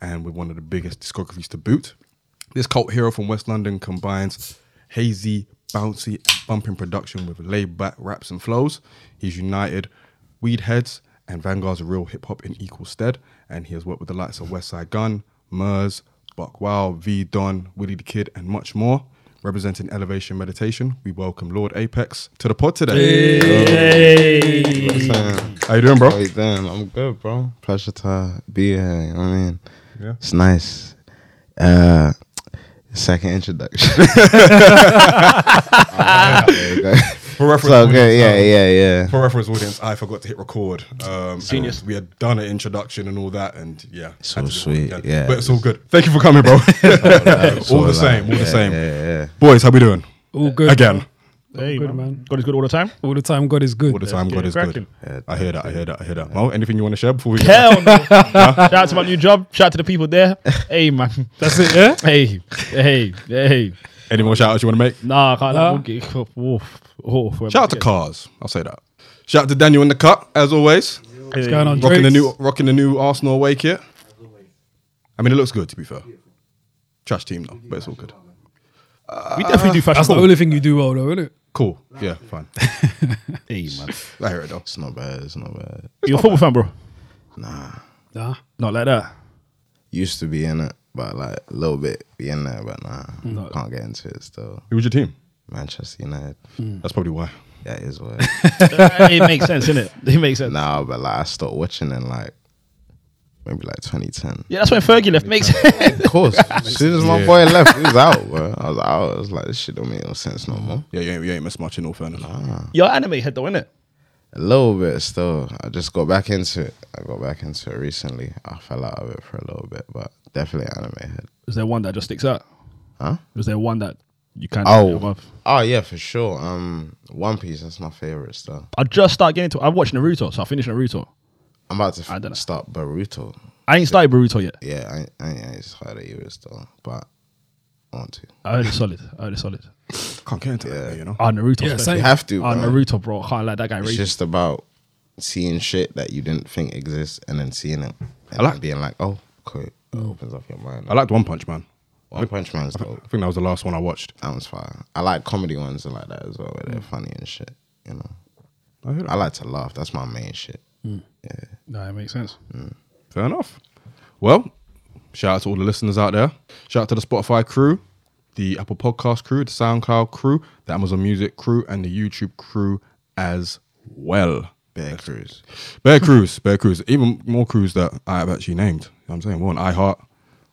and with one of the biggest discographies to boot. This cult hero from West London combines hazy, bouncy, and bumping production with laid back raps and flows. He's united Weed Heads and Vanguard's real hip hop in equal stead, and he has worked with the likes of Westside Gun, Murs, Buckwild, V Don, Willie the Kid, and much more. Representing Elevation Meditation, we welcome Lord Apex to the pod today. How you doing, bro? How you doing? I'm good, bro. Pleasure to be here. You know what I mean? Yeah. It's nice. Uh, second introduction. For reference, so audience, good. Yeah, um, yeah, yeah. For reference, audience, I forgot to hit record. Um, Genius. We had done an introduction and all that, and yeah, So had to do it sweet, yeah. But it's all good. Thank you for coming, bro. It's all the same, all the yeah, same. Yeah, yeah. Boys, how we doing? all good Again, hey, good, man. man. God is good all the time. All the time, God is good. all the time. get God it is good. cracking. Yeah, I hear that. I hear that. I hear that. Well, anything you want to share before we? get Hell no. Shout out to my new job. Shout out to the people there. Hey, man. That's it, yeah. Hey, hey, hey. Any more shout outs you want to make? Nah, I can't. Nah. Nah. Get, oof, oof, Shout out to Cars. I'll say that. Shout out to Daniel in the cut as always. What's going on, Rocking the new, rocking the new Arsenal away kit. I mean, it looks good to be fair. Trash team though, but it's all good. We definitely do fashion. That's the only thing you do well, though, isn't it? Cool. Yeah, fine. Hey, man. I hear it though. It's not bad. It's not bad. You're a football fan, bro? Nah. Nah? Not like that. Used to be in it, but like a little bit be in there, but nah, No. can't get into it still. Who was your team? Manchester United. Mm. That's probably why. Yeah, it is what. it makes sense, innit? It makes sense. nah, but like I stopped watching in like maybe like 2010. Yeah, that's when Fergie left. Makes sense. Of course. As soon as my Yeah. boy left, he was out, bro. I was out. I was like, this shit don't make no sense no more. Yeah, you ain't, you ain't missed much in all fairness. You're an anime head, though, innit? A little bit still. I just got back into it. I got back into it recently. I fell out of it for a little bit, but definitely anime head. Is there one that just sticks out? Huh? Is there one that you can't? Oh. Oh yeah, for sure. Um, One Piece. That's my favorite stuff. I just started getting into. I watched Naruto, so I finished Naruto. I'm about to I f- dunno. start Boruto. I ain't started Naruto yet. Yeah, I ain't, I ain't, I ain't started it either still, but I want to. I heard it's solid. I heard it's solid. Can't get into that, you know. Ah, Naruto. Yeah, especially. You have to. Ah, bro. Naruto, bro. I can't let that guy It's read. just about seeing shit that you didn't think exists and then seeing it and I like- then being like, oh, okay. It opens up your mind. I liked One Punch Man. One Punch Man's dope. I think that was the last one I watched. That one's fire. I like comedy ones and like that as well, where they're funny and shit. You know, I hear that. I like to laugh. That's my main shit. Yeah. Nah, it makes sense. Mm. Fair enough. Well, shout out to all the listeners out there. Shout out to the Spotify crew, the Apple Podcast crew, the SoundCloud crew, the Amazon Music crew, and the YouTube crew as well. Bear Crews. Bear Crews, Bear Crews, even more crews that I have actually named. You know what I'm saying? We're on iHeart.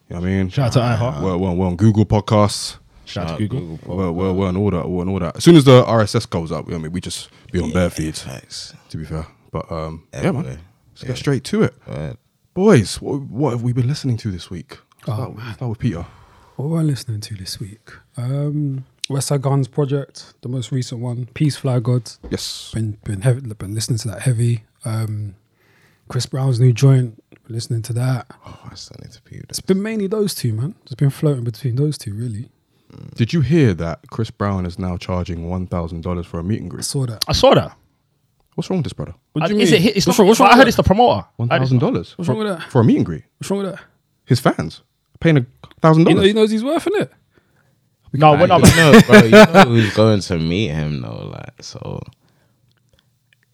You know what I mean? Shout out to ah. iHeart. We're, we're, we're on Google Podcasts. Shout out to ah, Google. We're, we're, we're on all that. We're on all that. As soon as the RSS goes up, you know what I mean, we just be on bare feeds, Facts. to be fair. But um, yeah, man. Everywhere. Let's get straight to it. Go ahead. Boys, what, what have we been listening to this week? Oh, start, man. start with Peter. What were I listening to this week? Um, Westside Gun's Project, the most recent one. Peace Fly Gods. Yes. Been been heavy, been listening to that heavy. Um, Chris Brown's new joint. Been listening to that. Oh, I still need to pee. It's been mainly those two, man. It's been floating between those two, really. Did you hear that Chris Brown is now charging one thousand dollars for a meet and I greet? saw that. I saw that. What's wrong with this brother? What do you is mean? it? It's what's not, wrong, what's wrong I with heard that? it's the promoter. One I heard it's thousand dollars. What's wrong with that? for a meet and greet? What's wrong with that? His fans paying a thousand You know, he dollars. knows he's worth it. No, we're not. you know, bro, you know who's going to meet him though, like so.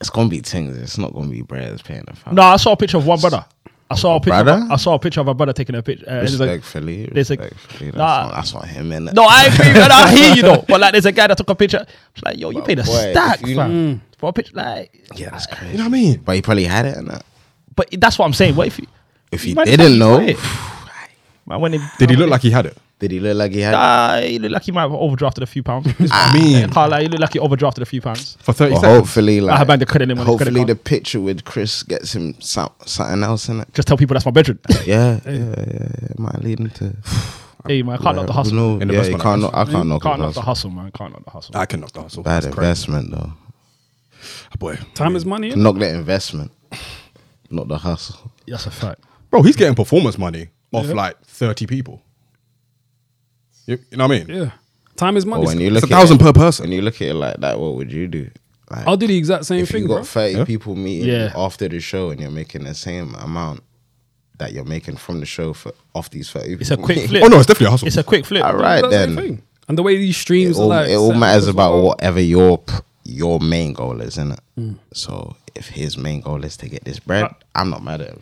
It's gonna be things. It's not gonna be Brad's paying the fine. No, I saw a picture of one brother. I saw a picture. Brother? Of, I saw a picture of a brother taking a picture. Uh, there's a- respectfully, there's a- respectfully. That's, Nah. not, that's not him, innit? no, I agree, man. I hear you though. But like, there's a guy that took a picture. It's like, yo, you paid a Boy, stack, if you, fam. For a picture. Like, Yeah, that's crazy. You know what I mean? But he probably had it and that. but that's what I'm saying. What if you, If he Man, didn't know, fucking Man, when he, Did he look like he had it? did he look like he had it? Uh, he looked like he might have overdrafted a few pounds. I mean, Can't lie, he looked like he overdrafted a few pounds. for 30 Well, seconds. hopefully, like, had banned the credit limit on his credit hopefully the picture with Chris gets him some, something else in it. Just tell people that's my bedroom. Yeah, yeah, yeah, yeah. It might lead him to. hey man, I can't knock the hustle. knows? In the Yeah, best you can't. I Knock, I can't knock Can't the knock the hustle. hustle, man. Can't knock the hustle. I can knock the hustle. Bad That's crazy. investment though. Ah, boy. Time is money. innit? Knock the investment, not the hustle. That's a fact. Bro, he's getting performance money off Yeah. like 30 people. You, you know what I mean? Yeah. Time is money. When you look It's a at thousand it, per person. when you look at it like that, what would you do? Like, I'll do the exact same if thing, you bro. got thirty Yeah. people meeting Yeah. after the show and you're making the same amount that you're making from the show for off these thirty. It's a people quick meeting, flip. Oh, no, it's definitely a hustle. It's a quick flip. All right Exact same then. thing. And the way these It streams all, are like, it all set matters as about well. whatever your p- your main goal is, innit? Mm. So if his main goal is to get this bread, I'm not mad at him.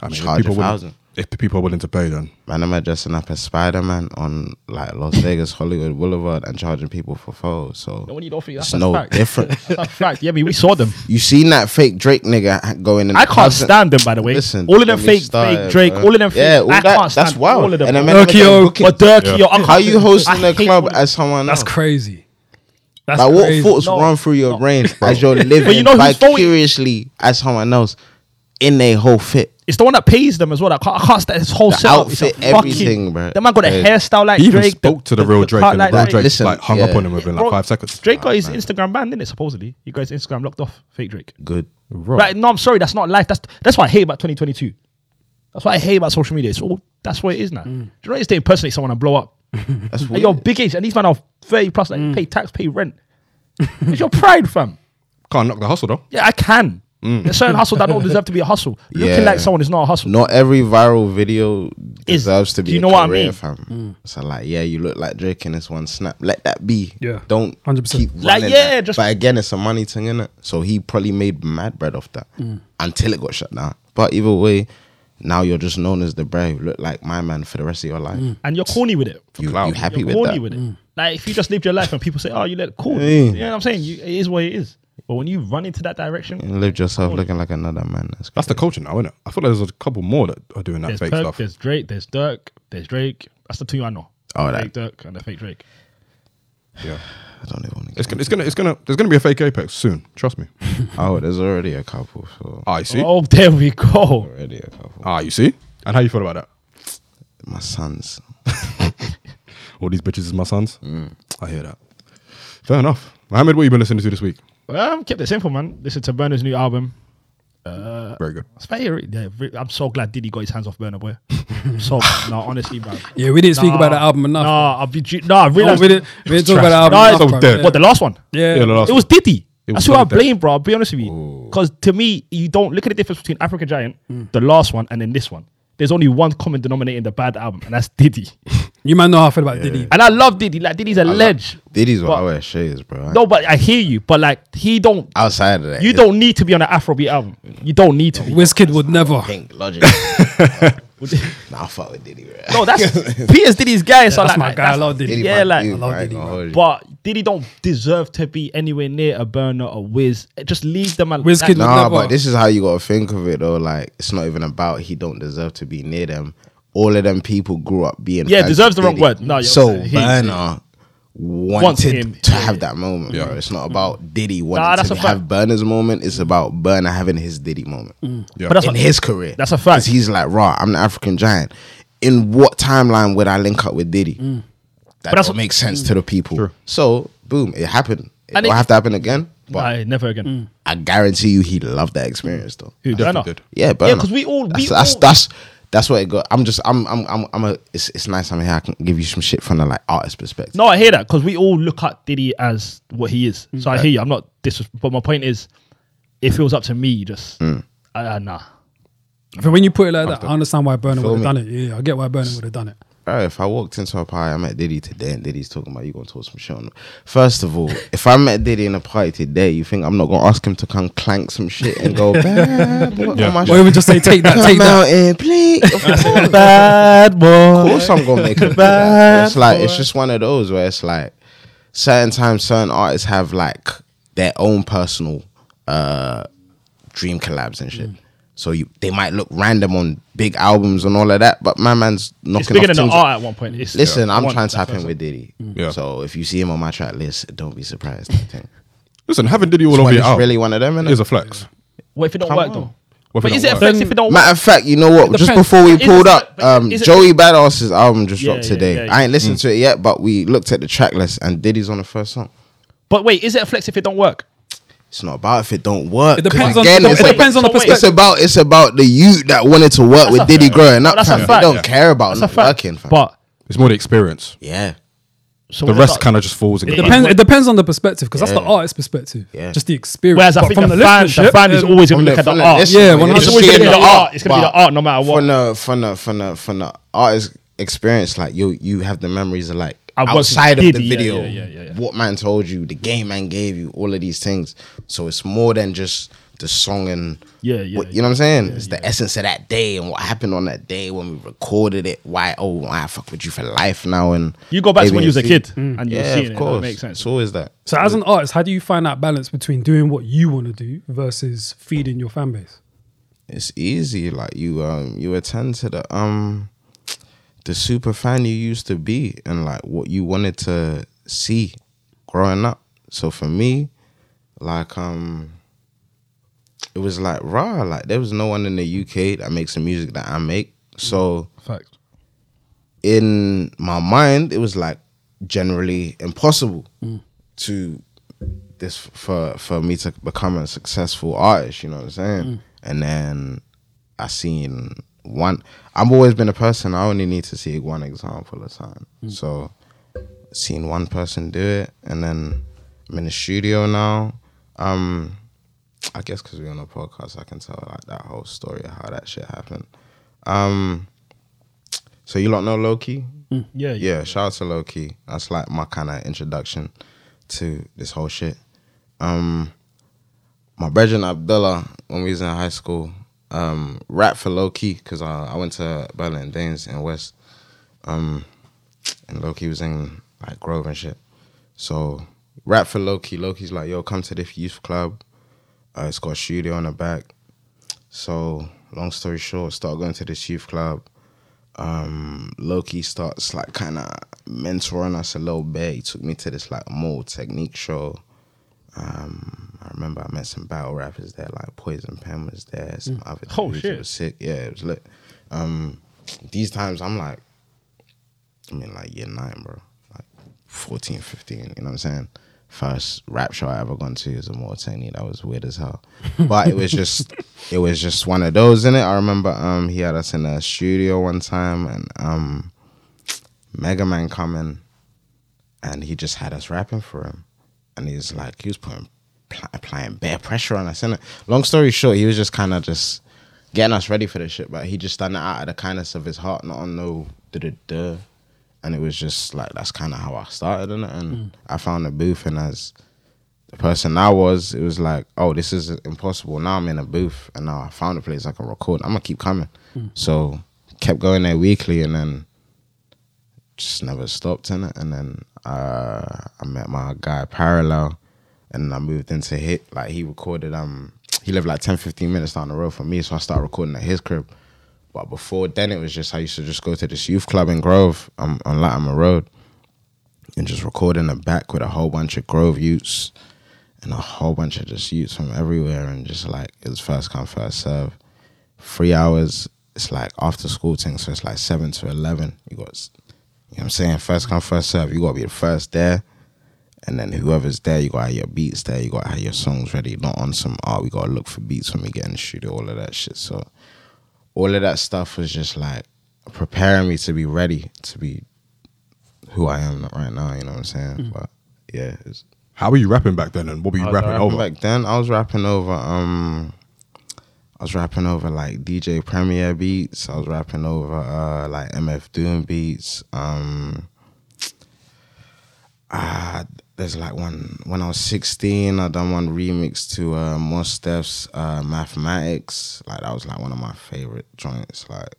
I mean, if Charge a people, willing, thousand. if the people are willing to pay, then Man, I'm dressing up as Spider Man on like Las Vegas Hollywood Boulevard and charging people for photos. So No, when you don't think that's it's a no fact. different. That's a fact. Yeah, I mean, we saw them. you seen that fake Drake nigga going in? I can't cousin- stand them, by the way. Listen, all of them fake, started, fake Drake. bro. All of them fake. Yeah, all I that, can't stand that's wild. All of them. And then bro. man, Durkio, booking- But Durkio, Yeah. I how you hosting I a club as someone That's else? crazy. That's Like what crazy. thoughts No, run through your no. brain as you're living But you know who's phony? vicariously as someone else in their whole fit? It's the one that pays them as well. I can't, I can't stand his whole The setup. It's a outfit, fucking- everything, bro. The man got a Yeah. hairstyle like he even Drake. spoke to the, real Drake cut and like the real. Drake Listen, like hung up on him within like Bro, five seconds. Drake got his man. Instagram banned, didn't it? Supposedly, he got his Instagram locked off. Fake Drake. Good. Right. Right? No, I'm sorry. That's not life. That's that's what I hate about 2022. That's what I hate about social media. It's all that's what it is now. Mm. Do you know what it is to impersonate someone and blow up? That's And weird. you're big age, and these men are 30 plus. Like, pay mm. tax, pay rent. it's your pride, fam. Can't knock the hustle though. Yeah, I can. Mm. There's certain hustle that don't deserve to be a hustle. Looking Yeah. like someone is not a hustle. Not every viral video Is- deserves to be. do you a know what I mean? Fam. So like, yeah, you look like Drake in this one snap. Let that be. Yeah. Don't 100%. keep Like, running yeah, that. just- But again, it's a money thing, innit? So he probably made mad bread off that until it got shut down. But either way, now you're just known as the brave. Look like my man for the rest of your life. Mm. And you're corny with it. You, you happy You're with corny that? with it. Mm. Like if you just lived your life and people say, "Oh, you look cool," Yeah. you know what I'm saying? You, it is what it is. But when you run into that direction, You lived yourself looking like another man. That's, That's the culture now, isn't it? I feel like there's a couple more that are doing that there's fake Kirk, stuff. there's Drake, there's Durk, there's Drake. That's the two I know. Oh, that- fake Durk and the fake Drake. Yeah. I don't even want to It's gonna, it's gonna, it's gonna, there's gonna be a fake Apex soon. Trust me. Oh, there's already a couple. So Ah, you see? Oh, there we go. already a couple. Ah, you see? And how you feel about that? My sons. All these bitches is my sons. I hear that. Fair enough. Mohammed, what you been listening to this week? Um, kept it simple, man. Listen to Burna's new album. Uh, Very good. Very, yeah, re- I'm so glad Diddy got his hands off Burna Boy. so no, honestly, bro. Yeah, we didn't speak about the album enough. Nah, I'll be. ju- Nah, I No, realized. we didn't, we didn't talk about the album. it's enough, so bro. What the last one? Yeah. Yeah, the last It was Diddy. It That's was who I so dead. blame, bro. I'll be honest with you. Oh. Because to me, you don't look at the difference between Africa Giant, mm. the last one, and then this one. There's only one common denominator in the bad album, and that's Diddy. You might know how I feel about Diddy. and I love Diddy. Like Diddy's a ledge. Diddy's what But- I wear shades, bro. No, but I hear you. But like he don't. Outside of that, You yeah. don't need to be on an Afrobeat album. You don't need to be. Wizkid would never. think logic. nah, I fuck with Diddy, bro. No, that's Peter's Diddy's guy. So That's like, my guy. I that's- love Diddy. Diddy yeah, my like- dude, I love. I ain't Diddy, gonna hold you. But Diddy don't deserve to be anywhere near a Burna or Wiz. Just leave them. al- Wizkid like, would Nah, never- but this is how you gotta think of it though. Like it's not even about he don't deserve to be near them. All of them people grew up being Yeah, deserves the wrong word. No, you're so right. He- Burna wanted him. to Yeah, have yeah. that moment, Yeah. bro. It's not about mm. Diddy wanting Nah, that's to a fact. have Burna's moment. It's about Burna having his Diddy moment mm. Yeah. But that's in what- his career. That's a fact. 'Cause He's like, right, I'm the African giant. In what timeline would I link up with Diddy? Mm. That Mm. that's don't what- make sense to the people. Sure. So boom, it happened. It And will it- have to happen again. But Nah, never again. I guarantee you, he loved that experience though. Who, Definitely Burna? did. Yeah, but Yeah, because we all we that's that's, all, that's that's what it got. I'm just I'm I'm I'm, I'm a. It's, it's nice I'm here. I can give you some shit from the like artist perspective. No, I hear that because we all look at Diddy as what he is. So I hear you. I'm not this, but my point is, if it feels up to me. Just Mm. uh, nah. But when you put it like that, I understand why Burna Feel would have done it. Yeah, I get why Burna would have done it. Bro, if I walked into a party, I met Diddy today, and Diddy's talking about you gonna talk some shit on. him. First of all, if I met Diddy in a party today, you think I'm not gonna ask him to come clank some shit and go bad boy, Yeah. Or even just say, take that, Come take that. and please. Bad boy. Of course I'm gonna make it. Bad it's like it's just one of those where it's like certain times certain artists have like their own personal uh dream collabs and shit. So you they might look random on big albums and all of that, but my man's knocking It's bigger off than the things- art at one point. It's, Listen, I'm trying to that tap in with Diddy. Yeah. So if you see him on my track list, don't be surprised. I think. Listen, having Diddy all This over one your is album really one of them, innit? is a flex. What if it don't Come work on. though? What But it is don't it a flex if it don't work? Matter work? of fact, you know what? Just before we pulled up, um, Joey Badass's album just Yeah, dropped yeah, today. yeah, yeah. I ain't listened to it yet, but we looked at the track list and Diddy's on the first song. But wait, is it a flex if it don't work? It's not about if it don't work. It 'cause depends on- again, it it's, depends on the so wait. it's about it's about the youth that wanted to work with Diddy fact. growing up. That's a fam. They fact. don't Yeah. care about That's not fact. working. Fam. But It's more the experience. yeah, so The rest kind of just falls in. It Depends, it depends on the perspective because that's the Yeah. artist's perspective. Yeah. Just the experience. Whereas I think from the, fan, the listenership, fan is always going to look at the the art. Yeah, it's 100%. It's always going to be the art. It's going to be the art no matter what. From the from the from the from the artist experience, like you you have the memories of like I worked outside of the Diddy, yeah, video, yeah, yeah, yeah, yeah. what man told you, the game man gave you, all of these things. So it's more than just the song and Yeah, yeah, what, you know what I'm saying? it's the essence of that day and what happened on that day when we recorded it. Why? Oh, I fuck with you for life now. And You go back to when you was a ABC. kid and you're Yeah, seeing of it. That course. makes sense. It's always that. So as an artist, how do you find that balance between doing what you want to do versus feeding your fan base? it's easy. Like you um you attend to the um the super fan you used to be and like what you wanted to see growing up. So for me, like um it was like raw. Like there was no one in the UK that makes the music that I make. So Fact. in my mind, it was like generally impossible to this for for me to become a successful artist. You know what I'm saying? And then I seen one. I've always been a person. I only need to see one example at a time. So seen one person do it, and then I'm in the studio now. Um, I guess because we're on a podcast, I can tell like that whole story of how that shit happened. Um, so you lot know Lowkey? Yeah, yeah. Yeah, shout out to Lowkey. That's like my kind of introduction to this whole shit. Um, my brethren Abdullah, when we was in high school, um, rap for Lowkey because uh, I went to Burlington Danes in West, um, and Lowkey was in like Grove and shit. So rap for Lowkey. Lowkey's like, yo, come to this youth club. Uh, it's got a studio on the back. So long story short, start going to this youth club um, Lowkey starts like kind of mentoring us a little bit. He took me to this like more technique show. Um, I remember I met some battle rappers there, like Poison Pen was there, some other Oh, shit. Was sick. Yeah, it was lit. Um, these times I'm like, I mean, like year nine, bro. Like 14, 15, you know what I'm saying? First rap show I ever gone to is a more technique. That was weird as hell. But it was just it was just one of those in it. I remember um he had us in a studio one time and um Mega Man coming and he just had us rapping for him. And he's like he was putting pl- applying bare pressure on us, innit? Long story short, he was just kind of just getting us ready for the shit, but he just done it out of the kindness of his heart, not on no duh duh duh. And it was just like that's kind of how I started in it, and I found a booth, and as the person I was, it was like, oh, this is impossible. Now I'm in a booth, and now I found a place I can record. I'm gonna keep coming. So kept going there weekly, and then just never stopped in it. And then uh, I met my guy Parallel, and I moved into hit. Like he recorded. Um, he lived like 10, 15 minutes down the road from me, so I started recording at his crib. But before then, it was just I used to just go to this youth club in Grove um, on Latimer Road and just record in the back with a whole bunch of Grove youths and a whole bunch of just youths from everywhere and just like it was first come first serve. Three hours. It's like after school thing, so it's like seven to eleven. You got, you know what I'm saying? First come first serve. You got to be the first there, and then whoever's there, you got to have your beats there. You got to have your songs ready. Not on some oh, we got to look for beats when we get in the studio. All of that shit. So all of that stuff was just like preparing me to be ready to be who I am right now. You know what I'm saying? But yeah, it's, How were you rapping back then, and what were you rapping rapping over? back then I was rapping over um I was rapping over like DJ Premier beats. I was rapping over uh like MF Doom beats. Um ah there's like one when I was 16 I done one remix to uh Mos uh Mathematics. Like that was like one of my favorite joints. Like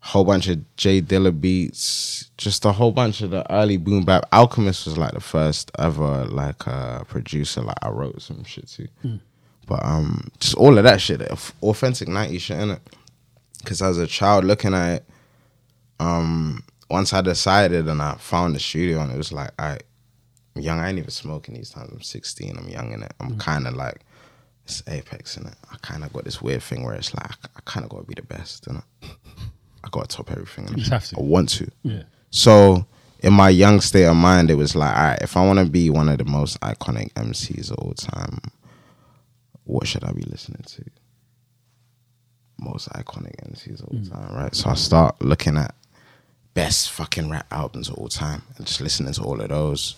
whole bunch of J Dilla beats, just a whole bunch of the early boom bap. Alchemist was like the first ever like uh producer like I wrote some shit to. But um, just all of that shit, authentic '90s shit in it. Because as a child looking at it, um, once I decided and I found the studio and it was like, I, I'm young. I ain't even smoking these times. I'm 16. I'm young in it. I'm mm. kind of like, it's apex in it. I kind of got this weird thing where it's like, I kind of got to be the best, and I got to top everything. just have to. I want to. Yeah. So in my young state of mind, it was like, all right, if I want to be one of the most iconic MCs of all time, what should I be listening to? Most iconic MCs of all mm. time, right? So I start looking at best fucking rap albums of all time and just listening to all of those.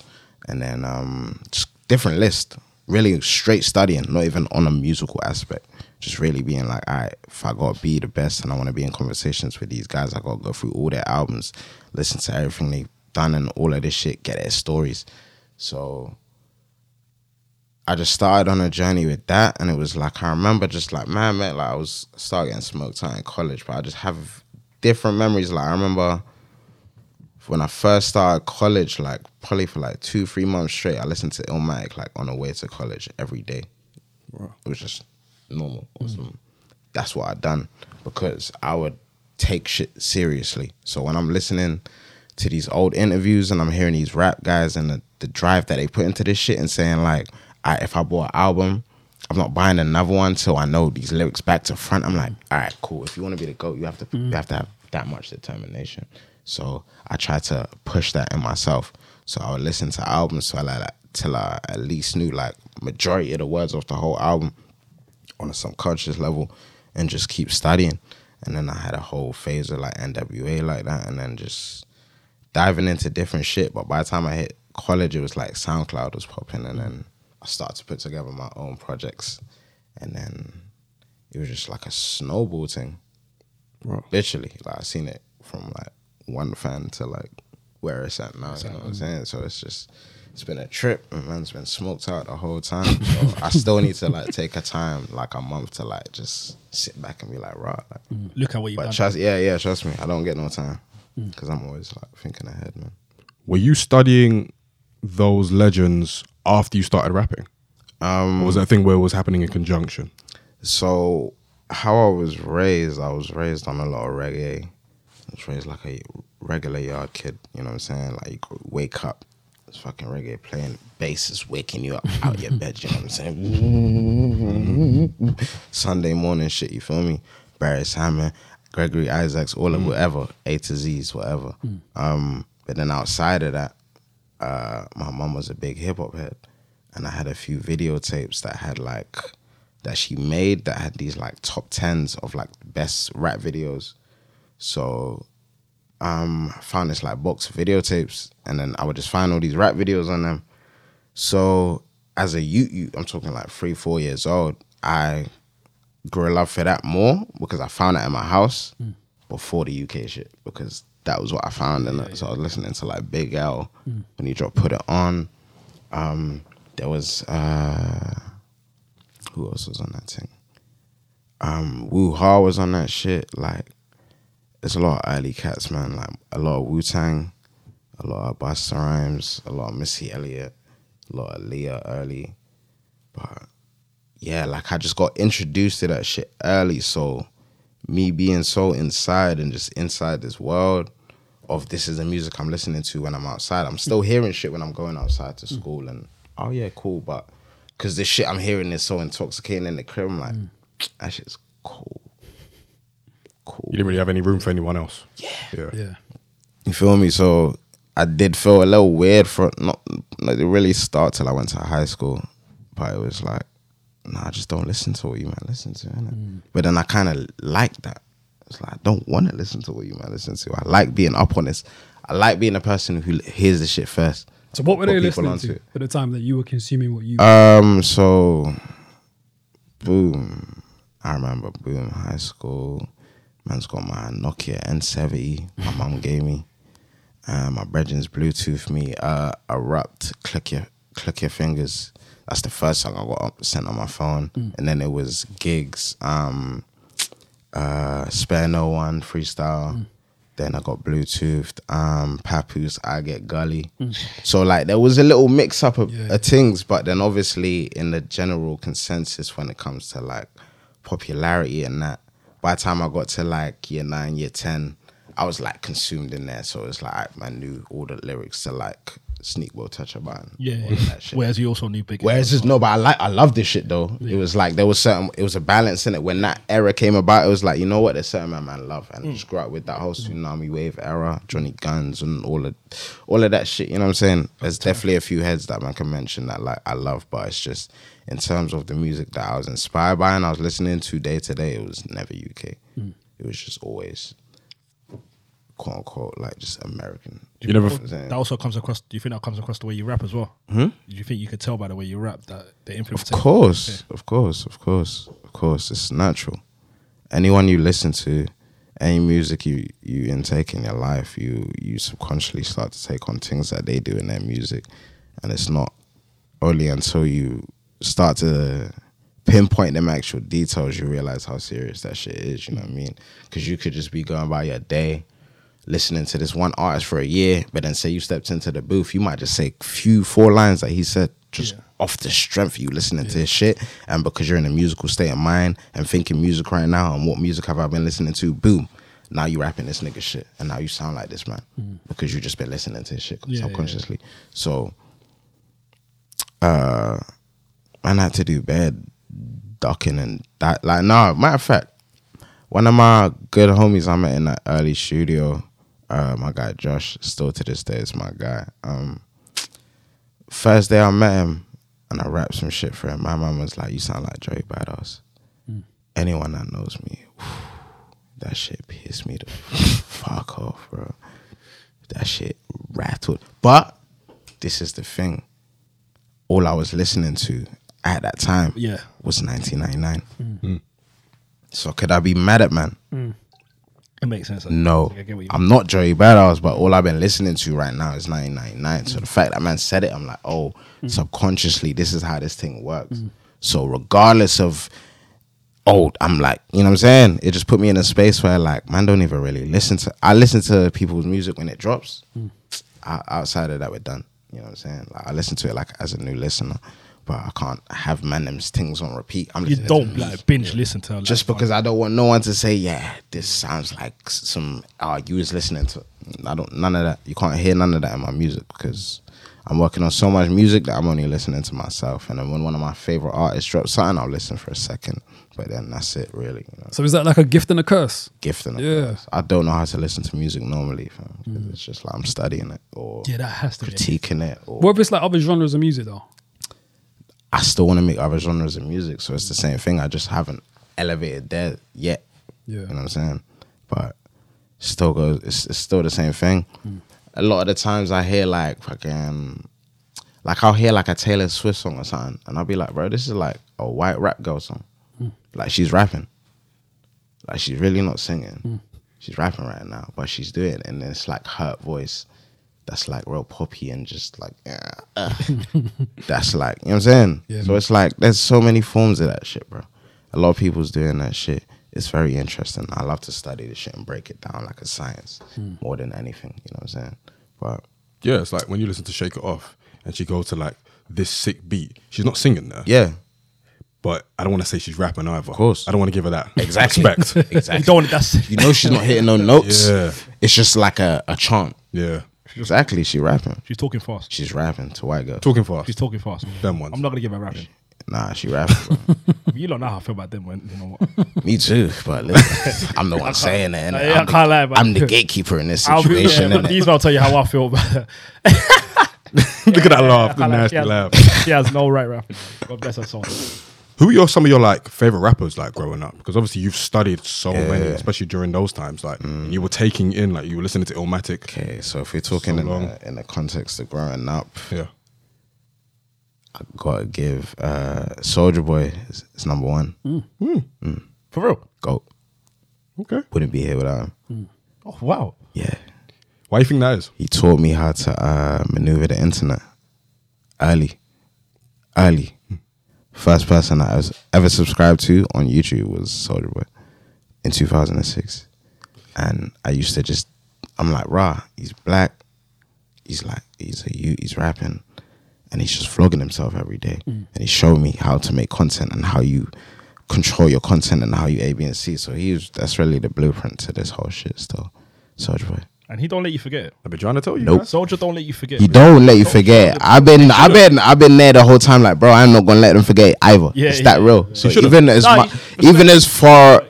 And then um just different list. Really straight studying, not even on a musical aspect. Just really being like, all right, if I gotta be the best and I wanna be in conversations with these guys, I gotta go through all their albums, listen to everything they've done and all of this shit, get their stories. So I just started on a journey with that, and it was like I remember just like man, man, like I was started getting smoked out in college, but I just have different memories. Like I remember when I first started college, like probably for like two, three months straight, I listened to Illmatic like on the way to college every day. It was just normal. Mm. Awesome. That's what I done because I would take shit seriously. So when I'm listening to these old interviews and I'm hearing these rap guys and the, the drive that they put into this shit and saying like, I, if I bought an album, I'm not buying another one till I know these lyrics back to front. I'm like, all right, cool. If you want to be the goat, you have to you mm. have to have that much determination. So I try to push that in myself. So I would listen to albums till I till I at least knew like majority of the words of the whole album on a subconscious level and just keep studying. And then I had a whole phase of like NWA like that and then just diving into different shit. But by the time I hit college, it was like SoundCloud was popping and then I started to put together my own projects. And then it was just like a snowball thing. Literally. Like I seen it from like one fan to like where it's at now. You know what I'm saying? So it's just it's been a trip and man's been smoked out the whole time. So I still need to like take a time, like a month to like just sit back and be like, right. Like, Look at what you've but done. trust, yeah, yeah, trust me, I don't get no time because I'm always like thinking ahead, man. Were you studying those legends after you started rapping? Um, Or was that a thing where it was happening in conjunction? so how I was raised, I was raised on a lot of reggae. Was raised like a regular yard kid. You know what I'm saying? Like you wake up, it's fucking reggae playing, bass is waking you up out your bed. You know what I'm saying? Sunday morning shit. You feel me? Barry Simon, Gregory Isaacs, all of whatever, A to Z's, whatever. Um, but then outside of that, uh, my mom was a big hip hop head, and I had a few videotapes that had like that she made that had these like top tens of like best rap videos. So um I found this like box of videotapes and then I would just find all these rap videos on them. So as a youth, I'm talking like three, four years old, I grew a love for that more because I found that in my house before the UK shit because that was what I found in it. So I was listening to like Big L when he dropped Put It On. Um, there was uh, who else was on that thing? Um, Wu Ha was on that shit. Like, there's a lot of early cats, man. Like a lot of Wu Tang, a lot of Busta Rhymes, a lot of Missy Elliott, a lot of Leah early. But yeah, like I just got introduced to that shit early. So me being so inside and just inside this world of this is the music I'm listening to when I'm outside. I'm still hearing shit when I'm going outside to mm. school and oh yeah, cool. But because this shit I'm hearing is so intoxicating in the crib, I'm like, mm. that shit's cool. Cool. You didn't really have any room for anyone else. Yeah. Yeah. Yeah. You feel me? So I did feel a little weird for not like it really start till I went to high school. But it was like, nah, I just don't listen to what you man listen to. innit? But then I kind of like that. It's like I don't want to listen to what you man listen to. I like being up on this. I like being a person who hears the shit first. So what were they listening onto to at the time that you were consuming what you? Um, so boom. I remember boom, high school. Man's got my Nokia N70. My mum gave me. Uh, my brethren's Bluetooth me. Uh, erupt. Click your click your fingers. That's the first song I got up, sent on my phone, and then it was Giggs. Um, uh, spare no one freestyle. Then I got Bluetoothed, um, Papoose, I Get Gully. So like there was a little mix up of, Yeah. of things, but then obviously in the general consensus when it comes to like popularity and that, by the time I got to like year nine, year ten, I was like consumed in there. So it's like I knew all the lyrics to like Sneak Will Touch a Button. Yeah. of. Whereas you also knew big. Whereas just no, but I like I love this shit though. It was like there was certain it was a balance in it. When that era came about, it was like, you know what, there's certain man man love. And I just grew up with that whole tsunami wave era, Johnny Guns and all of all of that shit. You know what I'm saying? There's definitely a few heads that man can mention that like I love, but it's just in terms of the music that I was inspired by and I was listening to day to day, it was never UK. It was just always quote unquote like just American. You never. know what That also comes across. Do you think that comes across the way you rap as well? Hmm? Do you think you could tell by the way you rap that the influence? Of course, of course, of course, of course. It's natural. Anyone you listen to, any music you you intake in your life, you you subconsciously start to take on things that they do in their music, and it's not only until you start to pinpoint them actual details you realize how serious that shit is. You know what I mean? Because you could just be going by your day. Listening to this one artist for a year, but then say you stepped into the booth, you might just say few four lines that he said just Yeah. off the strength of you listening to his shit, and because you're in a musical state of mind and thinking music right now, and what music have I been listening to? Boom, now you rapping this nigga shit, and now you sound like this man because you just been listening to his shit Yeah, yeah, yeah. subconsciously. So, uh, man had to do bed ducking and that. Like, nah, matter of fact, one of my good homies I met in that early studio, uh, my guy Josh, still to this day is my guy. Um, first day I met him and I rapped some shit for him. My mom was like, "You sound like Joey Badass." Anyone that knows me, that shit pissed me the fuck off, bro. That shit rattled. But this is the thing. All I was listening to at that time Yeah. was 1999. Mm. Mm. So could I be mad at man? Mm. It makes sense. No, I get what you I'm not Joey Badass, but all I've been listening to right now is 1999. So the fact that man said it, I'm like, oh, subconsciously, this is how this thing works. So regardless of, old, I'm like, you know what I'm saying? It just put me in a space where like, man, don't even really listen to. I listen to people's music when it drops. O- outside of that, we're done. You know what I'm saying? Like I listen to it like as a new listener, but I can't have man them's things on repeat. I'm You don't to like binge listen to like, just because I don't want no one to say, yeah, this sounds like some. Oh, you was listening to. I don't. None of that. You can't hear none of that in my music because I'm working on so much music that I'm only listening to myself. And then when one of my favorite artists drops something, I'll listen for a second. But then that's it, really. You know, So is that like a gift and a curse? gift and a Yeah. curse. I don't know how to listen to music normally. Fam, 'cause mm. It's just like I'm studying it or Yeah, that has to be. critiquing it. Or What if it's like other genres of music though? I still want to make other genres of music, so it's the same thing. I just haven't elevated there yet. Yeah. You know what I'm saying? But still goes. It's, it's still the same thing. Hmm. A lot of the times I hear like fucking, like I'll hear like a Taylor Swift song or something, and I'll be like, bro, this is like a white rap girl song. Hmm. Like she's rapping. Like she's really not singing. Hmm. She's rapping right now, but she's doing it, and it's like her voice. That's like real poppy and just like, yeah, uh. that's like, you know what I'm saying? Yeah, so man. it's like, there's so many forms of that shit, bro. A lot of people's doing that shit. It's very interesting. I love to study the shit and break it down like a science more than anything, you know what I'm saying? But Yeah, it's like when you listen to Shake It Off and she goes to like this sick beat. She's not singing there, yeah, but I don't want to say she's rapping either. Of course. I don't want to give her that exactly. respect. exactly. You don't want that's You know she's not hitting no notes. Yeah. It's just like a, a chant. yeah, Exactly, she rapping. she's talking fast. She's rapping to white girls. talking fast. She's talking fast. Them ones. I'm not gonna give her rapping. Nah, she rapping. Bro. You don't know how I feel about them. When you know what? Me too, but listen, I'm the one saying it. innit? I- I I'm the- can't lie, man. I'm the gatekeeper in this I'll be, situation. yeah, innit? these will tell you how I feel. about But Look at that laugh, the nasty laugh. She has no right rapping. God bless her soul. Who are your, some of your like favorite rappers like growing up? Because obviously you've studied so Yeah. many, especially during those times. Like and mm. you were taking in, like you were listening to Illmatic. Okay, so if we're talking So in, long. the, in the context of growing up, Yeah, I gotta give uh, Soulja Boy is, is number one. Mm. Hmm. Mm. For real. Goat. okay. Wouldn't be here without him. Oh wow. Yeah, Why do you think that is? he taught me how to uh, maneuver the internet early, early. First person I was ever subscribed to on YouTube was Soulja Boy in 2006, and I used to just I'm like, rah, he's black. He's like, he's a you, he's rapping, and he's just vlogging himself every day. Mm. and he showed me how to make content and how you control your content and how you A, B, and C. So he was that's really the blueprint to this whole shit. Still, Soulja Boy. And he don't let you forget. I've been trying to tell you. Nope. guys. Soulja don't let you forget. He bro. don't let you forget. I've been, I've been, I've been there the whole time. Like, bro, I'm not gonna let them forget either. Yeah, it's yeah, that yeah. real. So should've. even as Nah, mu- he- even as far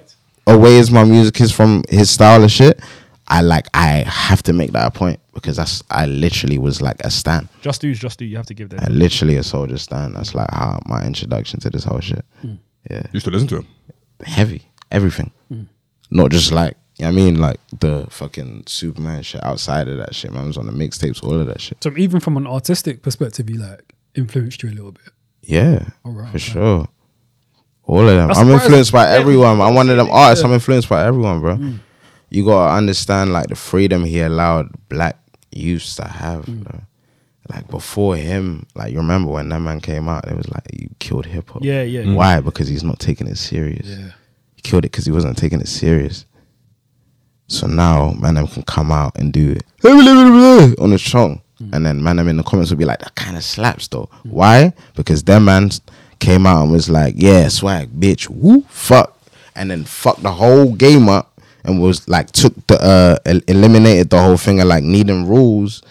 away as my music is from his style of shit, I like, I have to make that a point because that's, I literally was like a stan. Just do, just do. You have to give I literally a soulja stan. That's like how my introduction to this whole shit. Hmm. Yeah, You used to listen to him. heavy, everything. Hmm. Not just like. You know what I mean, like the fucking Superman shit outside of that shit, man. I was on the mixtapes, all of that shit. So even from an artistic perspective, he like influenced you a little bit. Yeah, Alright, for okay. sure. All of them. That's I'm influenced by everyone. I'm one of them artists. I'm influenced by everyone, bro. Mm. You gotta understand like the freedom he allowed black youths to have. Mm. bro. Like before him, like you remember when that man came out, it was like you killed hip hop. Yeah, yeah. Why? Because he's not taking it serious. Yeah. He killed it because he wasn't taking it serious. So now, man, them can come out and do it. On the song, and then man, them in the comments will be like, "That kind of slaps, though." Why? Because them man came out and was like, "Yeah, swag, bitch, woo, fuck," and then fucked the whole game up and was like took the uh el- eliminated the whole thing of like needing rules.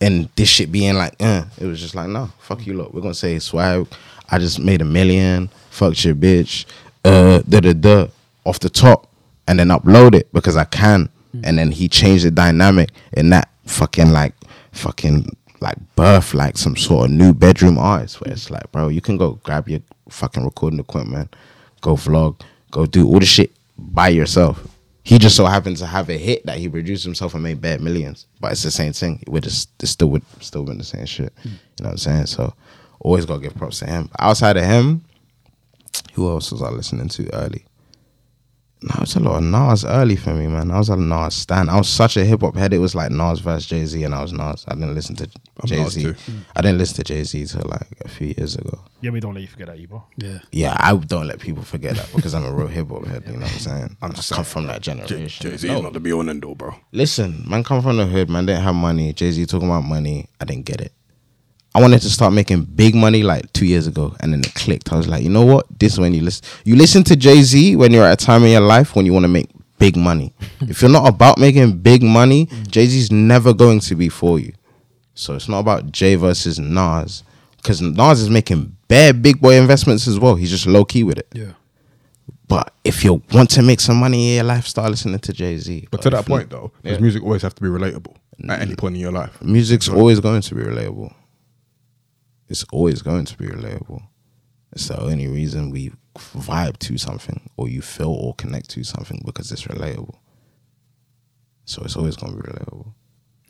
And this shit being like, uh, it was just like, no, fuck you, look, we're gonna say swag. I just made a million, fuck your bitch, uh, da da da, off the top, and then upload it because I can. Mm. And then he changed the dynamic in that fucking like, fucking like birth, like some sort of new bedroom artist where it's like, bro, you can go grab your fucking recording equipment, go vlog, go do all the shit by yourself. He just so happened to have a hit that he produced himself and made bad millions, but it's the same thing. It would just it's still would still been the same shit. Mm. You know what I'm saying? So always gotta give props to him. Outside of him, who else was I listening to early? No, it's a lot of Nas early for me, man. I was a Nas stan. I was such a hip hop head. It was like Nas versus Jay Z, and I was Nas. I didn't listen to Jay Nas Z. too. I didn't listen to Jay Z till like a few years ago. Yeah, we don't let you forget that, Ebo. Yeah. Yeah, I don't let people forget that because I'm a real hip hop head. You know what I'm saying? I'm just come from that generation. Jay Z No. is not the be all and end all, bro. Listen, man, come from the hood. Man, didn't have money. Jay Z talking about money. I didn't get it. I wanted to start making big money like two years ago, and then it clicked. I was like, you know what? This is when you listen. You listen to Jay Z when you're at a time in your life when you want to make big money. if you're not about making big money, Jay Z's never going to be for you. So it's not about Jay versus Nas, because Nas is making bad big boy investments as well. He's just low key with it. Yeah. But if you want to make some money in your life, start listening to Jay Z. But to that point, though, does music always have to be relatable at any mm. point in your life? music's always going to be relatable. It's always going to be relatable. It's the only reason we vibe to something or you feel or connect to something because it's relatable. So it's always going to be relatable.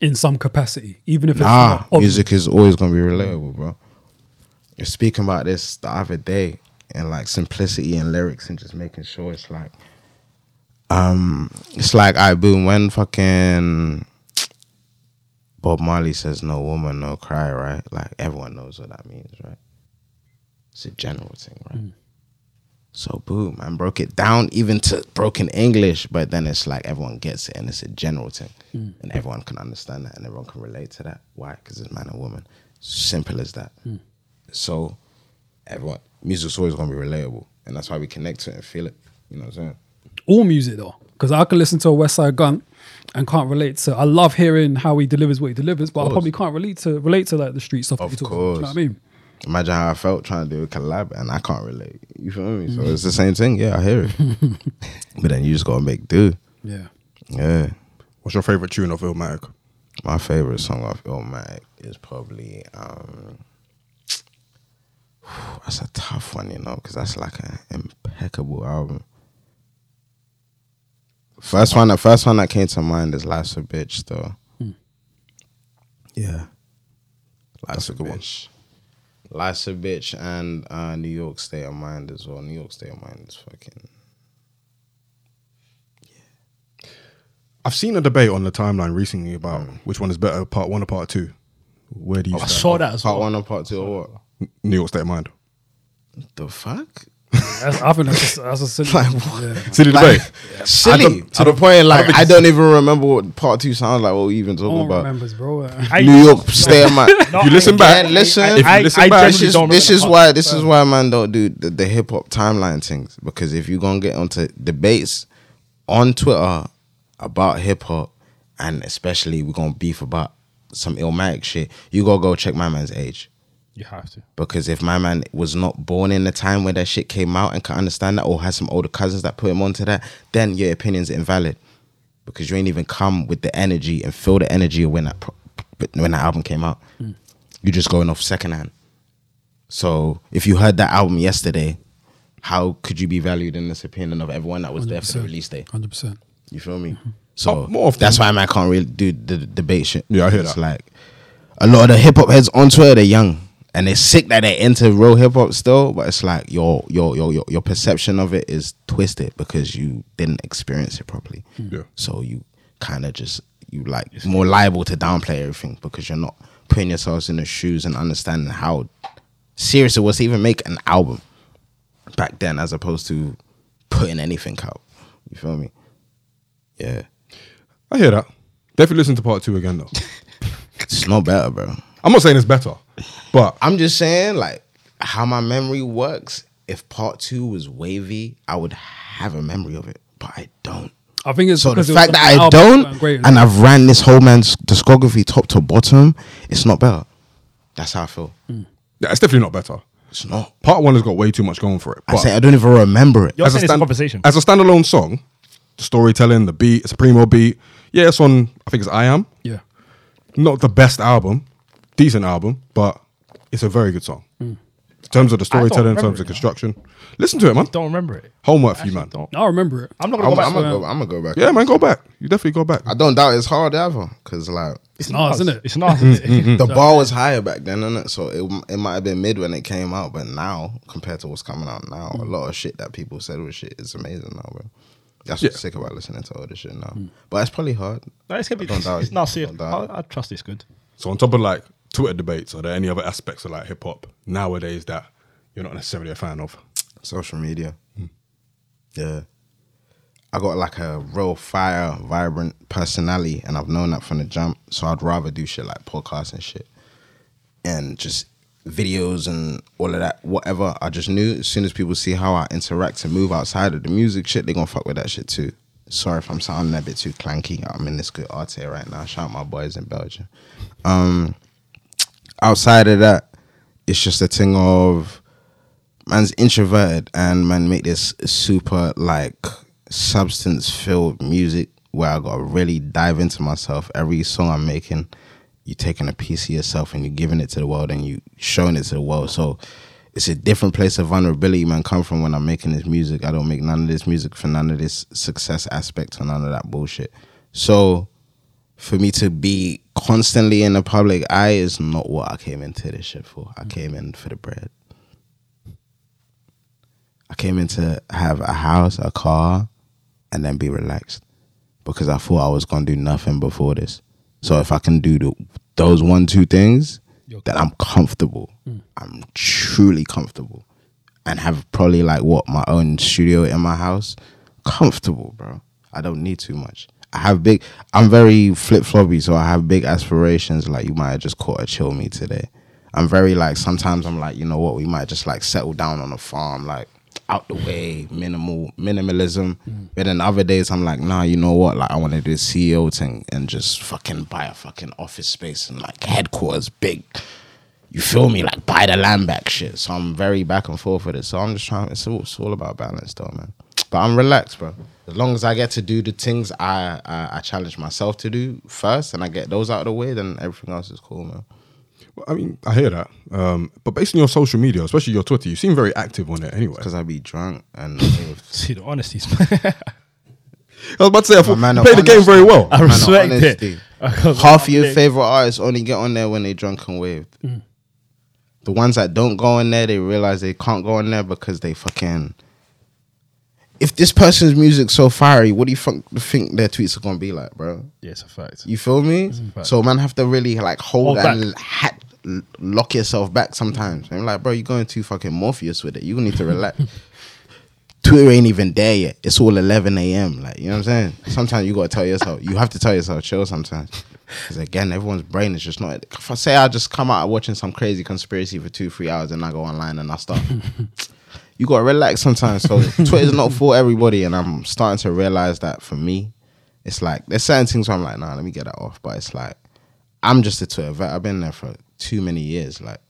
In some capacity, even if it's Nah, not obvious. music is always going to be relatable, bro. You're speaking about this the other day and like simplicity and lyrics and just making sure it's like, um, it's like I boom when fucking Bob Marley says no woman, no cry, right? Like everyone knows what that means, right? It's a general thing, right? Hmm. So boom, man broke it down even to broken English, but then it's like everyone gets it and it's a general thing. Hmm. And everyone can understand that and everyone can relate to that. Why? Because it's man and woman. Simple as that. Hmm. So everyone music's always gonna be relatable. And that's why we connect to it and feel it. You know what I'm saying? All music though, because I can listen to a Westside Gun and can't relate to. I love hearing how he delivers what he delivers, but I probably can't relate to relate to like the street stuff. that Of he talks about. Do you know what I course. mean? Imagine how I felt trying to do a collab and I can't relate. You feel me? So it's the same thing. Yeah, I hear it. but then you just gotta make do. Yeah. Yeah. What's your favorite tune of Illmatic? My favorite song off Illmatic is probably um that's a tough one, you know, because that's like an impeccable album. First one, the first one that came to mind is "Life's a Bitch," though. Yeah, "Life's a, a good one. Bitch." "Life's a Bitch" and uh, "New York State of Mind" as well. "New York State of Mind" is fucking Yeah. I've seen a debate on the timeline recently about which one is better, part one or part two. Where do you I saw that as part well. one or part two or what? New York State of Mind. The fuck? That's, I think that's just, that's a silly. yeah. Silly Like, debate. silly don't- to I the point like think I don't even remember what part two sounds like. What we even No talking one about? remembers, bro. I- New York, stay in my. You listen back, listen. I, If you listen I back- this is this is why this is why man don't do the, the hip hop timeline things because if you gonna get onto debates on Twitter about hip hop and especially we're gonna beef about some illmatic shit, you gotta go check my man's age. You have to. Because if my man was not born in the time where that shit came out and can understand that, or has some older cousins that put him onto that, then your opinion's invalid. Because you ain't even come with the energy and feel the energy of when that pro- when that album came out. Hmm. You're just going off secondhand. So if you heard that album yesterday, how could you be valued in this opinion of everyone that was there for the release day? Hundred percent. You feel me? Mm-hmm. So Oh, more often- that's why man can't really do the, the debate shit. Yeah, I hear it's that. like a lot of the hip hop heads on Twitter, they're young and they're sick that they're into real hip hop still, but it's like your your your your your perception of it is twisted because you didn't experience it properly. Hmm. Yeah. So you kind of just you like more liable to downplay everything because you're not putting yourselves in the shoes and understanding how serious it was to even make an album back then as opposed to putting anything out. You feel me? Yeah. I hear that. Definitely listen to part two again though. It's no better, bro. I'm not saying it's better, but I'm just saying, like, how my memory works. If part two was wavy, I would have a memory of it, but I don't. I think it's So the because it fact that I don't, and I've ran this whole man's discography top to bottom, it's not better. That's how I feel. Hmm. yeah, it's definitely not better. It's not. Part one has got way too much going for it. I say I don't even remember it. You're as a, saying it's a stand- conversation. as a standalone song, the storytelling, the beat, it's a primo beat. Yeah, it's on. I think it's I Am. yeah. Not the best album, decent album, but it's a very good song. In terms of the storytelling, in terms it of now. construction, listen to it, man. don't remember it. Homework for you, man. Don't. I remember it. I'm not gonna I'm, go back. I'm to gonna it. go. I'm gonna go back. Yeah, man, go back. You definitely go back. I don't doubt it's hard ever, cause like It's not, isn't it? It's not. isn't it? Mm-hmm, mm-hmm. the bar was higher back then, innit? So it it might have been mid when it came out, but now compared to what's coming out now, a lot of shit that people said was shit is amazing now, bro. That's what's Yeah. sick about listening to all this shit now. Mm. But it's probably hard. No, it's gonna be. Don't doubt It's it. not serious. Don't doubt I, I trust it's good. So on top of like Twitter debates, are there any other aspects of like hip hop nowadays that you're not necessarily a fan of? Social media. Yeah. I got like a real fire, vibrant personality, and I've known that from the jump. So I'd rather do shit like podcasts and shit, and just videos and all of that. Whatever. I just knew as soon as people see how I interact and move outside of the music shit, they're gonna fuck with that shit too. Sorry if I'm sounding a bit too clanky. I'm in this good art here right now. Shout out my boys in Belgium. Um, outside of that, it's just a thing of man's introverted and man make this super like substance filled music where I gotta really dive into myself. Every song I'm making, you're taking a piece of yourself and you're giving it to the world and you showing it to the world. So it's a different place of vulnerability man come from when I'm making this music. I don't make none of this music for none of this success aspect or none of that bullshit. So for me to be constantly in the public eye is not what I came into this shit for. I came in for the bread. I came in to have a house, a car, and then be relaxed because I thought I was gonna do nothing before this. So if I can do the, those one two things, then I'm comfortable. Hmm. I'm truly comfortable, and have probably like what my own studio in my house. Comfortable, bro. I don't need too much. I have big. I'm very flip floppy, so I have big aspirations. Like you might have just caught a chill me today. I'm very like sometimes I'm like you know what we might just like settle down on a farm like out the way minimal minimalism. Mm. But then other days I'm like nah you know what like I want to do CEO thing and just fucking buy a fucking office space and like headquarters big. You feel me? Like buy the land back shit. So I'm very back and forth with it. So I'm just trying. It's all, it's all about balance, though, man. But I'm relaxed, bro. As long as I get to do the things I, I I challenge myself to do first, and I get those out of the way, then everything else is cool, man. Well, I mean, I hear that. Um, but based on your social media, especially your Twitter, you seem very active on it anyway. Because I be drunk and See the honesty. I was about to say, I thought man you played the game very well. I respect honesty. it. half of your favorite artists only get on there when they drunk and waved. The ones that don't go in there, they realize they can't go in there because they fucking. If this person's music so fiery, what do you think, think their tweets are gonna be like, bro? Yeah, it's a fact. You feel me? So man have to really like hold, Hold and ha- lock yourself back sometimes. I'm like, bro, you're going too fucking Morpheus with it. You need to relax. Twitter ain't even there yet. It's all 11 a.m. Like, you know what I'm saying? Sometimes you got to tell yourself, you have to tell yourself, chill sometimes. Because again, everyone's brain is just not. If I say I just come out watching some crazy conspiracy for two, three hours and I go online and I start. you got to relax sometimes. So Twitter's not for everybody. And I'm starting to realize that for me, it's like, there's certain things where I'm like, nah, let me get that off. But it's like, I'm just a Twitter vet. I've been there for too many years. Like,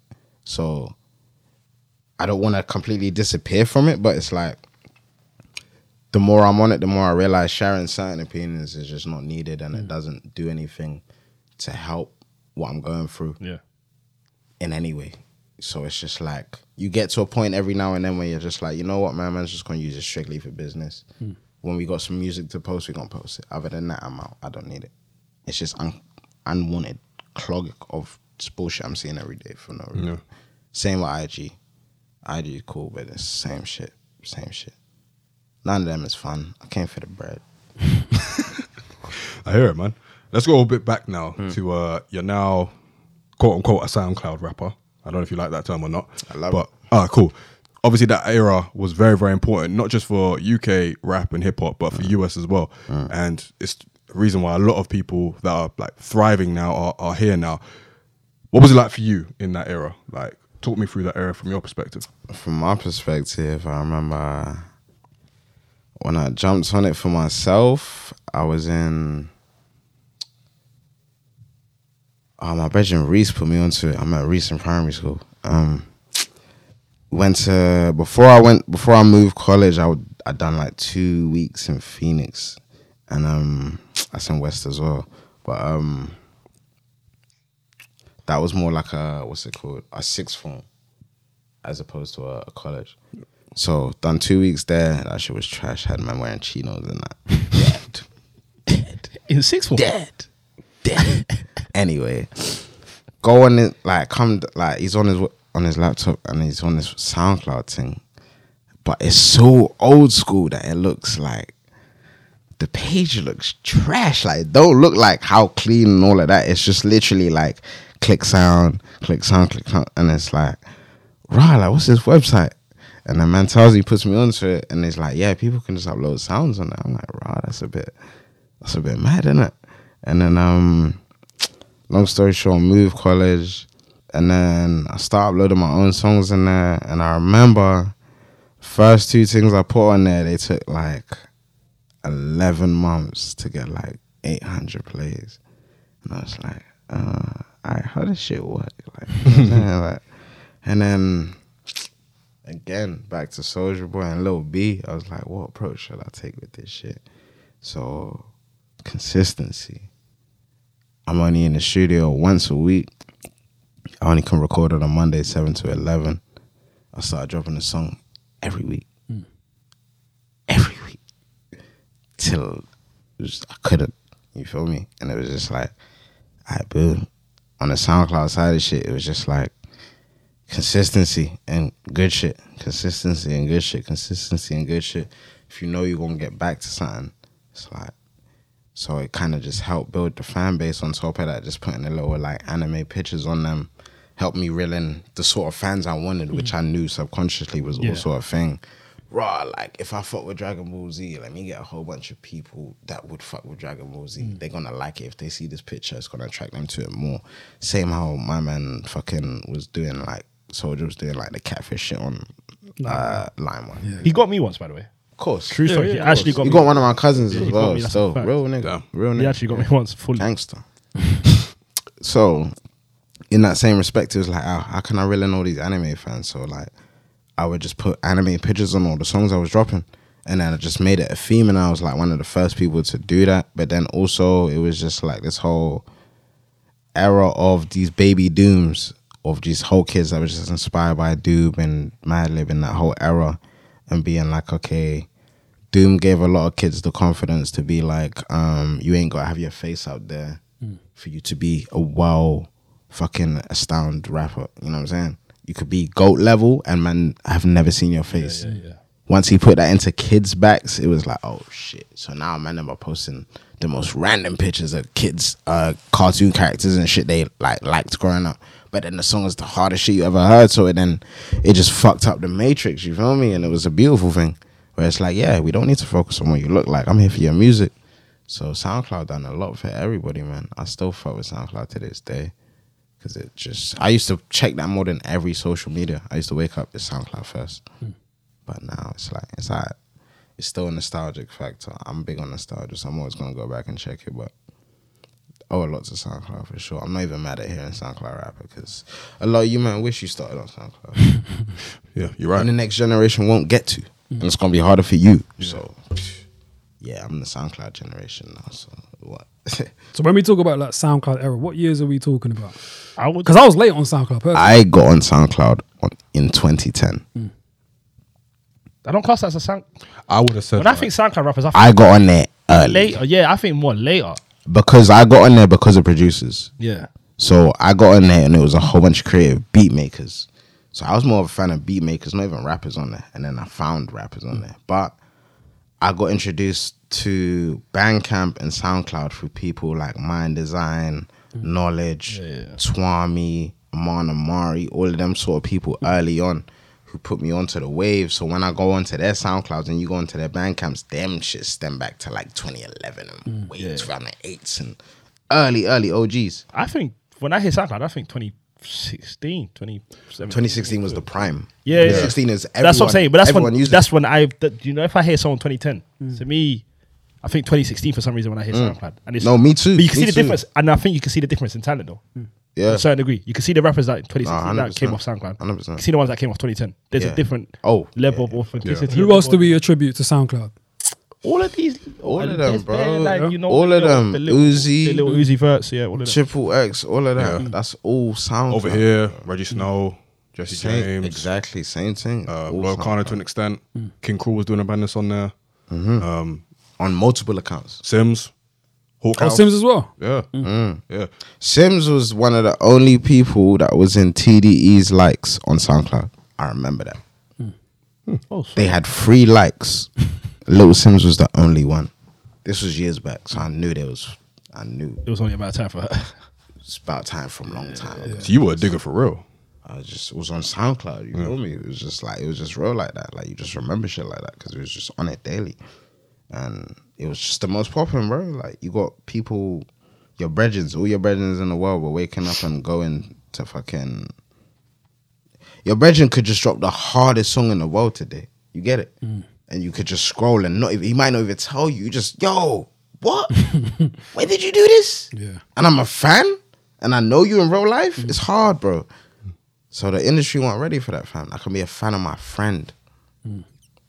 so I don't want to completely disappear from it, but it's like the more I'm on it, the more I realize sharing certain opinions is just not needed and it mm. doesn't do anything to help what I'm going through Yeah. in any way. So it's just like you get to a point every now and then where you're just like, you know what, man, man's just gonna use it strictly for business. When we got some music to post, we're gonna post it. Other than that, I'm out. I don't need it. It's just un- unwanted clog of bullshit I'm seeing every day for no reason. Same with IG. IG is cool, but it's same shit. Same shit. None of them is fun. I came for the bread. I hear it, man. Let's go a bit back now Hmm. to uh, you're now quote unquote a SoundCloud rapper. I don't know if you like that term or not. I love but, ah, cool. Obviously, that era was very, very important, not just for UK rap and hip hop, but for Hmm. US as well. And it's the reason why a lot of people that are like thriving now are, are here now. What was it like for you in that era? Like, talk me through that era from your perspective. From my perspective, I remember when I jumped on it for myself, I was in. Oh, my bedroom Reese put me onto it. I'm at Reese in primary school. Um, went to before I went before I moved college. I would, I done like two weeks in Phoenix, and um, that's in West as well. But um, that was more like a what's it called a sixth form as opposed to a, a college. So done two weeks there. That shit was trash. Had man wearing chinos and that. Dead. In sixth form. Dead. Dead. anyway, go on it like come like he's on his on his laptop and he's on this SoundCloud thing, but it's so old school that it looks like the page looks trash. Like don't look like how clean and all of that. It's just literally like click sound, click sound, click sound, and it's like, right, like what's this website? And the man tells me puts me onto it, and it's like, yeah, people can just upload sounds on that. I'm like, right, that's a bit, that's a bit mad, isn't it? And then um, long story short, moved college, and then I started uploading my own songs in there, and I remember first two things I put on there, they took like 11 months to get like 800 plays. And I was like, uh, right, how does shit work? Like, you know what I'm saying? like, and then again, back to Soulja Boy and Lil B, I was like, what approach should I take with this shit? So, consistency. I'm only in the studio once a week. I only can record on a Monday, 7 to 11. I started dropping a song every week. Hmm. Every week till I couldn't. You feel me? And it was just like, I boom. On the SoundCloud side of shit, it was just like consistency and good shit. Consistency and good shit. Consistency and good shit. If you know you're gonna get back to something, it's like so it kind of just helped build the fan base on top of that, just putting a little like anime pictures on them, helped me reel in the sort of fans I wanted, which I knew subconsciously was Yeah. also a thing. Raw, like if I fuck with Dragon Ball Z, let me get a whole bunch of people that would fuck with Dragon Ball Z. They're gonna like it if they see this picture. It's gonna attract them to it more. Same how my man fucking was doing like Soulja was doing like the catfish shit on uh, Line One. Yeah. He got me once, by the way. Of course, True story. he yeah, actually got You me. got one of my cousins Yeah, as he got well. me, that's So fact. real nigga, Damn. real nigga He actually got me once fully. gangster. so, in that same respect, it was like, how, how can I reel in all these anime fans? So, like, I would just put anime pictures on all the songs I was dropping. And then I just made it a theme, and I was like one of the first people to do that. But then also, it was just like this whole era of these baby dooms, of these whole kids that was just inspired by Doom and Madlib in that whole era, and being like, okay, Doom gave a lot of kids the confidence to be like, um, you ain't gotta have your face out there for you to be a well fucking astound rapper. You know what I'm saying? You could be goat level and man I have never seen your face. Once he put that into kids' backs, it was like, oh shit. So now man am posting the most random pictures of kids, uh, cartoon characters and shit they like liked growing up. But then the song is the hardest shit you ever heard. So it then it just fucked up the matrix, you feel me? And it was a beautiful thing. Where it's like, yeah, we don't need to focus on what you look like. I'm here for your music. So SoundCloud done a lot for everybody, man. I still fuck with SoundCloud to this day. Cause it just I used to check that more than every social media. I used to wake up with SoundCloud first. Hmm. But now it's like it's like it's still a nostalgic factor. I'm big on nostalgia, so I'm always gonna go back and check it. But oh, a lot to SoundCloud for sure. I'm not even mad at hearing SoundCloud rapper because a lot of you might wish you started on SoundCloud, Yeah, you're right. and the next generation won't get to, and it's gonna be harder for you. So yeah, I'm the SoundCloud generation now. So what? So when we talk about like SoundCloud era, what years are we talking about? I Because I was late on SoundCloud. Personally. I got on SoundCloud on, in 2010. Mm. I don't class that as a sound. I would have said. When I think SoundCloud rappers, I think I got on there early later. Yeah, I think more later. Because I got on there because of producers. Yeah. So I got on there and it was a whole bunch of creative beat makers. So I was more of a fan of beat makers, not even rappers on there. And then I found rappers on there. But I got introduced to Bandcamp and SoundCloud through people like Mind Design, Knxwledge, Twami, Iman Omari, all of them sort of people early on who put me onto the wave. So when I go onto their SoundClouds and you go onto their Bandcamps, them shit stem back to like 2011 and mm, way 2008s and early, early OGs. I think when I hear SoundCloud, I think 2016, 2017. 2016 was the prime. Yeah, yeah. 2016 is everyone, that's what I'm saying. But that's when that's when I. That, you know, if I hear someone 2010, mm. to me, I think 2016 for some reason when I hear mm. SoundCloud. And it's, Mm. No, me too. But you can Me see the difference, and I think you can see the difference in talent though. Yeah. To a certain degree, you can see the rappers that 2016 Ah, that came off SoundCloud. 100%. You can see the ones that came off 2010. There's Yeah. a different Oh, level yeah. of authenticity. Who else do we attribute to SoundCloud? All of these, All of them, there's bro. Like, you know, All the of little- them. the little, Uzi. the little Uzi verts, yeah, all of them. Triple X, all of that. Yeah. That's all sound. over here, Rejjie Snow, Jesse Same, James, exactly same thing. uh, All Loyle Carner SoundCloud. to an extent. King Krule was doing a badness on there. Um, on multiple accounts. Simz, Hawk Oh, House. Simz as well. Yeah, mm. Mm, yeah. Simz was one of the only people that was in TDE's likes on SoundCloud. I remember that. Oh, They had three likes. Little Simz was the only one. This was years back, so I knew there was. I knew it was only about time for her. it's about time from a long time. ago. So you were a digger for real. I was just it was on SoundCloud. You know me? It was just like it was just real like that. Like you just remember shit like that because it was just on it daily, and it was just the most popping, bro. Like you got people, your brethrens, all your brethrens in the world were waking up and going to fucking. Your brethren could just drop the hardest song in the world today. You get it, mm. and you could just scroll and not. Even, he might not even tell you. Just yo, what? When did you do this? Yeah. and I'm a fan, and I know you in real life, mm. it's hard, bro. So the industry weren't ready for that, fam. I can be a fan of my friend.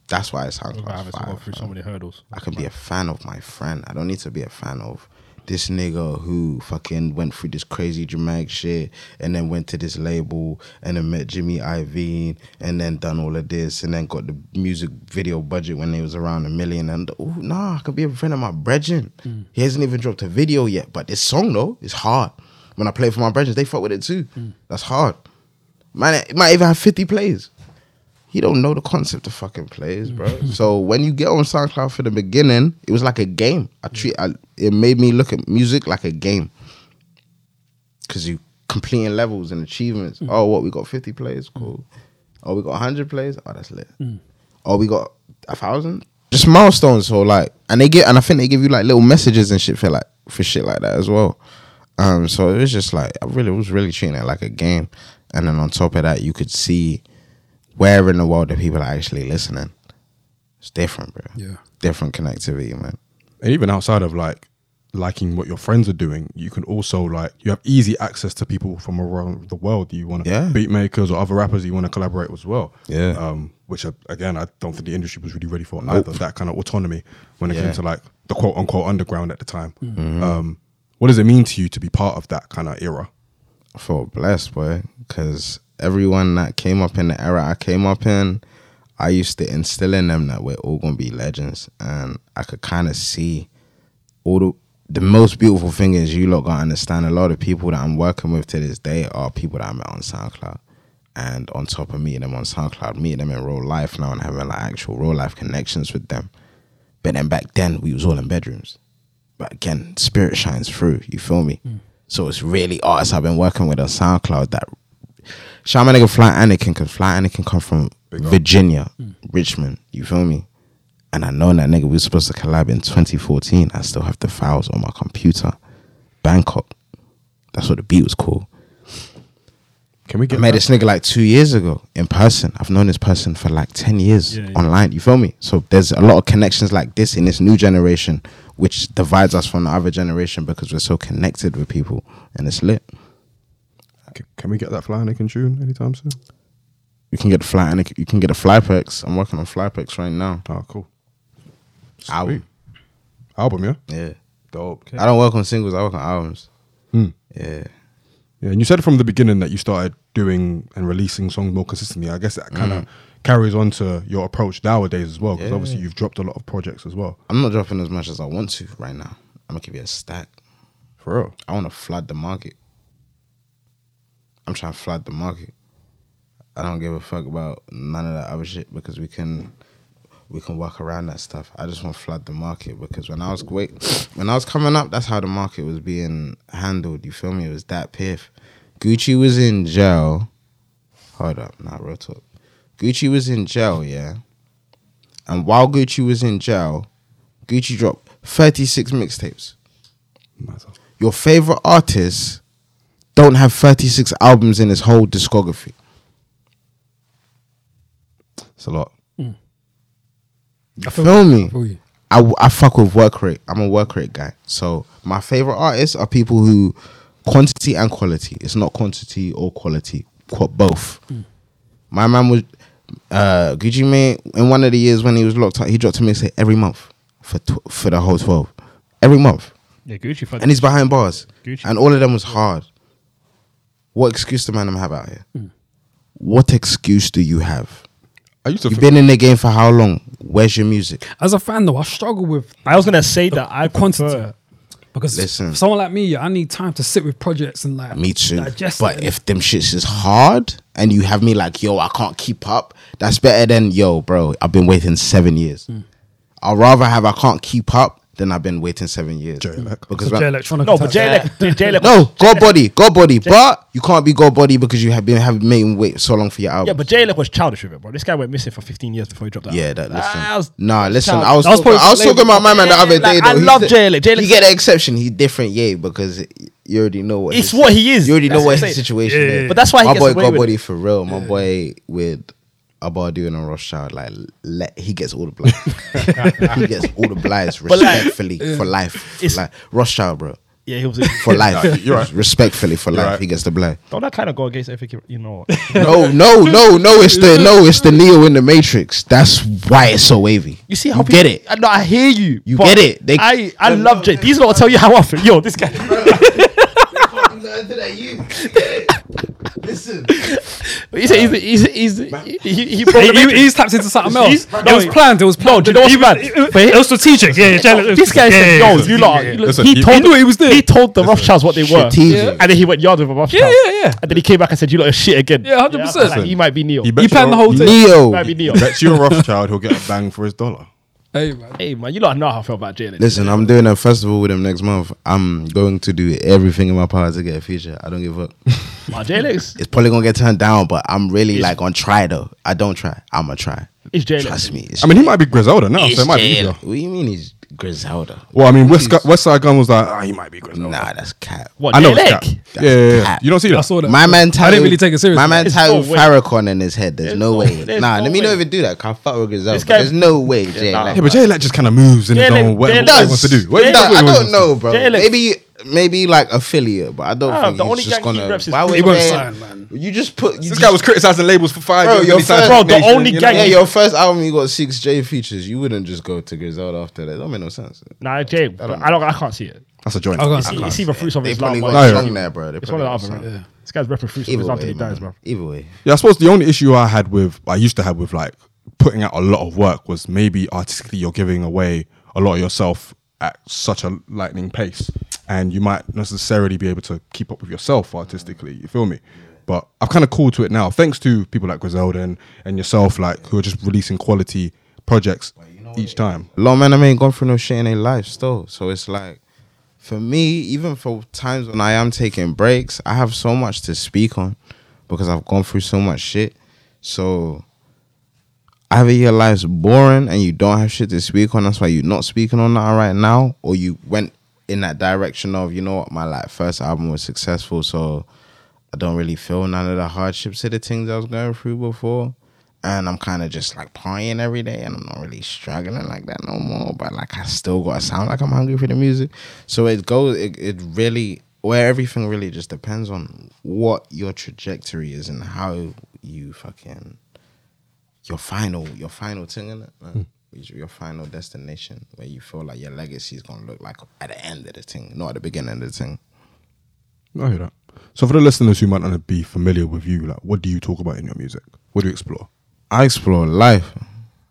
That's why it's Without SoundCloud having to go through so many hurdles. I can be a fan of my friend. I don't need to be a fan of this nigga who fucking went through this crazy dramatic shit and then went to this label and then met Jimmy Iovine and then done all of this and then got the music video budget when it was around a million and oh nah, I can be a friend of my brethren. Hmm. He hasn't even dropped a video yet, but this song though is hard. When I play for my brethren, they fuck with it too. Hmm. That's hard. Man, it might even have 50 plays he don't know the concept of fucking plays, bro. so when you get on SoundCloud for the beginning, it was like a game. I treat I, it made me look at music like a game because you completing levels and achievements. Mm. Oh, what we got fifty plays, mm. cool. Oh, we got hundred plays. Oh, that's lit. Mm. Oh, we got a thousand. Just milestones. So like, and they get, and I think they give you like little messages and shit for like for shit like that as well. Um, so it was just like I really was really treating it like a game, and then on top of that, you could see where in the world the people are actually listening. It's different, bro. Yeah. Different connectivity, man. And even outside of like liking what your friends are doing, you can also like you have easy access to people from around the world that you want to Yeah. beat makers or other rappers you want to collaborate with as well. Yeah. Um, which uh, again, I don't think the industry was really ready for either. That kind of autonomy when it Yeah. came to like the quote unquote underground at the time. Mm-hmm. Um, what does it mean to you to be part of that kind of era? I felt blessed, boy, because everyone that came up in the era I came up in, I used to instill in them that we're all gonna be legends, and I could kind of see all the. The most beautiful thing is you lot gotta understand a lot of people that I'm working with to this day are people that I met on SoundCloud. And on top of meeting them on SoundCloud, meeting them in real life now and having like actual real life connections with them. But then back then we was all in bedrooms. But again, spirit shines through. You feel me? Mm. So it's really artists I've been working with on SoundCloud that. Shout out my nigga Fly Anakin, because Fly Anakin come from Virginia, hmm. Richmond. You feel me? And I know that nigga we were supposed to collab in 2014. I still have the files on my computer. Bangkok. That's what the beat was called. Can we I get met that? this nigga like two years ago in person. I've known this person for like 10 years Yeah, yeah. online. You feel me? So there's a lot of connections like this in this new generation, which divides us from the other generation because we're so connected with people and it's lit. Can, can we get that Fly Anakin tune anytime soon? You can get the fly and you can get a flypex. I'm working on flypex right now. Oh, cool. Album. Album, yeah. Yeah. Dope. I don't work on singles, I work on albums. Hmm. Yeah. Yeah, and you said from the beginning that you started doing and releasing songs more consistently. I guess that kind of carries on to your approach nowadays as well, because Yeah. obviously you've dropped a lot of projects as well. I'm not dropping as much as I want to right now. I'm gonna give you a stack. For real. I want to flood the market. I'm trying to flood the market. I don't give a fuck about none of that other shit because we can we can work around that stuff. I just want to flood the market because when I was wait when I was coming up, that's how the market was being handled. You feel me? It was that piff. Gucci was in jail. Hold up, nah, real talk. Gucci was in jail, yeah. And while Gucci was in jail, Gucci dropped 36 mixtapes your favorite artist don't have 36 albums in his whole discography. It's a lot. You feel me? feel you. I, I fuck with work rate. I'm a work rate guy. So my favorite artists are people who quantity and quality. It's not quantity or quality. Qu- both. My man was uh Gucci Mane in one of the years when he was locked up. He dropped a mixtape every month for tw- for the whole 12. Every month. Yeah, Gucci. And he's behind bars. Gucci. And all of them was hard. What excuse do man have out here? Hmm. What excuse do you have? I used to. You've been in the game for how long? Where's your music? As a fan, though, I struggle with I was gonna say that I quantity. prefer. because Listen. for someone like me, I need time to sit with projects and like Me too. digest But it. if them shits is hard and you have me like, yo, I can't keep up, that's better than, yo, bro, I've been waiting seven years. Hmm. I'd rather have I can't keep up than I've been waiting seven years. J-Elec. Because Jay when- Electronica No, but type- Jay Elec- no, go body, go body. But you can't be go body because you have been have made him wait so long for your album. Yeah, but Jay Elec was childish with it, bro. This guy went missing for 15 years before he dropped that. Yeah, album. that listen. Ah, was- nah, listen. child- I was That was talking, probably I was talking about my man the Yeah, other like, day. I love said- Jay Elec. You get the exception. He's different, yeah, because you already know what. It's his- what he is. You already know That's what what his situation Yeah, is. yeah, But that's why he my gets boy away got with body it. for real. My boy with Abadu and Rothschild, like let he gets all the blights. he gets all the blights But like- respectfully for life. For It's- life. Rothschild, bro. Yeah, he was. For life. you're right. Respectfully for life. right. He gets the blight. Don't that kind of go against everything? You know. No, no, no, no. It's the no. It's the Neo in the Matrix. That's why it's so wavy. You see how you people, get it. I, no, I hear you. You get it. They- I I love Jay. These lot will tell you how often. Yo, this guy. Listen. He's he's he's, he's he, he, he He, the he, matrix. he's tapped into something else. He's- it was planned. It was No, planned. do you know what's He was- mad? It, it was strategic. Yeah, yeah, yeah, This guy yeah, said, yeah, "Yo, yeah, you lot." yeah, yeah. Listen, he he- told He knew what he was doing. He told the Rothschilds what they were, Strategic. and then he went yard with the Rothschilds. Yeah, yeah, yeah. And then he came back and said, "You lot are shit again." Yeah, 100%. like, he might be Neo. He He He planned the whole thing. Neo. might be Neo. Bet you a Rothschild, he'll get a bang for his dollar. Hey man, Hey man, you lot know how I feel about Jay. Listen, I'm doing a festival with him next month. I'm going to do everything in my power to get a feature. I don't give up. My Jalex. It's probably gonna get turned down, but I'm really It's- like on try though. I don't try. I'm gonna try. is Jay Lex. Trust me. It's, I mean, he might be Griselda now, it's so it might be Jay- easier. What do you mean he's Griselda? Well, I mean, West, Westside Gun was like, ah, he might be Griselda. Nah, that's cap. What I know Jay it's Lex? cap. Yeah, yeah, yeah. cap. You don't see that? I saw that. My man I didn't really take it seriously. My man There's titled no way. Farrakhan in his head. There's, There's no no- way. there's Nah, no let me way. not even do that. Can't fuck with Griselda. This guy- There's no way, Jay. nah. Yeah, but Jay Lex just kind of moves and Jay he Lex- don't what, what he wants to do. What Jay he Nah, does what I he don't wants to know, bro. Jay Maybe maybe like affiliate, but I don't Nah, think the he's only just gang he gonna. reps is Why would He you won't say- sign, man. You just put. You This just, guy was criticizing labels for five Bro, years. your and he signed first- Bro, the Nation, only you know? gang- yeah, your first album you got six J features. You wouldn't just go to Griselda after that. Don't make no sense. Nah, Jay. but I don't. I can't see it. That's a joint. I can't It's, see it's either fruits of They Islam. probably or got No, a song there, bro. They It's one of the probably other. got man. This guy's repping fruits of Either Islam way, till he dies, man. bro. Either way. Yeah, I suppose the only issue I had with, I used to have with like putting out a lot of work was maybe artistically you're giving away a lot of yourself at such a lightning pace, and you might necessarily be able to keep up with yourself artistically. You feel me? But I've kind of cooled to it now, thanks to people like Griselda and, and yourself, like who are just releasing quality projects each time. A lot of men I ain't gone through no shit in their life still. So it's like, for me, even for times when I am taking breaks, I have so much to speak on because I've gone through so much shit. So either your life's boring and you don't have shit to speak on, that's why you're not speaking on that right now, or you went in that direction of, you know what, my like first album was successful, so I don't really feel none of the hardships of the things I was going through before. And I'm kind of just like partying every day and I'm not really struggling like that no more. But like I still gotta sound like I'm hungry for the music. So it goes it, it really where everything really just depends on what your trajectory is and how you fucking your final your final thing in it, man. Hmm. Your your final destination where you feel like your legacy is gonna look like at the end of the thing, not at the beginning of the thing. I hear that. So for the listeners who might not be familiar with you, like what do you talk about in your music? What do you explore? I explore life.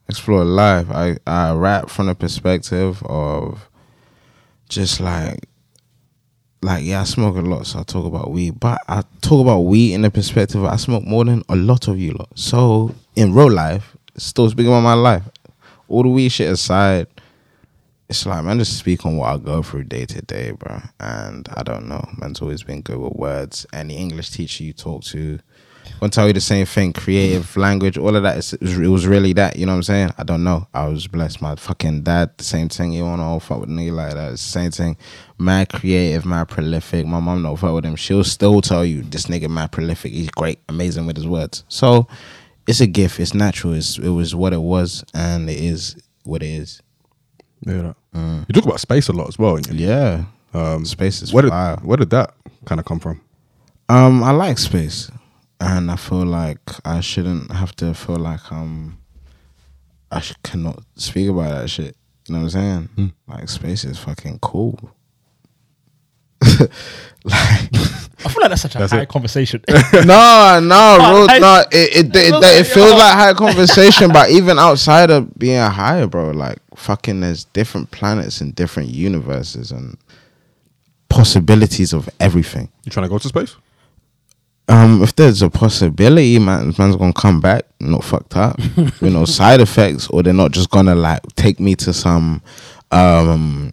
Explore life. I, I rap from the perspective of just like like yeah, I smoke a lot, so I talk about weed. But I talk about weed in the perspective of I smoke more than a lot of you lot. So in real life, still speaking about my life. All the weed shit aside, it's like man, just speak on what I go through day to day, bro. And I don't know, man's always been good with words. Any English teacher you talk to, gonna tell you the same thing. Creative language, all of that. It was- really that. You know what I'm saying? I don't know. I was blessed. My fucking dad, the same thing. You wanna all fuck with nigga like that? Same thing. Mad creative, mad prolific. My mom don't fuck with him. She'll still tell you this nigga mad prolific. He's great, amazing with his words. So it's a gift. It's natural. It's, it was what it was, and it is what it is. Yeah, that. You talk about space a lot as well. Yeah. Um, Space is where did fire. where did that kind of come from? Um, I like space, and I feel like I shouldn't have to feel like um, I sh- cannot speak about that shit. You know what I'm saying? Hmm. Like space is fucking cool. like I feel like that's such a That's high it. conversation. no, no, Oh, real, I- no. It it, it, feels it, like- feels like high conversation, but even outside of being high, bro, like fucking, there's different planets and different universes and possibilities of everything. You trying to go to space? Um, if there's a possibility, man, man's gonna come back not fucked up, you know, side effects, or they're not just gonna like take me to some, um,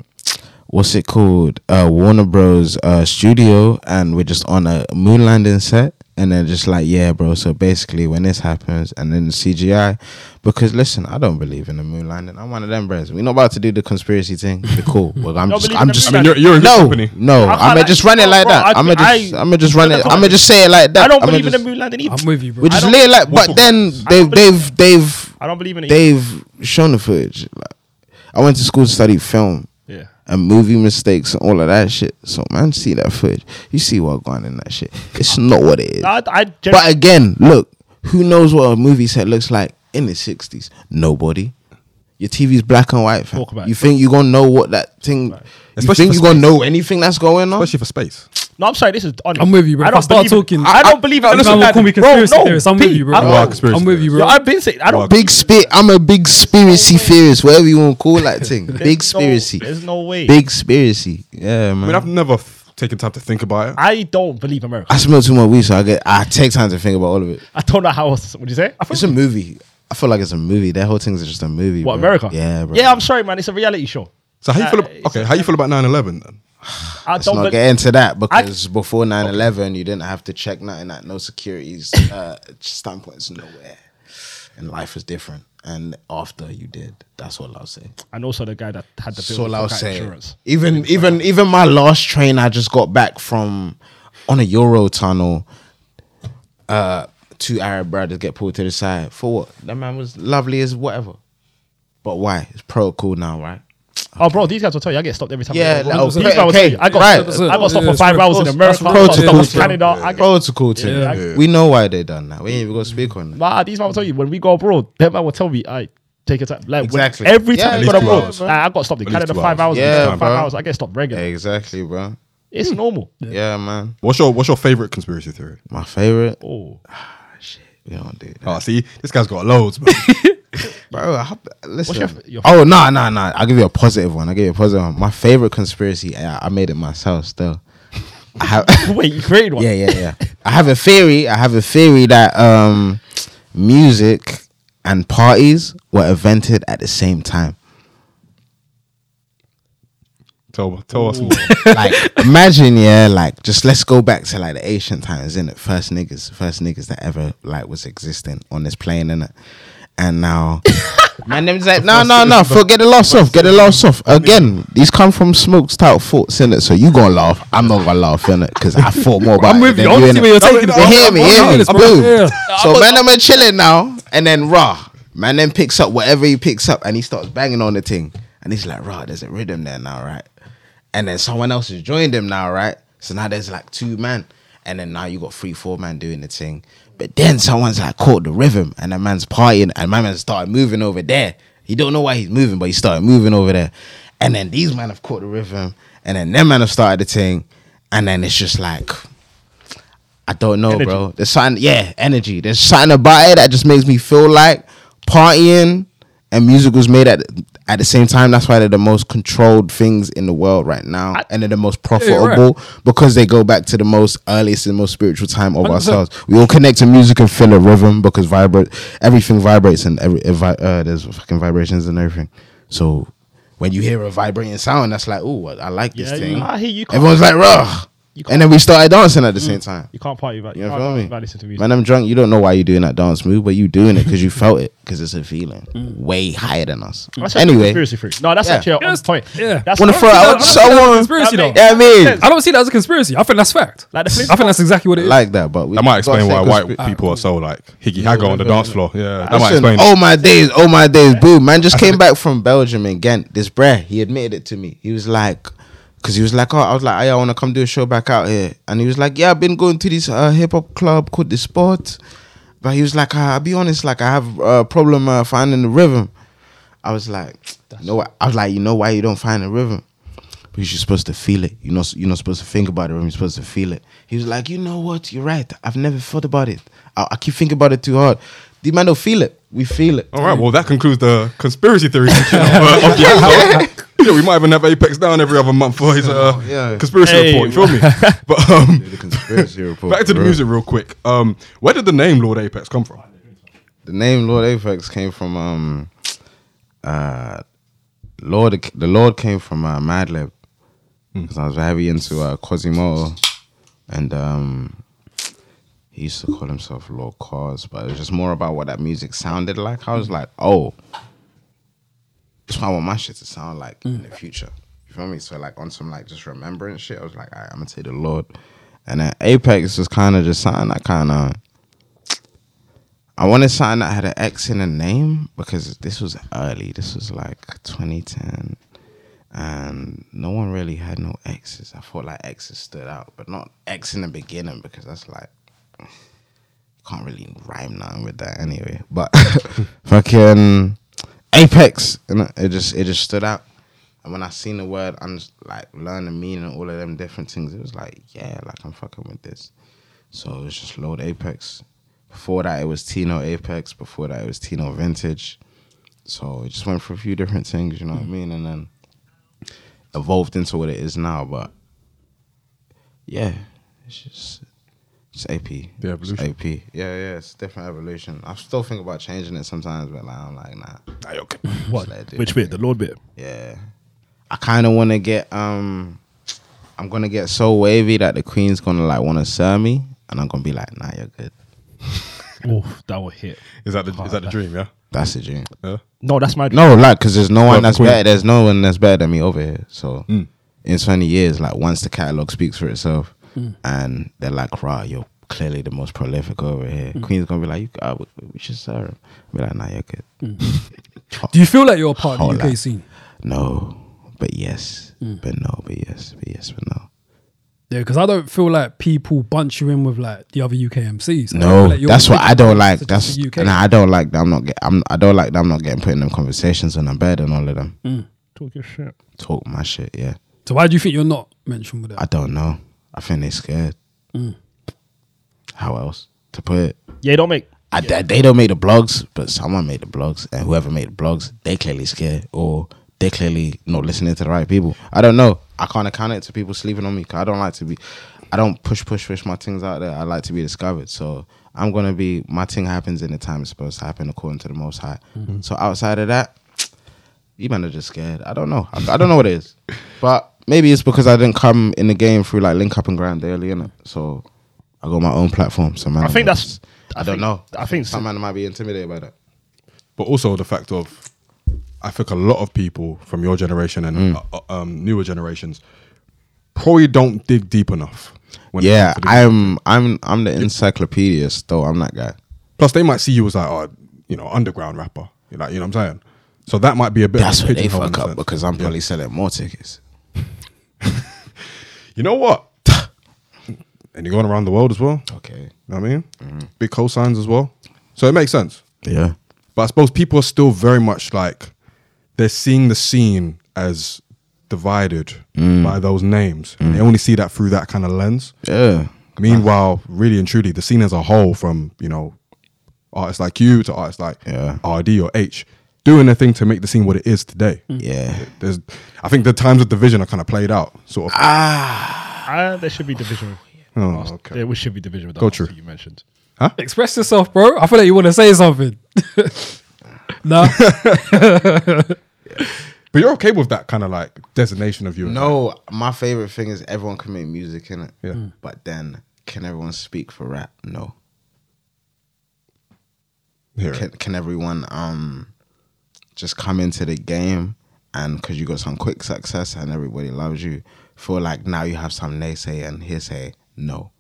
what's it called, uh, Warner Bros. Uh, studio, and we're just on a moon landing set, and they're just like, yeah, bro. So basically, when this happens, and then the CGI, because listen, I don't believe in the moon landing. I'm one of them, bros. We're not about to do the conspiracy thing. Be cool. Well, I'm just, I'm just. I mean, you're, you're a no, company. no, I can't I'm gonna like- just run it like bro, that. I I'm gonna just, I- I'm gonna just run it. I'm gonna just say it like that. I don't I'ma believe in the moon landing either. I'm with you, bro. we just lay it like, but then they've they've they've I don't believe in it. either. they've shown the footage. Like, I went to school to study film Yeah. And movie mistakes and all of that shit. So man, see that footage, you see what going in that shit. It's not what it is. I, I But again, look, who knows what a movie set looks like in the sixties? Nobody. Your TV's black and white. Fam. Talk about You it. think you gonna know what that thing? You Especially think for you gonna know anything that's going on? Especially for space. no, I'm sorry. This is honest. I'm with you, bro. I If I don't start believe talking- I don't believe in the Listen, moon will call me landing. Bro, conspiracy no, theorist. I'm with you, bro. I'm- You are a I'm with you, Yo, bro. I've been saying I don't. Big spit. I'm a big spiracy theorist, whatever you want to call that thing. There's Big no- There's no way. Big spiracy. Yeah, I man. mean, I've never f- taken time to think about it. I don't believe America. I smoke too much weed, so I get. I take time to think about all of it. I don't know how else. What do you say? I It's a movie. I feel like it's a movie. That whole thing's just a movie. what bro. America? Yeah, bro. Yeah, I'm sorry, man. It's a reality show. So how you Uh, feel? it's About, okay, how you feel about 9/11 then? I Let's don't. not bel- get into that because before 9-11, you didn't have to check nothing at no securities uh, standpoints nowhere, and life was different. And after you did, that's all I'll say. and also the guy that had the That's bill all I'll say. insurance. Even even even my last train I just got back from on a Euro tunnel. Uh, two Arab brothers get pulled to the side for what? That man was lovely as whatever. But why? It's protocol now, right? Oh, bro, these guys will tell you I get stopped every time. Yeah, I like, okay, These guys will tell you, I got right. I got stopped Yeah, for five hours in pro- America. that's I got stopped protocol. in Canada. I get, Protocol thing. Yeah, I- We know why they done that. We ain't even gonna speak on that. Nah, these man will tell you when we go abroad. Them man will tell me, I take your time. Like when- Exactly. every time at we go abroad, hours. like, I got stopped in At Canada two five hours. hours. Yeah, America five bro. hours. I get stopped regularly. Exactly, bro. It's normal. Yeah, man. What's your What's your favorite conspiracy theory? My favorite. Oh, We don't do that. Oh, see, this guy's got loads, man. Bro, I hope, listen. your- your- oh no, no, no! I'll give you a positive one. I'll give you a positive one. My favorite conspiracy. I, I made it myself. Still, I have. wait, you created one. yeah, yeah, yeah. I have a theory. I have a theory that um, music and parties were invented at the same time. Tell tell us more. like imagine yeah like just let's go back to like the ancient times in it first niggas first niggas that ever like was existing on this plane in it And now, man, them like, no, no, no, for get the loss off, get the loss off. Again, these come from Smoke's type thoughts, innit? So you gonna laugh. I'm not gonna laugh, innit? Because I thought more about I'm with than you. I innit? see where you're taking it. You hear me, I'm hear me, boom. Yeah. So man, I'm chilling now, and then rah, man, then picks up whatever he picks up, and he starts banging on the thing, and he's like, raw, there's a rhythm there now, right? And then someone else has joined them now, right? So now there's like two man, and then now you got three, four man doing the thing. But then someone's like caught the rhythm, and the man's partying, and my man started moving over there. He don't know why he's moving, but he started moving over there. And then these men have caught the rhythm, and then them man have started the thing, and then it's just like I don't know, Energy. bro. There's something, yeah, energy. There's something about it that just makes me feel like partying and music was made at at the same time. That's why they're the most controlled things in the world right now, and they're the most you're right. profitable because they go back to the most earliest and most spiritual time of 100%. ourselves. We all connect to music and feel a rhythm because vibrate everything vibrates and every uh, there's fucking vibrations and everything. So when you hear a vibrating sound, that's like, oh, I like this Yeah, thing. you- I hear you Everyone's like, raw. You can't- And then we started dancing at the mm. same time. You can't party without You you know can't feel party me? without listening to music. Man, I'm drunk. You don't know why you're doing that dance move, but you're doing it because you felt it because it's a feeling mm. way higher than us. That's Anyway, conspiracy theory. No, that's Yeah. actually on Yes, point. yeah. that's want to throw I out don't see That's a someone. conspiracy, though. Yeah, I mean, I don't see that as a conspiracy. I think that's fact. Like the I think that's exactly what it is. like that, but we That might explain why white conspira- people are so like higgy hagger on the dance floor. Yeah, that might explain. oh my days, oh my days, boom. Man just came back from Belgium and Ghent. This bruh, he admitted it to me. He was like, because he was like, oh, I was like, hey, I want to come do a show back out here. And he was like, yeah, I've been going to this uh, hip hop club called The Spot. But he was like, uh, I'll be honest, like, I have a problem uh, finding the rhythm. I was like, you know what? I was like, you know why you don't find the rhythm? Because you're supposed to feel it. You're not, you're not supposed to think about it. You're supposed to feel it. He was like, you know what? You're right. I've never thought about it. I, I keep thinking about it too hard. The man don't feel it. We feel it. All right, well that concludes the conspiracy theory of, uh, of the episode. Yeah, we might even have Apex down every other month for his uh, Yeah. conspiracy Hey, report. You feel me? But um, The conspiracy report. back to the bro. music real quick. Um, where did the name Lord Apex come from? The name Lord Apex came from um uh Lord the Lord came from uh, Madlib because I was heavy into uh, Quasimoto and um he used to call himself Lord Quas, but it was just more about what that music sounded like. I was like, oh, that's what I want my shit to sound like in the mm. future. You feel me? So like on some like just remembrance shit, I was like, right, I'm gonna say the Lord. And then Apex was kind of just something that kind of I wanted something that had an X in the name because this was early. This was like 2010. And no one really had no X's. I thought like X's stood out, but not X in the beginning because that's like can't really rhyme nothing with that anyway. But fucking Apex, and it just it just stood out. And when I seen the word, I'm just like learn the meaning all of them different things. It was like, yeah, like I'm fucking with this. So it was just Lord Apex. Before that, it was Tino Apex. Before that, it was Tino Vintage. So it just went for a few different things, you know what I mean? And then evolved into what it is now. But yeah, it's just it's AP. The evolution. It's AP. Yeah, yeah, it's different evolution. I still think about changing it sometimes, but like I'm like, nah. okay. What? Just let it do Which bit? The Lord bit. Yeah. I kind of want to get um I'm going to get so wavy that the queen's going to like want to serve me and I'm going to be like, "Nah, you're good." Oof, that will hit. Is that the is that the dream? Yeah. That's the dream. Yeah. No, that's my No, like cuz there's no one that's queen. better. There's no one that's better than me over here. So Mm. in 20 years like once the catalog speaks for itself Mm. and they're like, "Rah, you're clearly the most prolific over here." Mm. Queen's going to be like, "You uh, we, we should serve." him." Be like, "Nah, you're good." Mm. Do you feel like you're a part of the UK on. scene? No. But yes. But no, but yes, but yes, but no. Yeah, because I don't feel like people bunch you in with like the other UK MCs. No, like that's what I don't like. That's UK. and I don't like that. I'm not. Get, I'm. I don't like that. I'm not getting put in them conversations when I'm better than all of them. Talk your shit. Talk my shit. Yeah. So why do you think you're not mentioned with I don't know. I think they're scared. Mm. How else to put it? Yeah, they don't make. I, they- they don't make the blogs, but someone made the blogs, and whoever made the blogs, they clearly scared, or they clearly not listening to the right people. I don't know. I can't account it to people sleeping on me. 'cause I don't like to be. I don't push, push, push my things out there. I like to be discovered. So I'm gonna be. My thing happens in the time it's supposed to happen, according to the Most High. Mm-hmm. So outside of that, you man are just scared. I don't know. I, I don't know what it is, but maybe it's because I didn't come in the game through like link up and grind daily, innit? So I got my own platform. So man, I think that's- I, I don't think- know. I think some man might be intimidated by that. but also the fact of I think a lot of people from your generation and Mm. uh, uh, um, newer generations probably don't dig deep enough. when Yeah, comes to these- I'm I'm I'm the encyclopedia though. I'm that guy. Plus, they might see you as like, oh, you know, underground rapper. You know, you know what I'm saying? So that might be a bit. That's of a what they fuck up sense. because I'm Yeah. probably selling more tickets. You know what? and you're going around the world as well. Okay. You know what I mean? Big cosigns as well. So it makes sense. Yeah. But I suppose people are still very much like they're seeing the scene as divided mm. by those names. And they mm. only see that through that kind of lens. Yeah. Meanwhile, really and truly, the scene as a whole, from you know, artists like you to artists like Yeah. Arrdee or Aitch, doing their thing to make the scene what it is today. Yeah. There's, I think the times of division are kind of played out, sort of. Uh, there should be division. Oh, Last- okay. There should be division with the Go last true. you mentioned. Express yourself, bro. I feel like you want to say something. no. But you're okay with that kind of like designation of you? as No, my favorite thing is everyone can make music in it. Yeah. Mm. But then can everyone speak for rap? No. like- Hear it. Can can everyone um just come into the game and because you got some quick success and everybody loves you, feel like now you have some naysay and hearsay? No.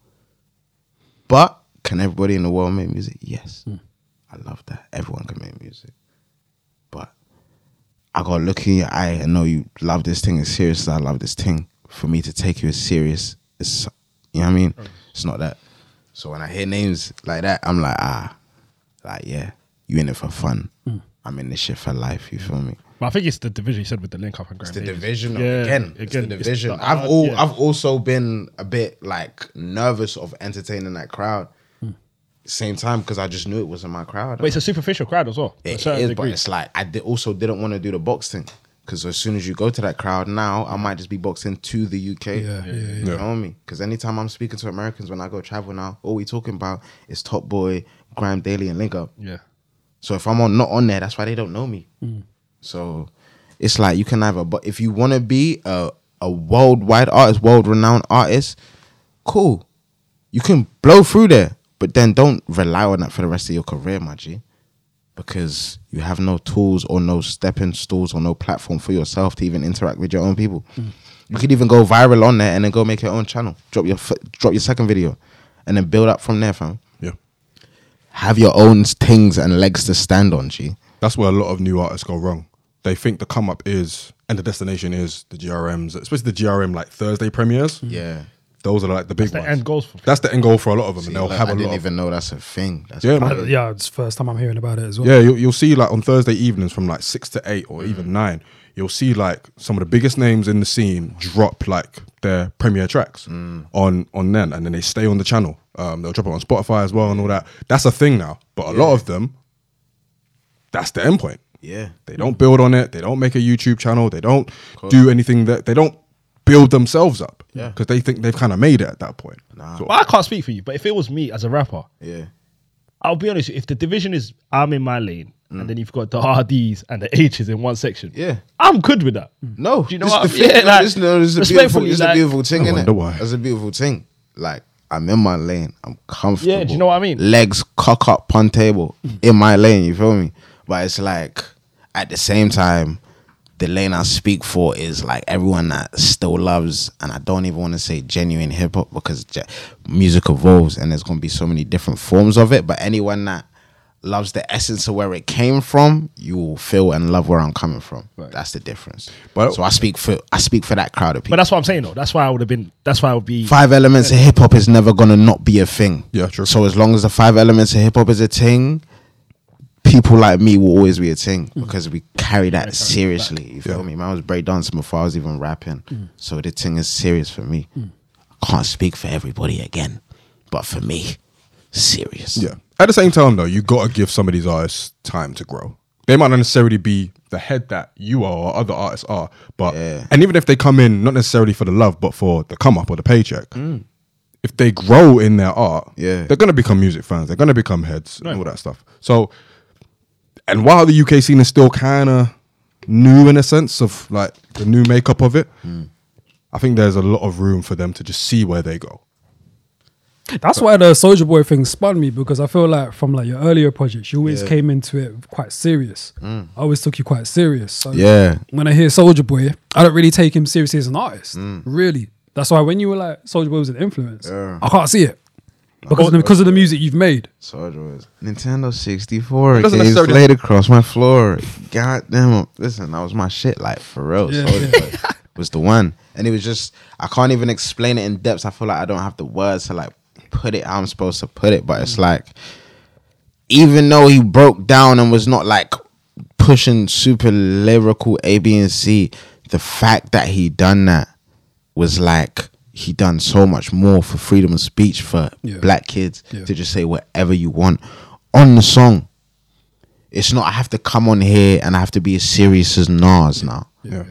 But can everybody in the world make music? Yes. I love that. Everyone can make music. But I gotta look in your eye and know you love this thing as serious as I love this thing. For me to take you as serious, it's you know what I mean? It's not that. So when I hear names like that, I'm like, ah, like yeah, you in it for fun. I'm in this shit for life. You feel me? But I think it's the division you said with the link up and It's Graham the Davies. division Yeah, again. It's the again, it's division. the- I've all yeah. I've also been a bit like nervous of entertaining that crowd. Hmm. Same time because I just knew it wasn't my crowd. But it's a superficial crowd as well. to a It certain is, but it's like I did also didn't want to do the box thing because as soon as you go to that crowd now, I might just be boxing to the UK. Yeah, yeah, yeah. You know me? Because anytime I'm speaking to Americans when I go travel now, all we talking about is Top Boy, GRM Daily, and Link Up. yeah. So if I'm on not on there, that's why they don't know me. Hmm. So it's like you can either, but if you want to be a a worldwide artist, world renowned artist, cool. You can blow through there, but then don't rely on that for the rest of your career, my G. Because you have no tools or no stepping stools or no platform for yourself to even interact with your own people. Hmm. You could even go viral on there and then go make your own channel. Drop your drop your second video, and then build up from there, fam. Yeah. Have your own things and legs to stand on, G. That's where a lot of new artists go wrong. They think the come up is and the destination is the GRMs, especially the GRM like Thursday premieres. Mm-hmm. Yeah. Those are like the big the ones. end goals for- That's the end goal for a lot of them, and they'll Like, have I a didn't lot. Of, even know that's a thing. That's Yeah, man. yeah, it's the first time I'm hearing about it as well. yeah, you'll, you'll see like on Thursday evenings from like six to eight or even mm. nine, you'll see like some of the biggest names in the scene drop like their premiere tracks mm. on on then, and then they stay on the channel. Um, they'll drop it on Spotify as well and all that. That's a thing now. But a lot of them, that's the end point. Yeah. They don't build on it. They don't make a YouTube channel. They don't do anything that they don't build themselves up. Yeah. Because they think they've kind of made it at that point. Nah. So- But I can't speak for you. But if it was me as a rapper, Yeah. I'll be honest. If the division is I'm in my lane, and then you've got the Arrdees and the Aitch's in one section, Yeah. I'm good with that. No. Do you know this what the I mean? thing, Yeah, like, this, no, this is a beautiful, this is a beautiful thing, I innit? wonder why. That's a beautiful thing. Like, I'm in my lane. I'm comfortable. Yeah, do you know what I mean? Legs cock up, pun table, in my lane, you feel me? But it's like, at the same time, the lane I speak for is like everyone that still loves, and I don't even want to say genuine hip hop because music evolves and there's going to be so many different forms of it. But anyone that loves the essence of where it came from, you will feel and love where I'm coming from. That's the difference. But- so I speak for I speak for that crowd of people. But that's what I'm saying though. That's why I would have been. That's why I would be. Five elements of hip hop is never gonna not be a thing. Yeah, true. So as long as the five elements of hip hop is a thing, people like me will always be a thing mm. because we carry that seriously. You feel Yeah. me? Man, I was breakdancing before I was even rapping. Mm. So the thing is serious for me. Mm. I can't speak for everybody again, but for me, serious. Yeah. At the same time, though, you got to give some of these artists time to grow. They might not necessarily be the head that you are or other artists are, but Yeah. and even if they come in not necessarily for the love, but for the come up or the paycheck, mm. if they grow in their art, Yeah. they're gonna become music fans. They're gonna become heads and all that stuff. So, and while the UK scene is still kind of new in a sense of like the new makeup of it, mm. I think there's a lot of room for them to just see where they go. That's why the Soulja Boy thing spun me because I feel like from like your earlier projects, you always Yeah. came into it quite serious. Mm. I always took you quite serious. So Yeah. when I hear Soulja Boy, I don't really take him seriously as an artist. Mm. Really. That's why when you were like Soulja Boy was an influence, Yeah. I can't see it because of the, because of the music you've made. Soulja was Nintendo 64 It doesn't games necessarily- played across my floor. God damn, listen, that was my shit. Like for real, Yeah, Soulja yeah. Boy was the one, and it was just I can't even explain it in depth. I feel like I don't have the words to like put it how I'm supposed to put it, but it's mm. like even though he broke down and was not like pushing super lyrical A, B, and C, the fact that he done that was like he done so much more for freedom of speech for Yeah. black kids Yeah. to just say whatever you want on the song. It's not I have to come on here and I have to be as serious as Nas now. Yeah.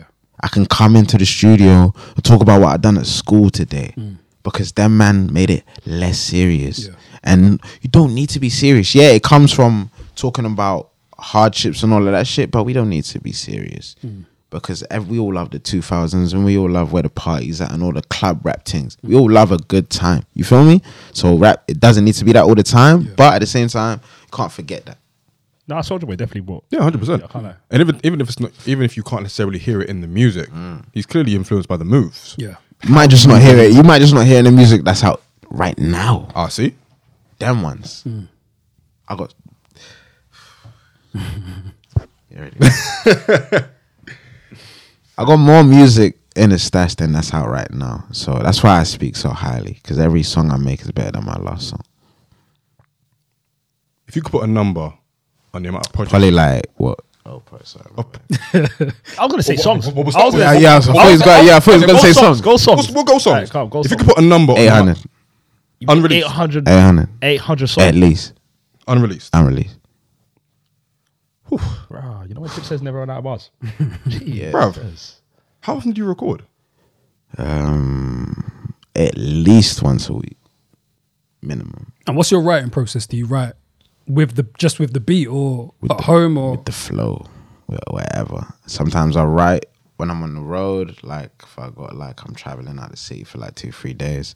I can come into the studio and talk about what I done at school today. Mm. Because that man made it less serious. Yeah. And you don't need to be serious. Yeah, it comes from talking about hardships and all of that shit, but we don't need to be serious. Hmm. Because ev- we all love the 2000s and we all love where the parties at and all the club rap things. We all love a good time. You feel me? So rap, it doesn't need to be that all the time, Yeah. but at the same time, can't forget that. Nah, Soulja Boy definitely brought. Yeah, hundred percent. Yeah, I. And even even if it's not, even if you can't necessarily hear it in the music, mm. he's clearly influenced by the moves. Yeah. You might just not hear it. You might just not hear the music that's out right now. Ah, see, them ones. Hmm. I got. I got more music in the stash than that's out right now, so that's why I speak so highly. Because every song I make is better than my last song. if you could put a number on the amount of projects, Probably like what? Oh, pro- sorry. my. I was gonna say songs. what- what was I was gonna- Yeah, yeah, I thought he was gonna- yeah, I thought he was gonna Go say songs, songs. Go songs. We'll, we'll go songs. Alright, come on, go if you songs. could put a number, on 800. Unreleased. 800, 800. 800 songs. At least. unreleased. Unreleased. Bruh, you know what Tip says never run out of bars. Yeah. Bruv, how often do you record? Um, at least once a week. Minimum. And what's your writing process? Do you write with the just with the beat or With at the- home or with the flow, whatever. Sometimes I write when I'm on the road, like if I got like I'm traveling out the city for like two, three days,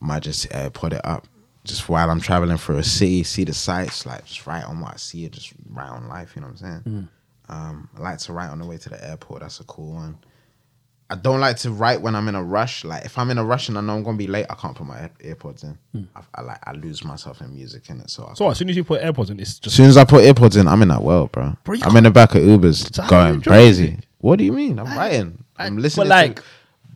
might just uh, put it up just while I'm traveling through a city, see the sights, like just write on what I see, just write on life. You know what I'm saying? Um, I like to write on the way to the airport. That's a cool one. I don't like to write when I'm in a rush. Like if I'm in a rush and I know I'm gonna be late, I can't put my Air- AirPods in. Hmm. I, I like I lose myself in music in it. So, I So as soon as you put AirPods in, it's as soon as I put AirPods in, I'm in that world, bro. Bro, I'm in the back of Ubers So how do you going crazy. What do you mean? I'm writing. I'm listening. but like, to,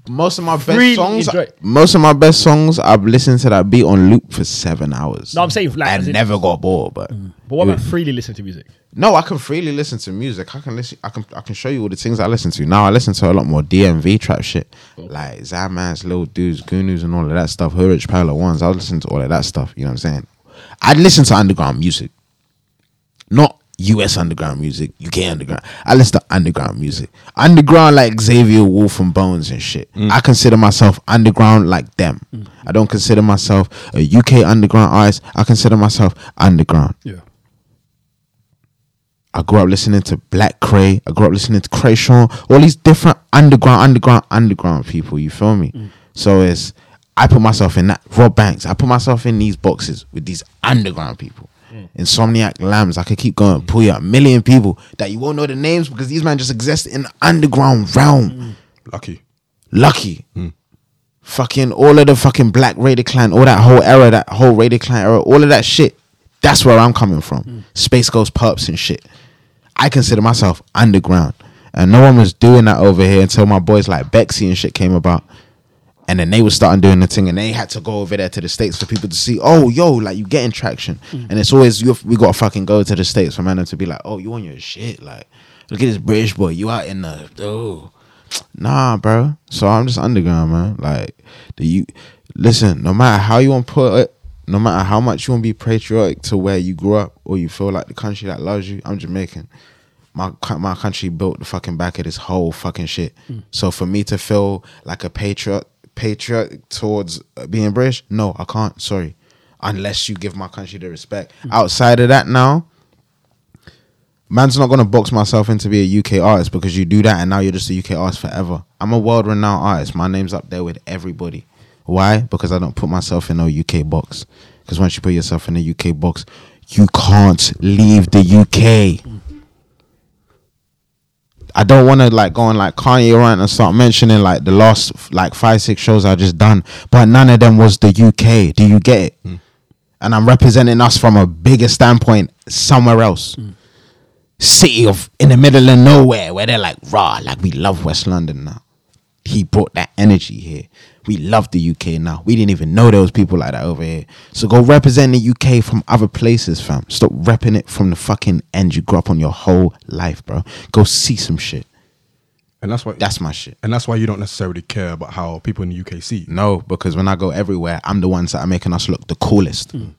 most of my best songs. enjoy- Most of my best songs, I've listened to that beat on loop for seven hours. No, I'm saying, like, I in- never got bored. But mm. but what about freely listening to music? no, I can freely listen to music. I can listen. I can. I can show you all the things I listen to now. I listen to a lot more DMV trap shit, like Zamans, Lil Dudes, Goonus, and all of that stuff. Hurrich Pala ones. I listen to all of that stuff. You know what I'm saying? I'd listen to underground music, not US underground music, UK underground. I listen to underground music. Underground like Xavier Wulf and Bones and shit. Mm. I consider myself underground like them. Mm. I don't consider myself a UK underground artist. I consider myself underground. yeah. I grew up listening to Black Kray. I grew up listening to Kreayshawn. All these different underground, underground, underground people. You feel me? Mm. So it's I put myself in that Rob Banks. I put myself in these boxes with these underground people. Insomniac Lambs. I could keep going. Pull you a million people that you won't know the names because these men just exist in the underground realm. Lucky. Lucky. Hmm. Fucking all of the fucking Black Raider Klan, all that whole era, that whole Raider Klan era, all of that shit. That's where I'm coming from. Hmm. SpaceGhostPurrp and shit. I consider myself underground. And no one was doing that over here until my boys like Bexey and shit came about. And then they were starting doing the thing and they had to go over there to the States for people to see, oh, yo, like you getting traction. Mm. And it's always, you we got to fucking go to the States for man to be like, oh, you on your shit. Like, look at this British boy. You out in the, oh. Nah, bro. So I'm just underground, man. Like, the you listen. No matter how you want to put it, no matter how much you want to be patriotic to where you grew up, or you feel like the country that loves you. I'm Jamaican. My my country built the fucking back of this whole fucking shit. Mm. So for me to feel like a patriot, patriot towards uh, being British, no, I can't. Sorry, unless you give my country the respect. Outside of that, now man's not gonna box myself into be a UK artist because you do that and now you're just a UK artist forever. I'm a world renowned artist. My name's up there with everybody. Why? Because I don't put myself in no UK box. Because once you put yourself in a UK box, you can't leave the UK. I don't want to like go on like Kanye rant and start mentioning like the last like five six shows I just done, but none of them was the UK. Do you get it? Hmm. And I'm representing us from a bigger standpoint somewhere else. Hmm. City of in the middle of nowhere where they're like raw, like we love West London now. He brought that energy here. We love the UK now. We didn't even know there was people like that over here. So go represent the UK from other places, fam. Stop repping it from the fucking end you grew up on your whole life, bro. Go see some shit. And that's why That's my shit. and that's why you don't necessarily care about how people in the UK see. you. No, because when I go everywhere, I'm the ones that are making us look the coolest. Hmm.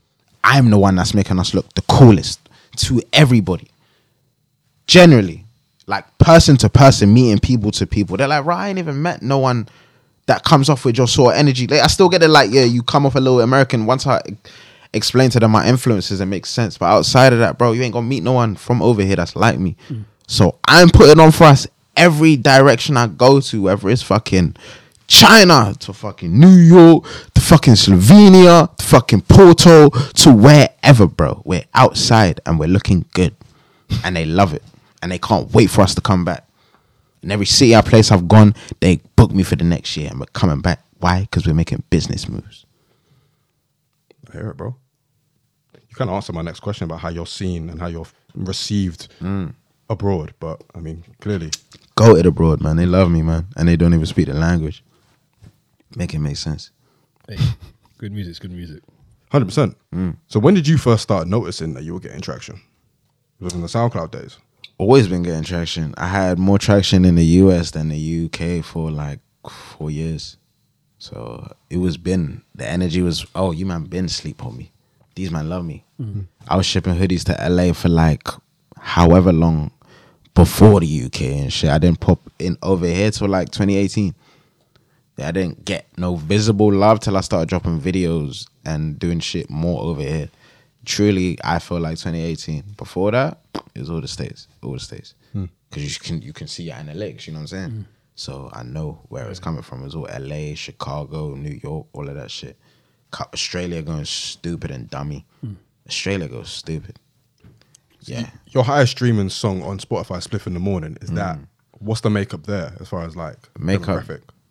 I'm the one that's making us look the coolest to everybody. Generally, like person to person, meeting people to people. They're like, right, I ain't even met no one that comes off with your sort of energy. Like, I still get it like, yeah, you come off a little American. Once I explain to them my influences, it makes sense. But outside of that, bro, you ain't gonna meet no one from over here that's like me. Mm. So I'm putting on for us every direction I go to, whether it's fucking China to fucking New York to fucking Slovenia to fucking Porto to wherever, bro. We're outside and we're looking good, and they love it, and they can't wait for us to come back. And every city or place I've gone, they book me for the next year, and we're coming back. Why? Because we're making business moves. I hear it, bro. You kind of answered my next question about how you're seen and how you're received mm. abroad, but I mean, clearly, Go it abroad, man. They love me, man, and they don't even speak the language. Make it make sense. Hey, good music's good music. hundred percent. Mm. So when did you first start noticing that you were getting traction? It Was it in the SoundCloud days? Always been getting traction. I had more traction in the US than the UK for like four years. So it was been the energy was oh you man been sleep on me. These man love me. Mm-hmm. I was shipping hoodies to LA for like however long before the UK and shit. I didn't pop in over here till like 2018. I didn't get no visible love till I started dropping videos and doing shit more over here. Truly, I feel like 2018. Before that, it was all the states, all the states, hmm. because you can you can see your analytics. You know what I'm saying? Hmm. So I know where it's coming from. It's all LA, Chicago, New York, all of that shit. Australia going stupid and dummy. Hmm. Australia goes stupid. Yeah. Your highest streaming song on Spotify, "Spliff in the Morning," is that? What's the makeup there as far as like Makeup.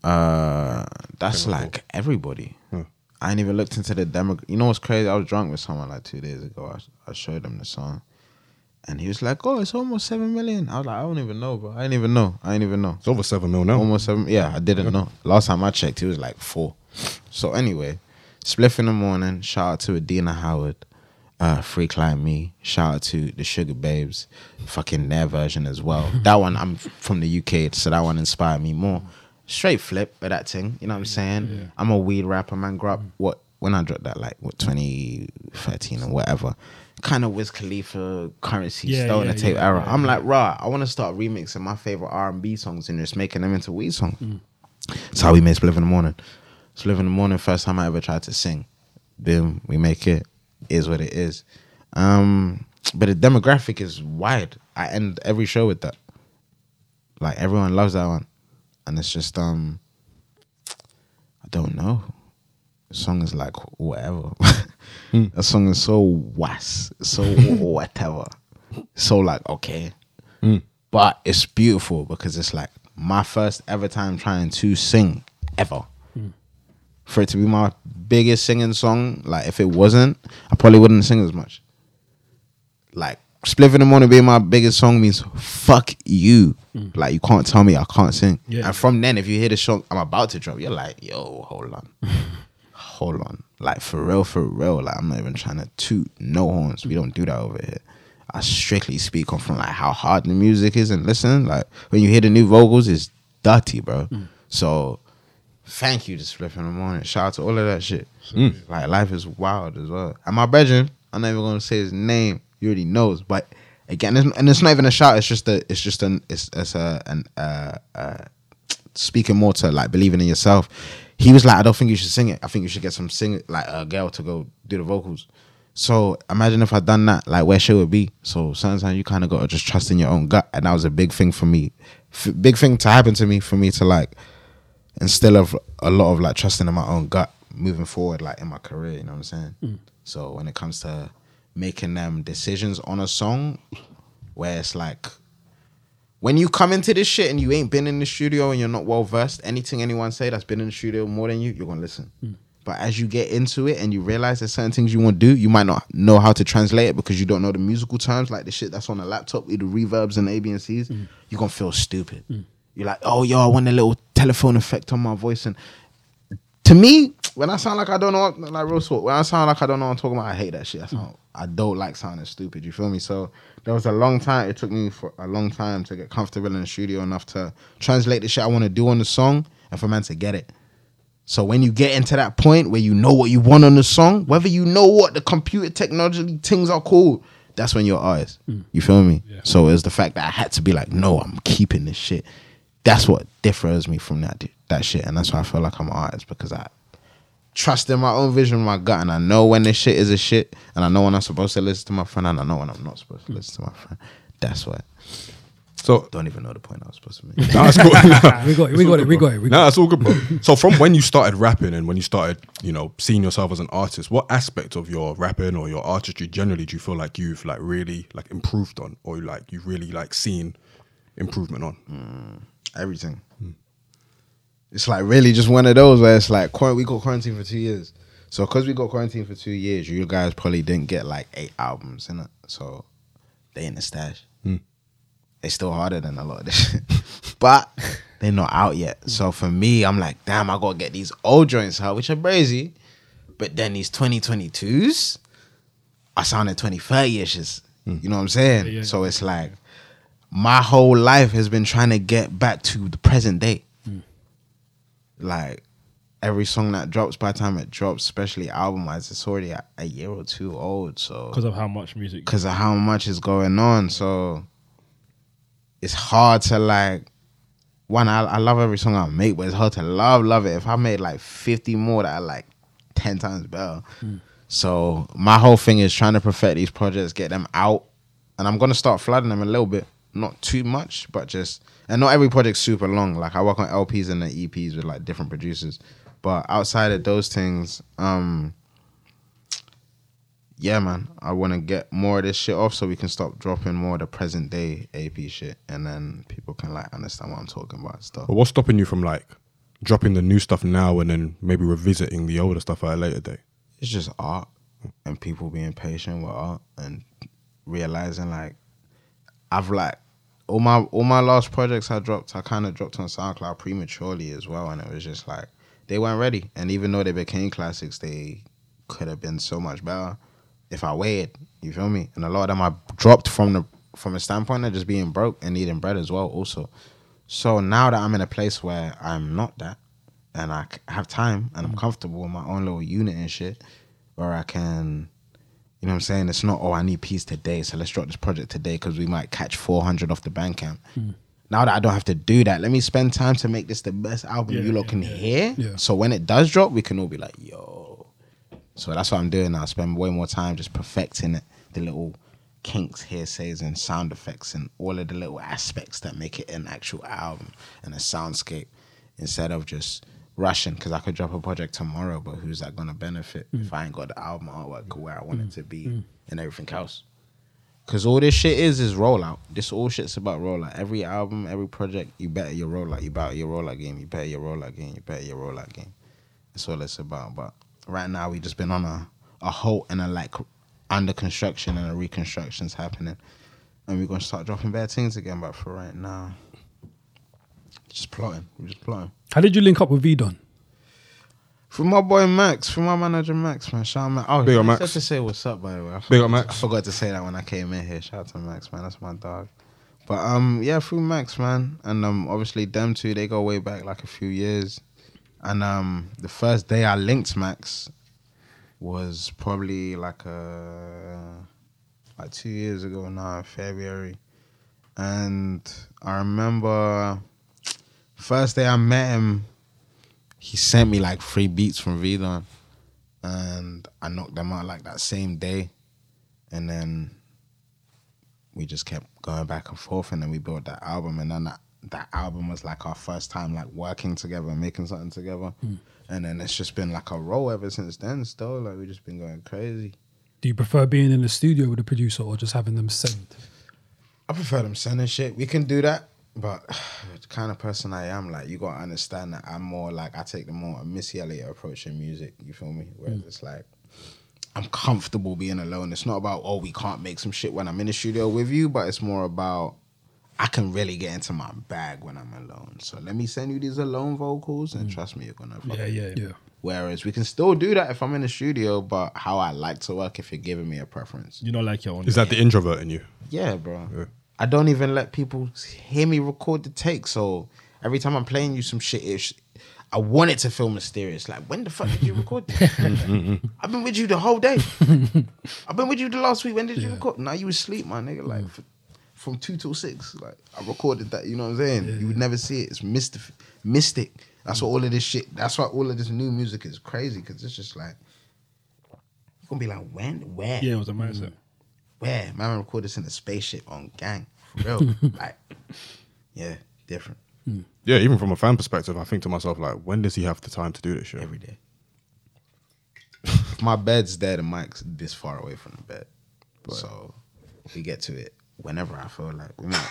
Uh, that's like everybody. I ain't even looked into the demo. You know what's crazy? I was drunk with someone like two days ago. I, I showed him the song, and he was like, "Oh, it's almost seven million. I was like, "I don't even know, bro. I didn't even know. I didn't even know. It's over seven mil now. Almost seven. Yeah, I didn't know. Last time I checked, he was like four. So anyway, spliff in the morning. Shout out to Adina Howard. Uh, Freak Like Me. Shout out to the Sugababes. Fucking their version as well. that one I'm from the UK, so that one inspired me more. Straight flip of that thing. You know what I'm saying? I'm a weed rapper, man. Grew up what when I dropped that like what 2013 or whatever. Kind of Wiz Khalifa currency Yeah, stone yeah, the tape yeah, era. yeah, I'm like, rah, I want to start remixing my favorite R&B songs and just making them into weed songs. That's how we made Spliff in the Morning. Spliff in the Morning, first time I ever tried to sing. Boom, we make it. Is what it is. Um, but the demographic is wide. I end every show with that. Like everyone loves that one, and it's just um, I don't know. The song is like whatever. Hmm. that song is so was, so whatever, so like okay, hmm. but it's beautiful because it's like my first ever time trying to sing ever. Hmm. For it to be my biggest singing song, like if it wasn't, I probably wouldn't sing as much. Like Spliff in the Morning being my biggest song means fuck you. Mm. Like you can't tell me I can't sing. Yeah. And from then, if you hear the song I'm about to drop, you're like, yo, hold on. hold on. Like for real, for real. Like I'm not even trying to toot no horns. We don't do that over here. I strictly speak on from like how hard the music is and listen. Like when you hear the new vocals, it's dirty, bro. Mm. So thank you to Spliff in the morning. Shout out to all of that shit. Mm. Like life is wild as well. And my brethren, I'm not even gonna say his name. You already knows, but again, it's, and it's not even a shout. It's just a. It's just an. It's, it's a an uh, uh, speaking more to like believing in yourself. He was like, I don't think you should sing it. I think you should get some sing like a girl to go do the vocals. So imagine if I'd done that, like where she would be. So sometimes you kind of got to just trust in your own gut, and that was a big thing for me. F- big thing to happen to me for me to like instill of a lot of like trusting in my own gut moving forward, like in my career. You know what I'm saying? Mm. So when it comes to making them decisions on a song, where it's like when you come into this shit and you ain't been in the studio and you're not well versed, anything anyone say that's been in the studio more than you, you're gonna listen. Hmm. But as you get into it and you realize there's certain things you want to do, you might not know how to translate it because you don't know the musical terms, like the shit that's on the laptop with the reverbs and A, B, and C's. Hmm. You're gonna feel stupid. Hmm. You're like, oh yo, I want a little telephone effect on my voice. And to me, when I sound like I don't know, what, like real talk, when I sound like I don't know what I'm talking about, I hate that shit. I sound, I don't like sounding stupid. You feel me? So there was a long time. It took me for a long time to get comfortable in the studio enough to translate the shit I want to do on the song and for man to get it. So when you get into that point where you know what you want on the song, whether you know what the computer technology things are called, that's when you're artist. Mm. You feel me? So it's the fact that I had to be like, no, I'm keeping this shit. That's what differs me from that that shit, and that's why I feel like I'm an artist because I trust in my own vision, my gut, and I know when this shit is a shit, and I know when I'm supposed to listen to my friend, and I know when I'm not supposed to listen to my friend. That's why. So Don't even know the point I was supposed to make. nah, that's cool. Nah, we got it. We got it. We got it. We No, got that's all good, bro. so from when you started rapping and when you started, you know, seeing yourself as an artist, what aspect of your rapping or your artistry generally do you feel like you've like really like improved on, or like you've really like seen improvement on? Mm, everything. It's like really just one of those where it's like we got quarantined for two years. So because we got quarantined for two years, you guys probably didn't get like eight albums in it. So they in the stash. Hmm. They still harder than a lot of this shit. but they're not out yet. So for me, I'm like, damn, I gotta get these old joints out, which are crazy. But then these 2022s, I sounded 2030 ishes. Hmm. You know what I'm saying? yeah. So it's like my whole life has been trying to get back to the present day. Like every song that drops by the time it drops, especially album wise, it's already a, a year or two old. So because of how much music. because of how much is going on. So it's hard to like one. I, I love every song I make, but it's hard to love love it. If I made like fifty more that are like ten times better. Mm. So my whole thing is trying to perfect these projects, get them out, and I'm gonna start flooding them a little bit, not too much, but just and not every project's super long. Like I work on LPs and the EPs with like different producers, but outside of those things, um, yeah, man, I want to get more of this shit off so we can stop dropping more of the present day AP shit, and then people can like understand what I'm talking about and stuff. But what's stopping you from like dropping the new stuff now and then maybe revisiting the older stuff at a later date? It's just art, and people being patient with art and realizing like I've like all my all my last projects I dropped, I kind of dropped on SoundCloud prematurely as well, and it was just like they weren't ready. And even though they became classics, they could have been so much better if I waited. You feel me? And a lot of them I dropped from the from a standpoint of just being broke and needing bread as well. Also, so now that I'm in a place where I'm not that, and I have time and I'm comfortable in my own little unit and shit, where I can, you know what I'm saying? It's not, oh, I need peace today, so let's drop this project today because we might catch 400 off the Bandcamp. Hmm. Now that I don't have to do that, let me spend time to make this the best album Yeah, you lot yeah, can yeah. hear. Yeah. So when it does drop, we can all be like, yo. So that's what I'm doing now. I spend way more time just perfecting it, the little kinks, hearsays, and sound effects, and all of the little aspects that make it an actual album and a soundscape instead of just rushing. Because I could drop a project tomorrow, but who's that gonna benefit mm. if I ain't got the album artwork where I want it mm. to be mm. and everything else? Cause all this shit is is rollout. This all shit's about rollout. Every album, every project, you better your rollout. You better your rollout game. You better your rollout game. You better your rollout game. That's all it's about. But right now, we just been on a a halt and a like under construction and a reconstruction's happening, and we're gonna start dropping bad things again. But for right now, just plotting. We're just plotting. How did you link up with V Don? From my boy Max, from my manager Max, man. Shout out Max. Oh, Big up Max. said to say what's up, by the way. I Big up Max. I forgot to say that when I came in here. Shout out to Max, man. That's my dog. But um, yeah, through Max, man, and um, obviously them two, they go way back like a few years. And um, the first day I linked Max was probably like a like two years ago now, February. And I remember first day I met him, he sent me like three beats from V Don. And I knocked them out like that same day. And then we just kept going back and forth and then we built that album and then that that album was like our first time like working together, making something together, hmm. and then it's just been like a roll ever since then. Still, like we've just been going crazy. Do you prefer being in the studio with a producer or just having them send? I prefer them sending shit. We can do that, but the kind of person I am, like you gotta understand that I'm more like I take the more Missy Elliott approach in music. You feel me? Whereas mm. it's like I'm comfortable being alone. It's not about oh we can't make some shit when I'm in the studio with you, but it's more about I can really get into my bag when I'm alone. So let me send you these alone vocals, and mm. trust me, you're gonna. fuck Yeah, yeah, Yeah. Whereas we can still do that if I'm in the studio, but how I like to work if you're giving me a preference. You know, like your own. Is that the introvert in you? Yeah, bro. Yeah. I don't even let people hear me record the take. So every time I'm playing you some shit, it's, I want it to feel mysterious. Like, when the fuck did you record this? I've been with you the whole day. I've been with you the last week. When did you record? Now you asleep, my nigga. Like, mm. f- from two till six. Like, I recorded that. You know what I'm saying? You would never see it. It's mystic. Mystic. That's what all of this shit. That's why all of this new music is crazy. Because it's just like, you're gonna be like, when, where? yeah, it was a mindset. Where man record this in a spaceship on gang for real. Like yeah different. Hmm. Yeah, even from a fan perspective, I think to myself like, when does he have the time to do this shit? every day. My bed's there the mic's this far away from the bed. So we get to it whenever i feel like we might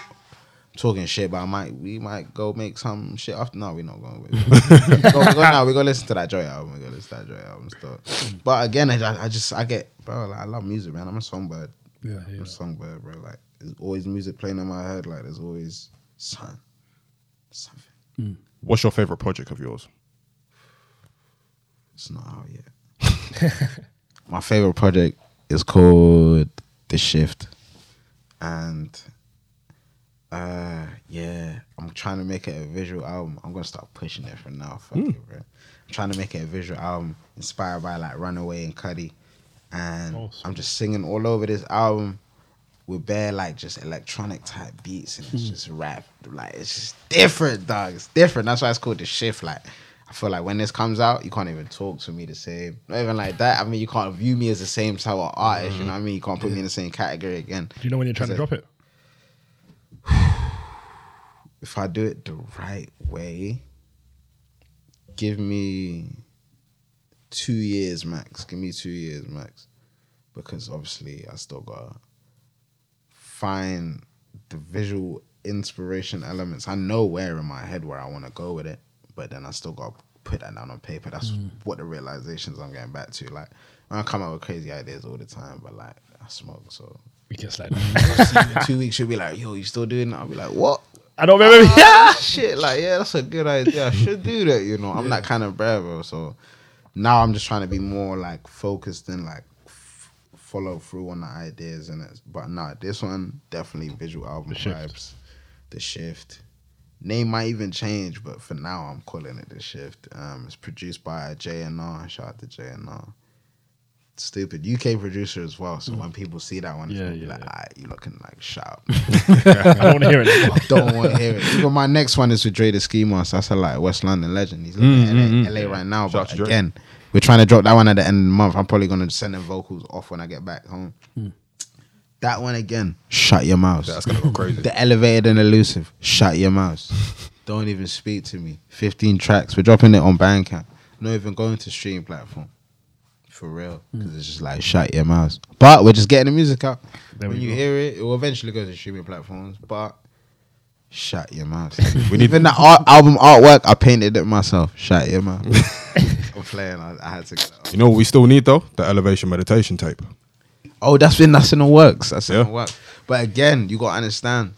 talking shit but i might we might go make some shit after no we're not going we go, we go now we go listen to that joy album we go listen to that joy album stuff but again I, I just i get bro like, i love music man i'm a songbird Yeah, I'm yeah. a songbird, bro. Like there's always music playing in my head. Like there's always something, something. What's your favorite project of yours? It's not out yet. my favorite project is called The Shift, and uh, yeah, I'm trying to make it a visual album. I'm gonna start pushing it for now. Fuck it, bro. I'm trying to make it a visual album inspired by like Runaway and Cudi, and Awesome. I'm just singing all over this album with bare like just electronic type beats and it's hmm. just rap. Like it's just different, dog. It's different. That's why it's called the shift. Like I feel like when this comes out, you can't even talk to me the same. Not even like that. I mean, you can't view me as the same type of artist. You hmm. know what I mean? You can't put me in the same category again. Do you know when you're trying to drop it? If I do it the right way, give me two years max. Give me two years max, because obviously I still gotta find the visual inspiration elements. I know where in my head where I want to go with it, but then I still got to put that down on paper. That's mm. what the realizations I'm getting back to. Like I come up with crazy ideas all the time, but like I smoke, so We just slide. I'll see you in two weeks you'll be like, "Yo, you still doing that?" I'll be like, "What?" I don't remember. yeah, shit, like yeah, that's a good idea. I should do that, you know. I'm that kind of bravo, so now I'm just trying to be more like focused and like f- follow through on the ideas and it's But nah, this one definitely visual album The Shift. vibes. The shift. Name might even change, but for now I'm calling it the shift. Um, it's produced by JNR. Shout out to JNR. Stupid UK producer as well. So mm. when people see that one, it's Yeah, yeah, like, yeah. "Alright, you looking like sharp." I don't want to hear it. don't want to hear it. Even my next one is with Dre the Ski Master. That's a like West London legend. He's living mm, in LA, mm, LA right now. Shout But to Dre. again, we're trying to drop that one at the end of the month. I'm probably gonna send the vocals off when I get back home. That one again. Shut your mouth. That's gonna go crazy. The elevated and elusive. Shut your mouth. Don't even speak to me. 15 tracks. We're dropping it on Bandcamp. Not even going to stream platform. For real. Because it's just like, shut your mouth. But we're just getting the music out. There when you go. hear it, it will eventually go to streaming platforms. But shut your mouth. we need even the art, album artwork, I painted it myself. Shut your mouth. I'm playing. I, I had to get it off. You know what we still need though? The elevation meditation tape. Oh, that's been that's in the works. That's in the works. But again, you gotta understand.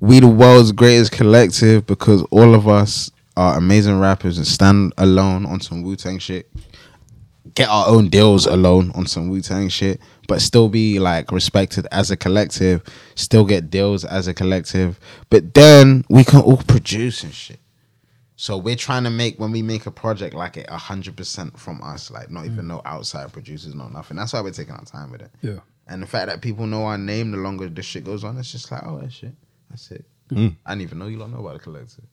We the world's greatest collective because all of us are amazing rappers and stand alone on some Wu Tang shit. Get our own deals alone on some Wu Tang shit, but still be like respected as a collective. Still get deals as a collective, but then we can all produce and shit. So we're trying to make when we make a project like it hundred percent from us, like not even no outside producers, no nothing. That's why we're taking our time with it. Yeah. And the fact that people know our name, the longer the shit goes on, it's just like, oh, that shit. That's it. Mm. I didn't even know you don't know about the collective.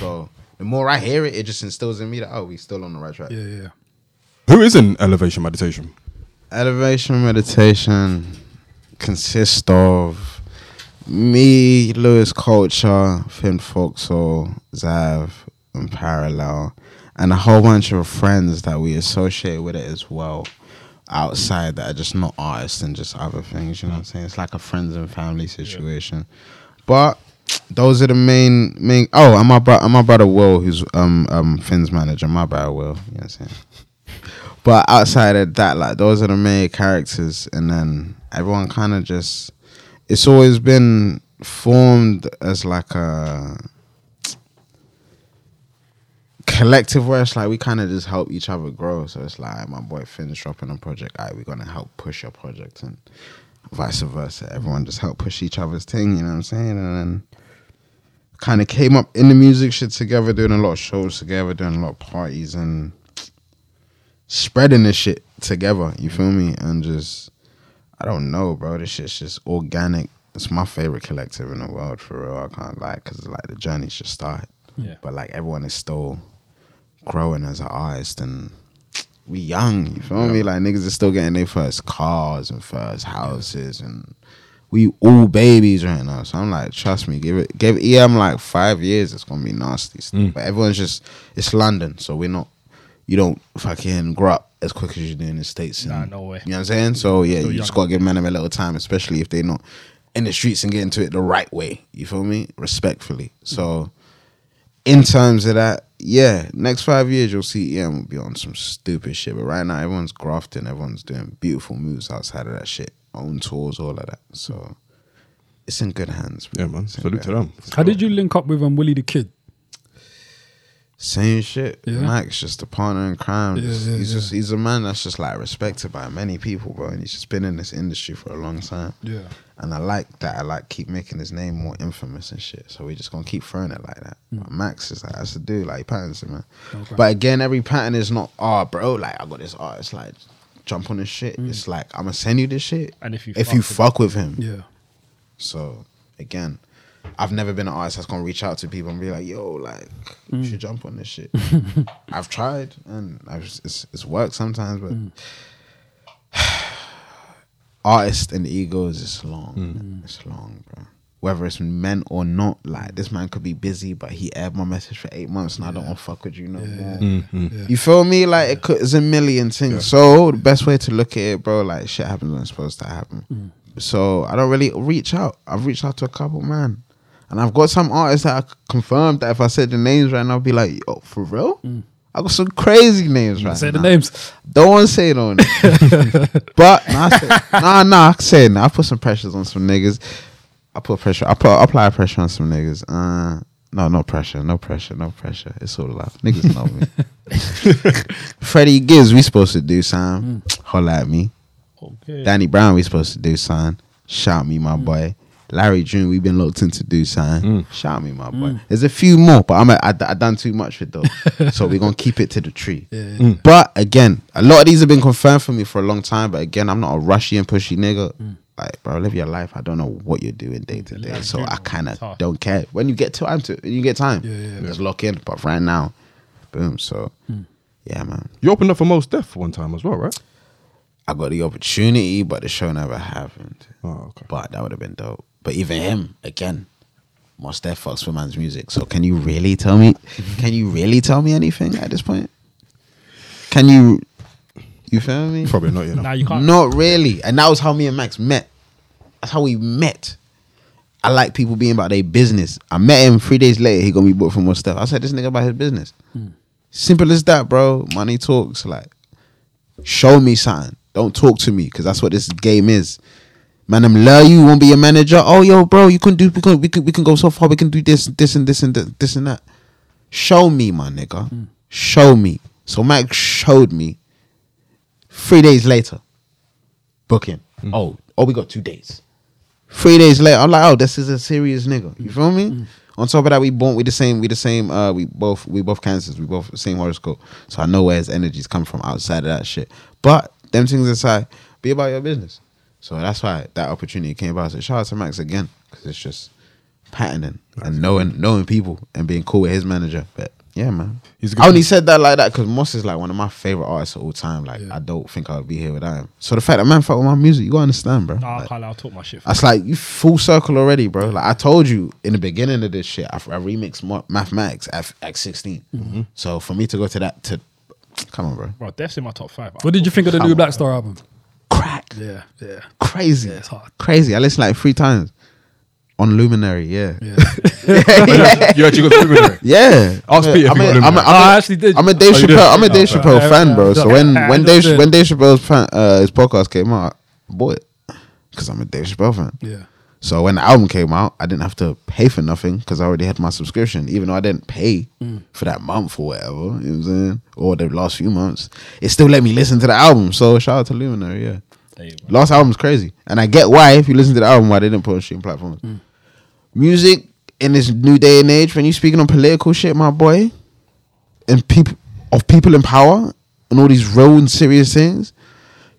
So the more I hear it, it just instills in me that, oh, we still on the right track. Yeah, yeah. Who is in elevation meditation? Elevation meditation consists of me, Lewis Culture, Finn Foxell, Zav, and Parallel, and a whole bunch of friends that we associate with it as well. Outside that are just not artists and just other things, you know what I'm saying? It's like a friends and family situation. But those are the main main. Oh, and my bro, and my brother Will, who's um um Finn's manager. My bad, Will. You know what I'm saying? But outside of that, like those are the main characters, and then everyone kind of just. It's always been formed as like a collective where it's like we kind of just help each other grow. So it's like my boy Finn's dropping a project, alright, we're gonna help push your project, and vice versa. Everyone just help push each other's thing. You know what I'm saying? And then kind of came up in the music shit together, doing a lot of shows together, doing a lot of parties, and spreading this shit together. You feel me? And just I don't know, bro. This shit's just organic. It's my favorite collective in the world for real. I can't lie, cause like the journey's just started. Yeah. But like everyone is still growing as an artist and we young, you feel me? Like niggas are still getting their first cars and first houses and we all babies right now. So I'm like, trust me, give it give EM like five years, it's gonna be nasty stuff. Mm. But everyone's just it's London, so we're not you don't fucking grow up as quick as you do in the States. Nah, no way. You know what I'm saying? So yeah, Still you young. just gotta give man them a little time, especially if they're not in the streets and get into it the right way. You feel me? Respectfully. So in terms of that, yeah, next five years you'll see EM will be on some stupid shit. But right now everyone's grafting, everyone's doing beautiful moves outside of that shit. Own tours, all of that. So it's in good hands. Yeah, man. It's Salute to them. How did you link up with um, Willie the Kid? Same shit. Yeah. Max just a partner in crime. Yeah, yeah, he's just he's a man that's just like respected by many people, bro. And he's just been in this industry for a long time. Yeah. And I like that. I like keep making his name more infamous and shit. So we just gonna keep throwing it like that. Hmm. But Max is like that's the dude, like he patterns it, man. Okay. But again, every pattern is not, oh bro, like I got this artist, like jump on this shit. Hmm. It's like I'm gonna send you this shit. And if you if fuck you with fuck with him. Yeah. So again, I've never been an artist that's gonna reach out to people and be like, "Yo, like, you should jump on this shit." I've tried and I've just, it's it's worked sometimes, but artist and egos is long. Mm. It's long, bro. Whether it's men or not, like this man could be busy, but he aired my message for eight months, and I don't want to fuck with you no more. Mm-hmm. You feel me? Like it could, it's a million things. So the best way to look at it, bro, like shit happens when it's supposed to happen. Mm. So I don't really reach out. I've reached out to a couple, man. And I've got some artists that I confirmed that if I said the names right now, I'll be like, yo, for real? Mm. I got some crazy names right now. Say now. the names. Don't want to say it on it. but nah, I nah, nah, I say it. I put some pressures on some niggas. I put pressure. I put I apply pressure on some niggas. Uh, no, no pressure, no pressure, no pressure. It's all love. Niggas know me. Freddie Gibbs, we supposed to do something. Mm. Holla at me. Okay. Danny Brown, we supposed to do something. Shout me, my mm. boy. Larry June, we've been locked in to do something. Mm. Shout me, my boy. There's a few more, but I'm a, I, I done too much with those, so we're gonna keep it to the tree. Mm. But again, a lot of these have been confirmed for me for a long time. But again, I'm not a rushy and pushy nigga. Like, bro, live your life. I don't know what you're doing day to day, so I kind of don't care. When you get time to, when you get time, Yeah, yeah, just lock in. But right now, boom. So, yeah, man. You opened up for Mos Def one time as well, right? I got the opportunity, but the show never happened. Oh, okay. But that would have been dope. But even him, again, must that fucks for man's music. So can you really tell me? Can you really tell me anything at this point? Can you? You feel me? Probably not, you know. Now you can't. Not really. And that was how me and Max met. That's how we met. I like people being about their business. I met him three days later. He got me booked for more stuff. I said, "This nigga about his business." Hmm. Simple as that, bro. Money talks. Like, show me something. Don't talk to me because that's what this game is. Man, I'm lure you. Won't be a manager. Oh, yo, bro, you can do. We can. We can. We can go so far. We can do this, this, and this, and th- this and that. Show me, my nigga. Hmm. Show me. So Max showed me. Three days later, booking. Hmm. Oh, oh, we got two days. Three days later, I'm like, oh, this is a serious nigga. You hmm. feel me? On top of that, we born we the same, we the same, uh, we both we both cancers, we both same horoscope. So I know where his energies come from outside of that shit. But them things aside, be about your business. So that's why that opportunity came about. So shout out to Max again, because it's just patterning and knowing knowing people and being cool with his manager. But yeah, man. He's a good I only said that like that because Mos is like one of my favorite artists of all time. Like, I don't think I would be here without him. So the fact that man fuck with my music, you gotta understand, bro. Nah, I Like, can't. I'll talk my shit. that's like you full circle already, bro. Like I told you in the beginning of this shit, I, I remixed Mo- mathematics at, at 16. Mm-hmm. So for me to go to that, to come on, bro, Bro, Def's in my top five. What did you think of the Come new Black Star album? Crack, Yeah, yeah, crazy, it's hard. crazy. I listened like three times on Luminary. Yeah, yeah. you actually got through with it. Yeah, Ask Pete if I'm he a, got him I'm a, there. I'm a- I actually did. I'm a Dave Oh. Chappelle. I'm a Dave Oh, Chappelle fan, bro. So when I when Dave when Dave Chappelle's fan, uh, his podcast came out, I bought it because I'm a Dave Chappelle fan. yeah. So when the album came out, I didn't have to pay for nothing because I already had my subscription, even though I didn't pay Mm. for that month or whatever. You know what I'm saying? Or the last few months. It still let me listen to the album. So shout out to Luminary, yeah. There you. Last album's crazy. And I get why, if you listen to the album, why they didn't put on streaming platforms. Mm. Music in this new day and age, when you're speaking on political shit, my boy, and people of people in power and all these real and serious things,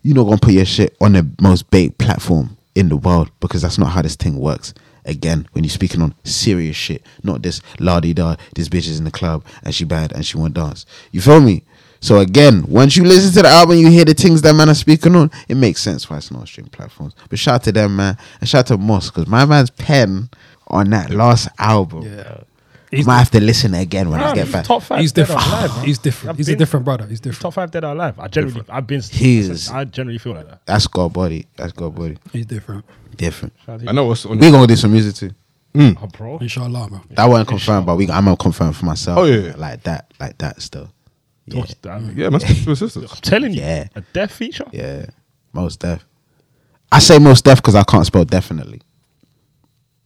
you're not gonna put your shit on the most bait platform in the world because that's not how this thing works. Again, when you're speaking on serious shit, not this la di da, this bitch is in the club and she bad and she want dance. You feel me? So again, once you listen to the album, you hear the things that man are speaking on, it makes sense why it's not on streaming platforms. But shout out to them, man, and shout out to Mos because my man's pen on that last album. Yeah. I might have to listen again when I get he's back. top five. he's dead or different. alive, he's different. I've He's a been- different brother. He's different. Top five dead or alive. I generally, I've been. He's- I generally feel like that. That's God body. That's God body. He's different. Different. I know what's on We're gonna do some music too. Mm. Oh, bro. Inshallah, bro. That wasn't confirmed, but we I'm gonna confirm for myself. Oh, yeah. like that, like that still. Yeah, Talk- I'm mm. Yeah, man, speak to his sisters. telling you. Yeah. A deaf feature. yeah, Mos Def. I say Mos Def because I can't spell definitely.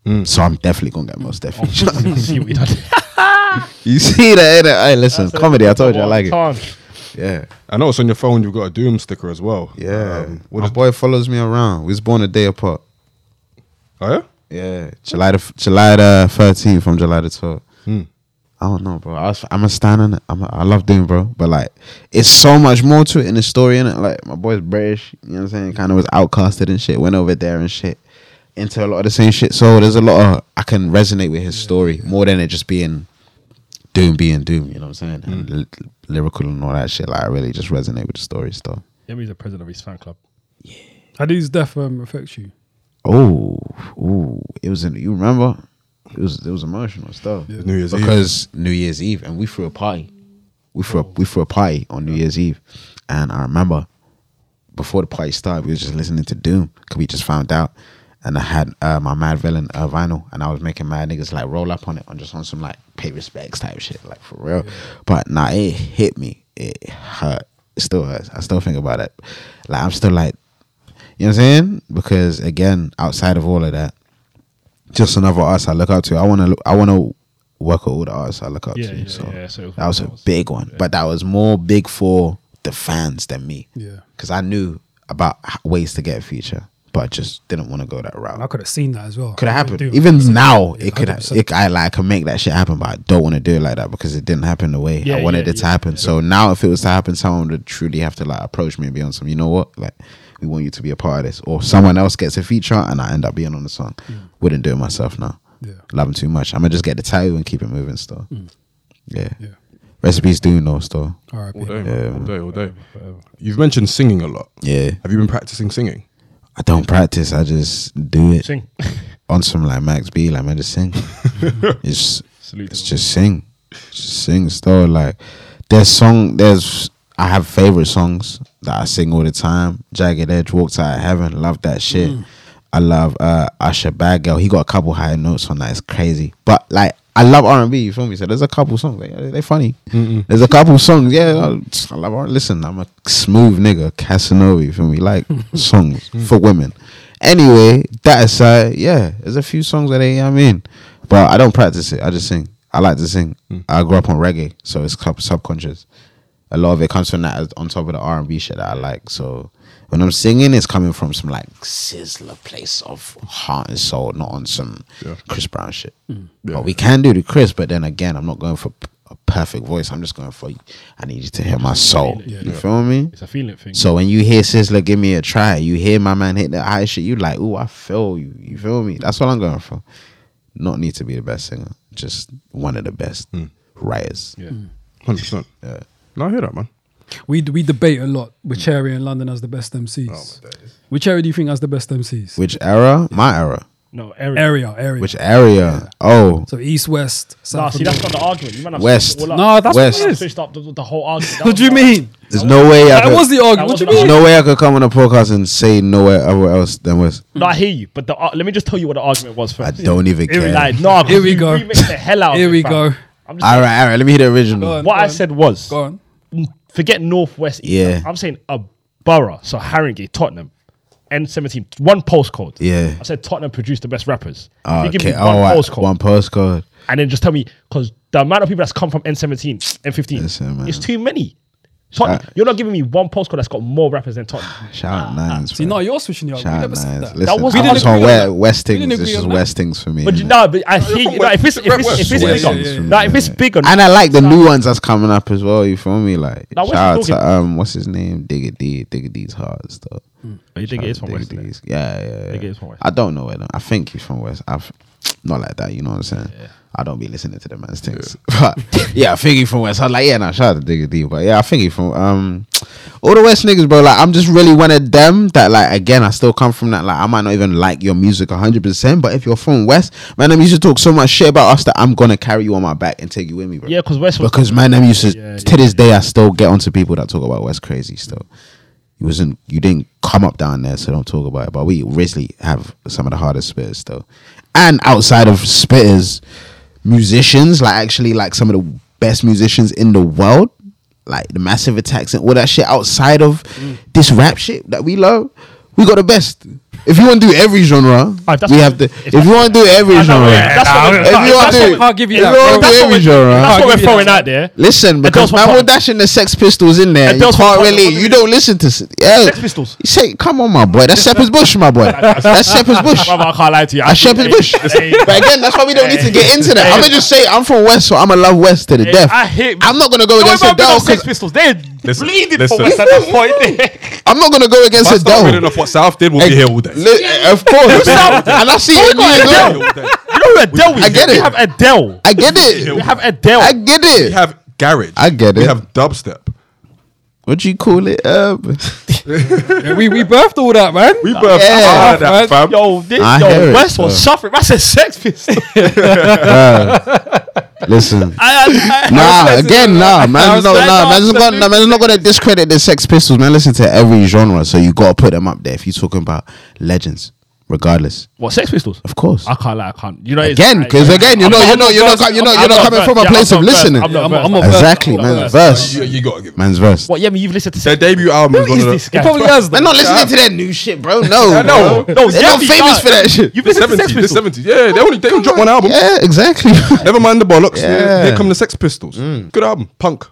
Mm. So I'm definitely gonna get Mos Def. Oh, see what you done. you see that? innit? Hey, listen, That's comedy. I told you I Come like it. on. Yeah, I know it's on your phone. You've got a Doom sticker as well. yeah. Um, what My is- boy follows me around. We was born a day apart. oh yeah. Yeah, July the July the thirteenth from July the twelfth. Hmm. I don't know, bro. I was, I'm a stan in it. I'm a, I love doing, bro. But like, it's so much more to it in the story, in it. Like, my boy's British. You know what I'm saying? Kind of was outcasted and shit. Went over there and shit. Into a lot of the same shit. So there's a lot of I can resonate with his story more than it just being doom being doom. You know what I'm saying? And Hmm. l- lyrical and all that shit. Like, I really just resonate with the story stuff. Yeah, he's a president of his fan club. Yeah. How does death um, affect you? Oh, oh, it was in. You remember? It was it was emotional stuff. New Year's Eve. because New Year's Eve, and we threw a party. We threw a, we threw a party on New Year's Eve, and I remember before the party started, we was just listening to Doom because we just found out, and I had uh, my Madvillain uh, vinyl, and I was making mad niggas like roll up on it on just on some like pay respects type shit, like for real. But nah, it hit me. It hurt. It still hurts. I still think about it. Like I'm still like, you know what I'm saying? Because again, outside of all of that, just another artist I look up to. I want to. I want to work with all the artists I look up Yeah, to. yeah, so, yeah, so that was a big one, but that was more big for the fans than me. Yeah. because I knew about ways to get a feature, but I just didn't want to go that route. I could have seen that as well. Could have happened. Even 100%. now, Yeah, it could. It, I like could make that shit happen, but I don't want to do it like that because it didn't happen the way Yeah, I wanted yeah, it to yeah, happen. So now, if it was to happen, someone would truly have to like approach me and be on some. You know what? Like, we want you to be a part of this, or someone else gets a feature and I end up being on the song. Wouldn't do it myself now. Yeah. Love him too much. I'm gonna just get the title and keep it moving. Still, mm. yeah. Yeah. Recipes do know still. R.I.P. All day, Yeah, all day, all day. You've mentioned singing a lot. Yeah, Have you been practicing singing? I don't practice. I just do it Sing. on some like Max B. Like man, just sing. it's Salute. it's just sing, just sing. Still like there's song. There's I have favorite songs that I sing all the time. Jagged Edge, Walked Out of Heaven, love that shit. Mm. I love uh Usher Bad Girl. He got a couple high notes on that. It's crazy. But like I love R and B. You feel me? So there's a couple songs. They they funny. There's a couple songs. Yeah, I, I love R. Listen, I'm a smooth nigga, Casanova. You feel me? Like songs mm. for women. Anyway, that aside, yeah, there's a few songs that. I mean, but I don't practice it. I just sing. I like to sing. Mm. I grew up on reggae, so it's sub- subconscious. A lot of it comes from that on top of the R and B shit that I like. So when I'm singing, it's coming from some like Sizzla place of heart and soul, not on some Yeah. Chris Brown shit. Mm. Yeah. But we can do the Chris, but then again, I'm not going for a perfect voice. I'm just going for I need you to hear my soul. Yeah. You feel me? It's a feeling thing. So when you hear Sizzla give me a try, you hear my man hit that high shit, you like, ooh, I feel you. You feel me? That's what I'm going for. Not need to be the best singer, just one of the best. Who writers. Yeah. Mm. Hundred percent. Yeah. No, I hear that, man. We we debate a lot. Which area in London has the best MCs? Which area do you think has the best MCs? Which era? My era. No, area. Area, area. Which area? Oh, So east, west, Nah, south. see, that's not the argument. You man have West. switched it all up. No, that's West. what it is. switched up the, the whole argument. That What was do you not- mean? there's no way I That could. was the argument. What do you mean? There's no way I could come on a podcast and say nowhere everywhere else than West. No, I hear you, but the, uh, let me just tell you what the argument was I first. don't even care. like, no, Here we go. remixed the hell out. Here of we fam. go. I'm just All right, all right. Let me hear the original. Go on. what I said was Go on. Forget northwest. Yeah. I'm saying a borough. So Harringay, Tottenham, N17, one postcode. Yeah. I said Tottenham produced the best rappers. Oh, okay. one Oh, right. postcode, one postcode. and then just tell me because the amount of people that's come from N17, N15, Listen, man. it's too many. Tottenham, Uh, you're not giving me one postcode that's got more rappers than Tottenham. Shout out Nines. See, bro. no, you're switching your. We Shout out never said Nines. that. Listen, was- I'm We just didn't on agree West, on that. Westings. We didn't This is on that. Westings for me. But you innit? know, but I hear you. No, if it's if it's if it's West, bigger, West, no, if it's bigger, And I like the new ones that's coming up as well. You feel me? Like Now, shout out to um, what's his name? Digga D. Digga D's hard stuff. Oh, you think it is from Digga West? Yeah, yeah, yeah. Think it is from West. I don't know where. I think he's from West. I've not like that. You know what I'm saying? I don't be listening to the man's things. But yeah, I think from West. I was like, yeah, no, shout out to Digga D. But yeah, I think from um all the West niggas, bro. Like, I'm just really one of them that, like, again, I still come from that. Like, I might not even like your music 100%, but if you're from West, man, them used to talk so much shit about us that I'm gonna carry you on my back and take you with me, bro. Yeah, because West was Because man, them used to Yeah, to this day, I still get onto people that talk about West crazy still. You wasn't, you didn't come up down there, so don't talk about it. But we really have some of the hardest spitters still, and outside of spitters, musicians like actually like some of the best musicians in the world, like the massive attacks and all that shit outside of mm. this rap shit that we love. We got the best. If you want to do every genre, Ah, we have to. if If, you want to do every I know, genre, yeah, that's what we're- if you want to what do, give you if you want to do That's what every we- genre, That's what we're throwing that. out there. Listen, because Adele's from man will Tottenham. dash in the Sex Pistols in there. Adele's you can't Tottenham, really, you do don't listen to. Yeah, Sex Pistols. You say, come on, my boy. That's Shepherd's Bush, my boy. That's Shepherd's Bush. I can't lie to you. I That's Shepherd's Bush. But again, that's why we don't need to get into that. I'm gonna just say I'm from West, so I'm gonna love West to the death. I hate. I'm not gonna go against remember Adele Sex Pistols. They're bleeding listen. for West at that point. I'm not gonna go against I start reading Adele. off what South did, we'll be here all day. Li- Of course, and I see it. in you as well. All day. You know who Adele is? I get it. We have Adele. I get it. We have Adele. I get We it. have garage. I get We it. have dubstep. What do you call it? Um, Yeah, we we birthed all that, man. We birthed Yeah. all of that, fam. Yo, this, I yo, hear it, West was suffering. That's a Sex Pistol. listen. I, I, I, Nah, respect it, again, though. nah, I man's not, nah, it, man's not, absolutely. nah, man's not gonna discredit the Sex Pistols, man. Listen to every genre, so you gotta put them up there if you're talking about legends, regardless, what Sex Pistols? of course. I can't lie. I can't. You know, Again, because again, you know, you're you're not, you're not, you're not coming from a place of I'm not versed. listening. I'm not I'm- versed. I'm not versed. Exactly, I'm man's verse, You, you gotta give. man's verse. What? Yeah, I mean, you've listened to Their debut album was Who one is of this guy? Probably has. They're not listening to that new shit, bro. No, I know. bro. No, they're not famous for that shit. You've the listened to Sex 70s. The Pistols. 70s. Yeah, they only they only dropped one album. Yeah, exactly. Never mind the bollocks. Yeah. Here come the Sex Pistols. Mm. Good album. Punk.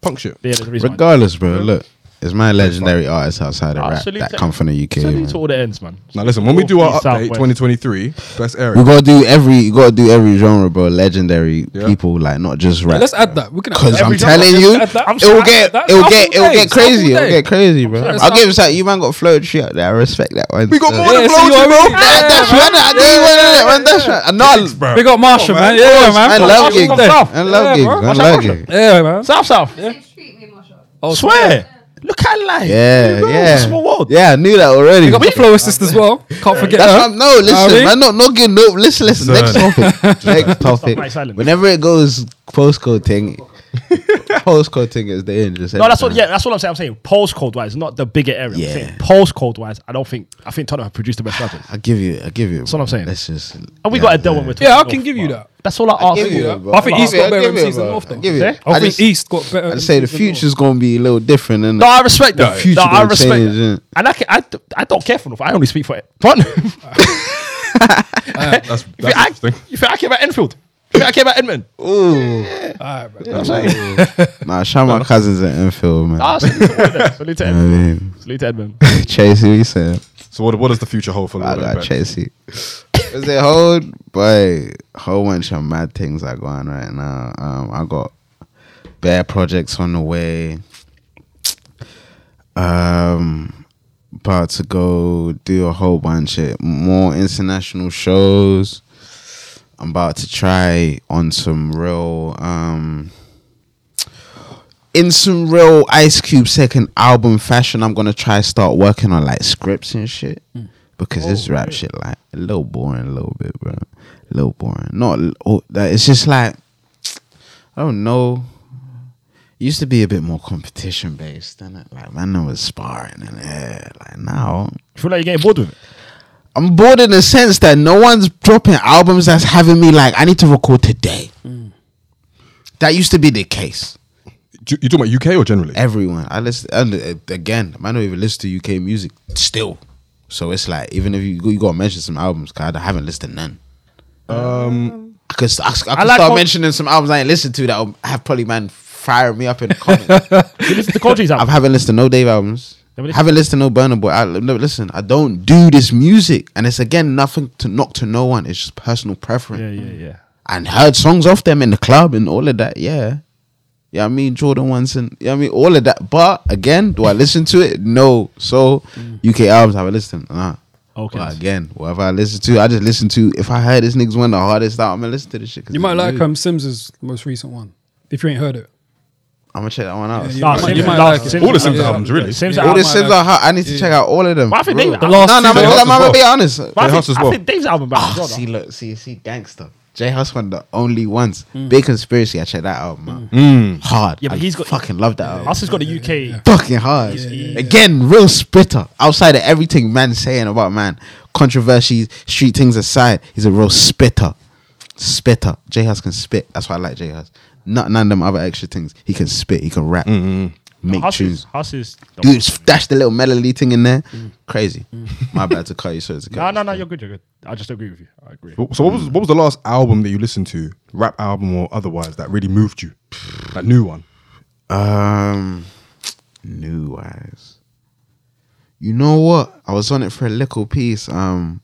Punk shit. Yeah, there's a reason why. Regardless, bro. Look, it's my legendary artists outside of rap that to- come from the UK. Salute man. to all the ends, man. Now listen, when we do our North, update south, 2023, best We gotta do every, you gotta do every genre, bro. Legendary Yeah. people, like not just rap. Let's add that. We can. add Because that. I'm Every telling genre. you, Let's add that. I'm it'll sure get, that's it'll get, it'll get South crazy. It'll day. get crazy, bro. That's I'll give you that. You man got flow tree out there. I respect that one. We got So- more Yeah, than see, you flow, bro. already- That, that's right. I give you one of that, man. That's right. And no, Big up Marshall, man. man. Yeah, man. I love South Giggs. all day. I love Yeah, Giggs. bro. I Watch love out, Giggs. Yeah, man. South, South. Treat me, Masha. Oh, Swear. Look at life. Yeah, yeah. Small world. Yeah, I knew that already. We got the flow assist as well. Can't forget That's her. what no, listen, Know what I mean? man. Not not getting no. Listen, listen. Next Son. topic. Next topic. Whenever it goes postcode thing, postcode thing is the end. Just No, that's what. Yeah, that's what I'm saying. I'm saying postcode wise, not the bigger area. Yeah. I'm saying postcode wise, I don't think. I think Tottenham have produced the best rappers. I give you. I give you. That's what I'm saying. Let's just. And we yeah, got Adele yeah. when we're talking. Yeah, I North, can give you that. That's all I I ask give you for. that. I think East got better I'll MCs than. North, though. I'll give it. Yeah? I, I think just- East got better. I'd say the MCs than future's gonna be a little different, and No, I respect that. The future no, I respect change, that. innit? And I, can, I, I don't care for North. I only speak for Tottenham. Ah, that's, that's you, think I, interesting. you think I care about Enfield? You I care about Edmund? ooh, Alright, bro. nah, shout my cousins at Enfield, man. Ah, salute to all of them. Salute to You what I Edmund. mean? Salute to Edmund. Chase, who you saying? So what, what does the future hold for I got Chasey. Is it hold? Boy, whole bunch of mad things are going right now. Um, I got bear projects on the way. Um, about to go do a whole bunch of more international shows. I'm about to try on some real um in some real Ice Cube second album fashion. I'm gonna try start working on like scripts and shit because this rap shit like a little boring, a little bit, bro. A little boring. Not oh, that it's just like I don't know. It used to be a bit more competition based, and it like man, I was sparring and yeah, like now You feel like you're getting bored with it? I'm bored in the sense that no one's dropping albums that's having me like I need to record today. That used to be the case. You you talking about UK or generally? Everyone, I listen and uh, again. I don't even listen to UK music still. So it's like even if you you gotta mention some albums, cause I haven't listened to none. Um, I could I, I could like start what- mentioning some albums I ain't listened to that will have probably man fire me up in the comments. You listen to Country's I album. haven't listened to no Dave albums. Haven't listened- haven't listened to no Burna Boy. I, no, listen, I don't do this music, and it's again nothing to knock to no one. It's just personal preference. Yeah, yeah, yeah. and heard songs off them in the club and all of that. Yeah. Yeah, I mean Jordan ones and yeah, I mean all of that. But again, do I listen to it? No. So UK albums have I listened? Nah. Okay. But again, whatever I listen to, I just listen to. If I heard this nigga's one of the hardest out, I'm gonna listen to this shit. You might like good. um Simz's most recent one. If you ain't heard it. I'm gonna check that one out. Yeah, you Nah, Simz- you might nah, like it. Simz- All the Simz yeah. albums, really. Simz all the album- Simz are hot. I need to check out all of them. But I think Dave- The last no, no, two- I'm gonna, Hus I'm as gonna well. be honest. But I J think, Hus as I well. think Dave's album back Ah, as well. see, look, see, see, gangster. J Hus one, of the only ones. Mm. Big conspiracy. I checked that out, man. mm. Hard. Yeah, but I he's got- fucking love that album. Us has got the UK. fucking hard. Again, real spitter. Outside of everything man saying about man, controversies, street things aside, he's a real spitter. Spitter. J Hus can spit. That's why I like J Hus. Not none of them other extra things. He can spit. He can rap. Make Us tunes. is, Us is. the- You dash the little melody thing in there. Crazy. My bad to cut you so it's a No, no, no. You're good. You're good. I just agree with you. I agree. So what was what was the last album that you listened to, rap album or otherwise, that really moved you? That new one. Um, new wise. You know what? I was on it for a little piece. Um,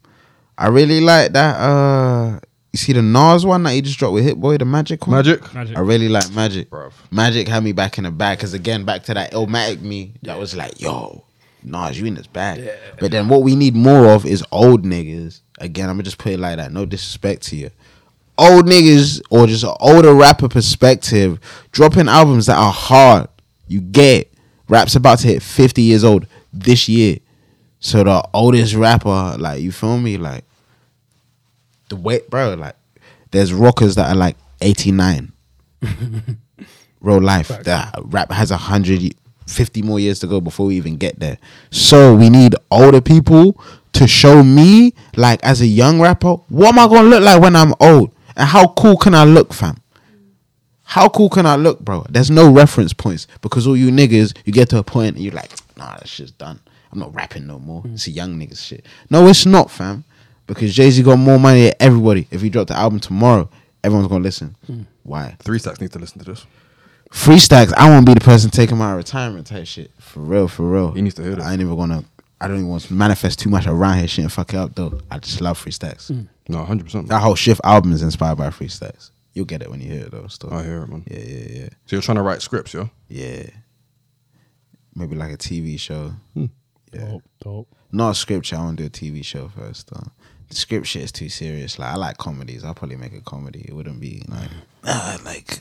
I really like that. Uh, you see the Nas one that he just dropped with Hit Boy, the Magic one. Magic. Magic. I really like Magic. Bruv. Magic had me back in the bag because again, back to that Illmatic me that was like, yo, Nas, you in this bag. But then what we need more of is old niggas. Again, I'm gonna just put it like that. No disrespect to you. Old niggas or just an older rapper perspective dropping albums that are hard. You get rap's about to hit 50 years old this year. So the oldest rapper, like you feel me, like the way, bro, like there's rockers that are like 89 real life that rap has a hundred y- 50 more years to go before we even get there. So we need older people to show me like as a young rapper what am i gonna look like when i'm old? And how cool can i look fam? How cool can i look bro? There's no reference points because all you niggas you get to a point and you're like nah that shit's done. I'm not rapping no more. Mm. It's a young niggas shit. No it's not fam because jay-z got more money than everybody if he dropped the album tomorrow everyone's gonna listen hmm. why Three Stacks needs to listen to this. Three Stacks, I won't be the person taking my retirement type shit. For real, for real. He needs to hear this. I ain't even gonna I don't even want to manifest too much around here shit and fuck it up though. I just love Three Stacks. Hmm. No, hundred percent. That whole shift album is inspired by Three Stacks. You'll get it when you hear it though. Still. I hear it, man. Yeah, yeah, yeah. So you're trying to write scripts, yeah? Yeah. Maybe like a TV show. Hmm. Yeah. Dope, dope. Not a script I wanna do a TV show first though. The script shit is too serious. Like I like comedies. I'll probably make a comedy. It wouldn't be like ah, like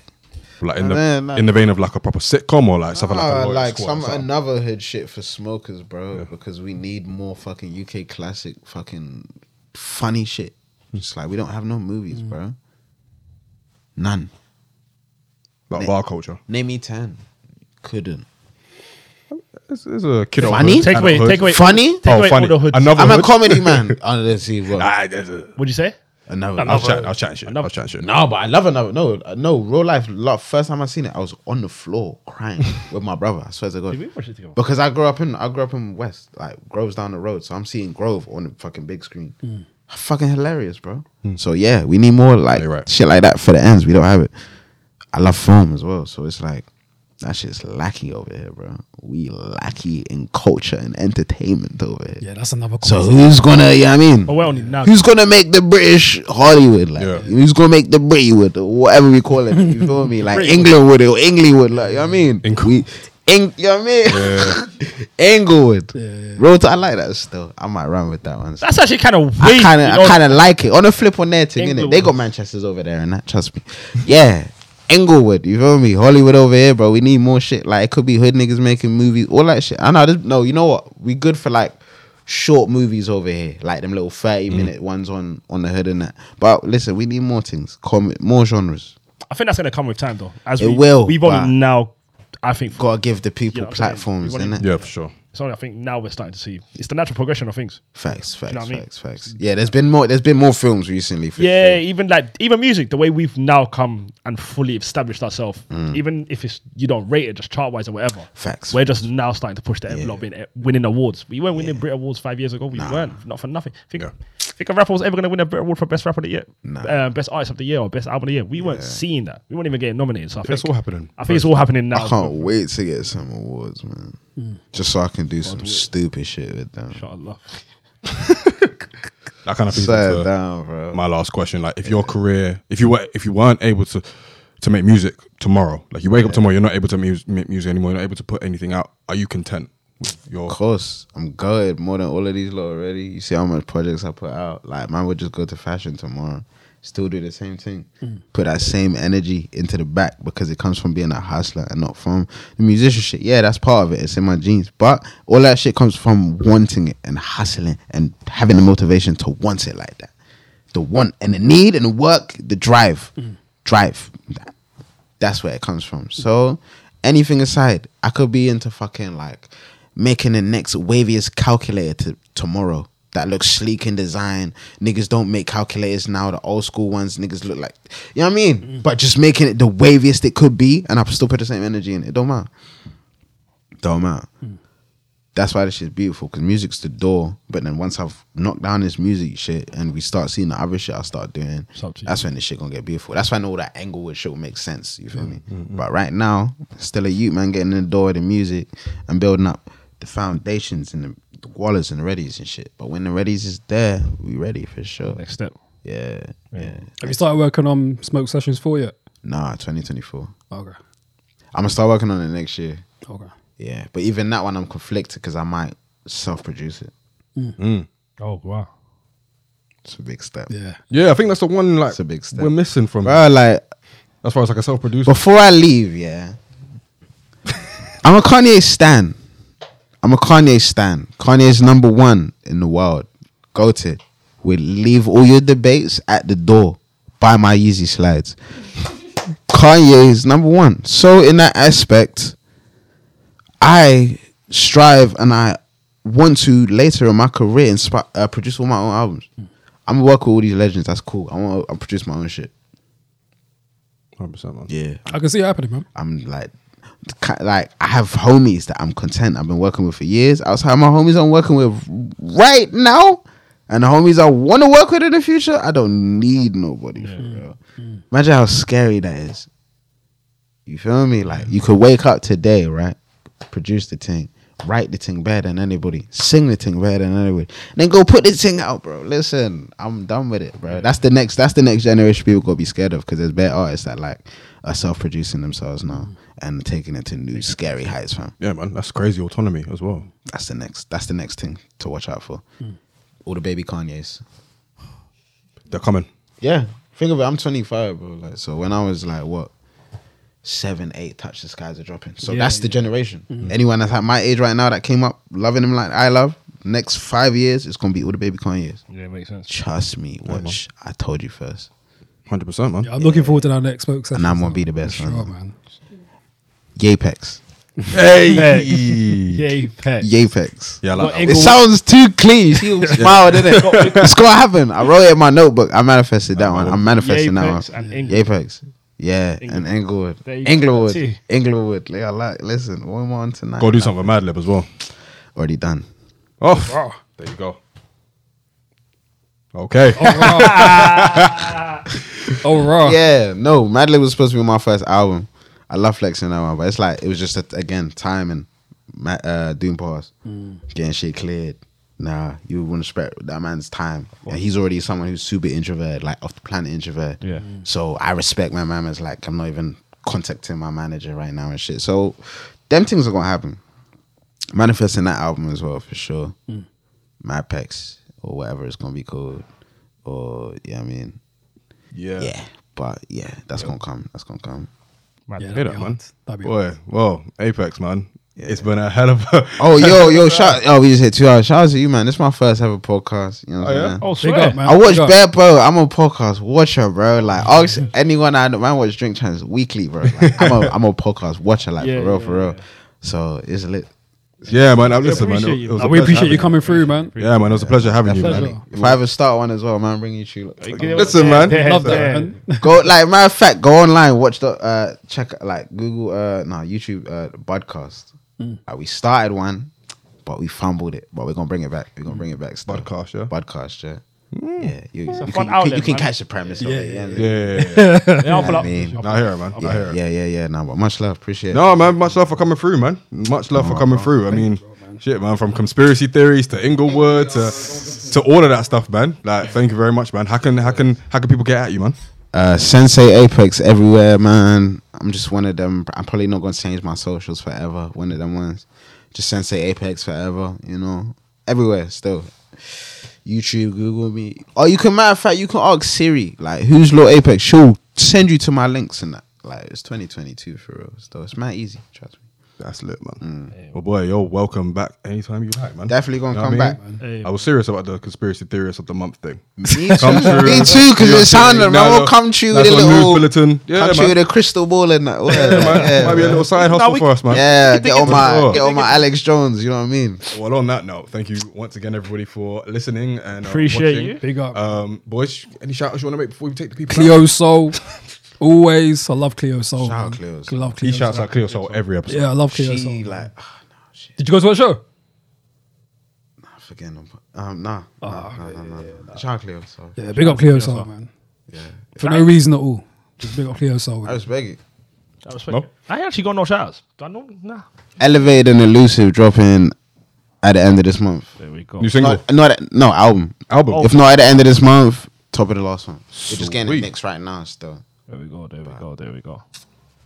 Like in the Man, like- in the vein of like a proper sitcom or like something like a Ah, like some something. another hood shit for smokers, bro. Because we need more fucking UK classic fucking funny shit. It's like we don't have no movies, bro. None. like bar culture. Name me ten. Couldn't. There's, there's a kid Funny? Take away, take away, Funny? take Oh, away funny. all the hoods. Another I'm a hood? comedy man. oh, let's see what. Ah, there's a- What'd you say? Another. I was chatting, I was chatting shit. I Another- was chatting shit. No, but I love another. No, uh, no, real life. Love. First time I seen it, I was on the floor crying with my brother. I swear to God. Did we watch it together? Because I grew up in I grew up in West, like Grove's down the road, so I'm seeing Grove on the fucking big screen. Fucking hilarious, bro. So yeah, we need more like You're right. shit like that for the ends. We don't have it. I love film as well, so it's like that shit's lacking over here, bro. We lackey in culture and entertainment over here. Yeah, that's another. So who's gonna? Yeah, I mean, But we're now. who's gonna make the British Hollywood? Like, Yeah. who's gonna make the Brittywood or whatever we call it? You feel me? Like England would or England would, like, you know what I mean? Inc- we Eng, you know what I mean? Englewood. Yeah, yeah. Road to, I like that still. I might run with that one. That's actually kind of I weird. kind of. I kind of like it. On a flip on their thing, innit? They got Manchester's over there and that. Trust me. Yeah, Englewood. You feel me? Hollywood over here, bro. We need more shit. Like it could be hood niggas making movies, all that shit. I know. This, no, you know what? We good for like short movies over here, like them little thirty Mm. minute ones on on the hood and that. But listen, we need more things. Comic, more genres. I think that's gonna come with time, though. As It we, will, We've only now, I think, Gotta give the people You know what I'm saying? platforms, We wanna- innit? Yeah, for sure. It's only I think now we're starting to see it's the natural progression of things. Facts, facts, know what I mean? facts, facts. Yeah, there's been more. There's been more films recently. For Yeah, sure. even like even music, the way we've now come and fully established ourselves, Mm. even if it's you don't rate it just chart wise or whatever. Facts. We're just now starting to push the envelope in uh, winning awards. We weren't winning Brit Awards five years ago. We weren't, not for nothing. Think, think a rapper was ever going to win a Brit Award for best rapper of the year, uh, best artist of the year, or best album of the year. We weren't seeing that. We weren't even getting nominated. So I think That's all happening. I think it's all happening now. I can't wait to get some awards, man. Just so I can do some stupid shit with them. Inshallah. That kind of feeds Sit into down, bro. my last question. Like, if your career, if you were, if you weren't able to to make music tomorrow, like you wake up tomorrow, you're not able to mus- make music anymore. You're not able to put anything out. Are you content with your? Of course, I'm good. More than all of these lot already. You see how much projects I put out. Like, man would just go to fashion tomorrow, still do the same thing. Mm. Put that same energy into the back because it comes from being a hustler and not from the musician shit. Yeah, that's part of it. It's in my genes. But all that shit comes from wanting it and hustling and having the motivation to want it like that. The want and the need and the work, the drive. Mm. Drive. That- that's where it comes from. So anything aside, I could be into fucking like making the next waviest calculator to tomorrow that looks sleek in design. Niggas don't make calculators now. The old school ones, niggas look like you know what I mean. Mm. But just making it the waviest it could be, and I still put the same energy in it. Don't matter. Don't matter. Hmm. That's why this shit's beautiful because music's the door. But then once I've knocked down this music shit and we start seeing the other shit I start doing, It's up to you. that's when this shit gonna get beautiful. That's why all that Englewood shit will make sense. You feel hmm. me? Mm-hmm. But right now, still a youth man getting in the door of the music and building up the foundations and the, the wallets and the readies and shit. But when the readies is there, we ready for sure. Next step. Yeah, yeah. Have you started working on Smoke Sessions 4 yet? Nah, 2024. Okay. I'm gonna start working on it next year. Okay. Yeah, but even that one, I'm conflicted because I might self-produce it. Mm. Mm. Oh wow. It's a big step. Yeah. Yeah, I think that's the one like It's a big step. we're missing from Bro, like as far as like a self-producer. before I leave, yeah, I'm a Kanye stan. I'm a Kanye stan. Kanye's number one in the world. Go to. We leave all your debates at the door. Buy my Yeezy slides. Kanye is number one. So in that aspect, I strive and I want to later in my career inspi- uh, produce all my own albums. I'm work with all these legends. That's cool. I want to produce my own shit. 100%, man. Yeah, I can see it happening, man. I'm like, ki- like I have homies that I'm content. I've been working with for years. Outside my homies I'm working with right now, and the homies I want to work with in the future, I don't need nobody for real. Imagine how scary that is. You feel me? Like you could wake up today, right? Produce the thing, write the thing better than anybody, sing the thing better than anybody, then go put the thing out, bro. Listen, I'm done with it, bro. That's the next. That's the next generation people gonna be scared of because there's better artists that like are self-producing themselves now and taking it to new scary heights, fam. Yeah, man. That's crazy autonomy as well. That's the next. That's the next thing to watch out for. Hmm. All the baby Kanye's. They're coming. Yeah, think of it. I'm 25, bro. Like, so when I was like what, seven, eight, touch the skies are dropping. So Yeah, that's the yeah. generation. Mm-hmm. Anyone that's at my age right now that came up loving him like I love, next five years it's gonna be all the baby Kanye's. Yeah, makes sense. Trust me. Watch. I told you first, 100%, man. Yeah, I'm looking forward to that next Smoke Session. and I'm gonna be the best Sure, one. man. Yapex. Hey! Yay, pet. Yeah, Yapex. I like Got that. It Englewood- sounds too clean. You see smile, didn't it? It's gonna happen. I wrote it in my notebook. I manifested that one. I'm manifesting that one. Yapex and Englewood. Yapex. Yeah, and Englewood. There you go. Englewood. Too. Englewood. Like, I like, listen, one more on tonight. Go do something with Madlib as well. Already done. Oh, there you go. Okay. Oh, raw. Oh, yeah, no, Madlib was supposed to be my first album. I love flexing that one, but it's like, it was just, a, again, time and ma- uh, doing pause, mm. getting shit cleared. Nah, you wouldn't respect that man's time. And he's already someone who's super introvert, like off the planet introvert. Yeah. Mm. So I respect my man as like I'm not even contacting my manager right now and shit. So them things are gonna happen. Manifesting that album as well for sure. Mm. Mad Pex or whatever it's gonna be called, or yeah, I mean, Yeah. yeah. But yeah, that's gonna come. That's gonna come. Man, Yeah, Hit that'd it, man. That'd be. Boy, well, Apex, man. It's been a hell of a. Oh yo yo shout oh we just hit two hours. Shout out to you man. This is my first ever podcast. You know what Oh, I'm yeah? saying? Oh, Big swear. up, man. I watch Big. Bear Bro. I'm a podcast watcher, bro. Like ask anyone I know. Man, watch Drink Champs weekly, bro. Like, I'm a I'm a podcast watcher, like Yeah, for real, yeah, for real. yeah. So it's lit. Yeah, man. I listen, man. It, it was a we pleasure appreciate you having coming through, man. Yeah, man. It was a pleasure having you, Definitely. man. If I ever start one as well, man, bring you two. Listen, man. Love that, man. Go like matter of fact, go online, watch the uh check like Google uh no YouTube uh podcast. Mm. Like, we started one, but we fumbled it. But we're gonna bring it back. We're gonna bring it back. Still. Podcast, yeah? Podcast, yeah. Yeah, you, you, can, fun you, outlet, you can man. catch the premise of Yeah, it. yeah, Yeah, Yeah, yeah, yeah. Yeah, I'll pull I up. mean, I hear it, man. I hear yeah, it. yeah, yeah, yeah. No, but much love, appreciate it. No, man. Much love for coming through, man. Much love for coming through. I mean, shit, man. From conspiracy theories to Englewood to to all of that stuff, man. Like, thank you very much, man. How can how can how can people get at you, man? Uh, Sensei Apex everywhere, man. I'm just one of them. I'm probably not gonna change my socials forever. One of them ones. Just Sensei Apex forever. You know, everywhere still. YouTube, Google me. Oh, you can. Matter of fact, you can ask Siri, like, who's Lord Apex? She'll send you to my links and that. Like, it's 2022 for real. So it's mad easy. Trust me. That's lit, man. Well, boy, you're welcome back anytime you like, man. Definitely gonna You know come what I back. Hey. I was serious about the conspiracy theorists of the month thing. Me too. Come true. Me too, because You know it sounded. what I'm saying? Man, Now we'll come true with a the news little. bulletin. Yeah, come true man. with a crystal ball and that. Yeah, Yeah, man. yeah, Might be a little side hustle we- for us, man. Yeah, get it's on my a- get on my Alex Jones. You know what I mean? Well, on that note, thank you once again, everybody, for listening and uh, Appreciate watching. you. Big up. Um, boys, any shout outs you want to make before we take the people? Cleo Sol. Always. I love Cleo Sol. Shout out man. Cleo Sol. Love Cleo He shouts out Cleo Sol every episode. Yeah, I love Cleo She Soul. man. like Did you go to a show? I forget them. Um, nah, nah, nah, nah, nah. Shout out Cleo. So Yeah, big up Cleo Sol, man. yeah, For no reason at all. Just big up Cleo Sol. I man. respect it. I respect No? it. I ain't actually got no showers. Got no, nah. Elevated and elusive dropping at the end of this month. There we go. New single. Not, not no album. Album. If not at the end of this month, top of the last one. We're just getting Sweet. it mixed right now. Still, There we go. There we go. There we go.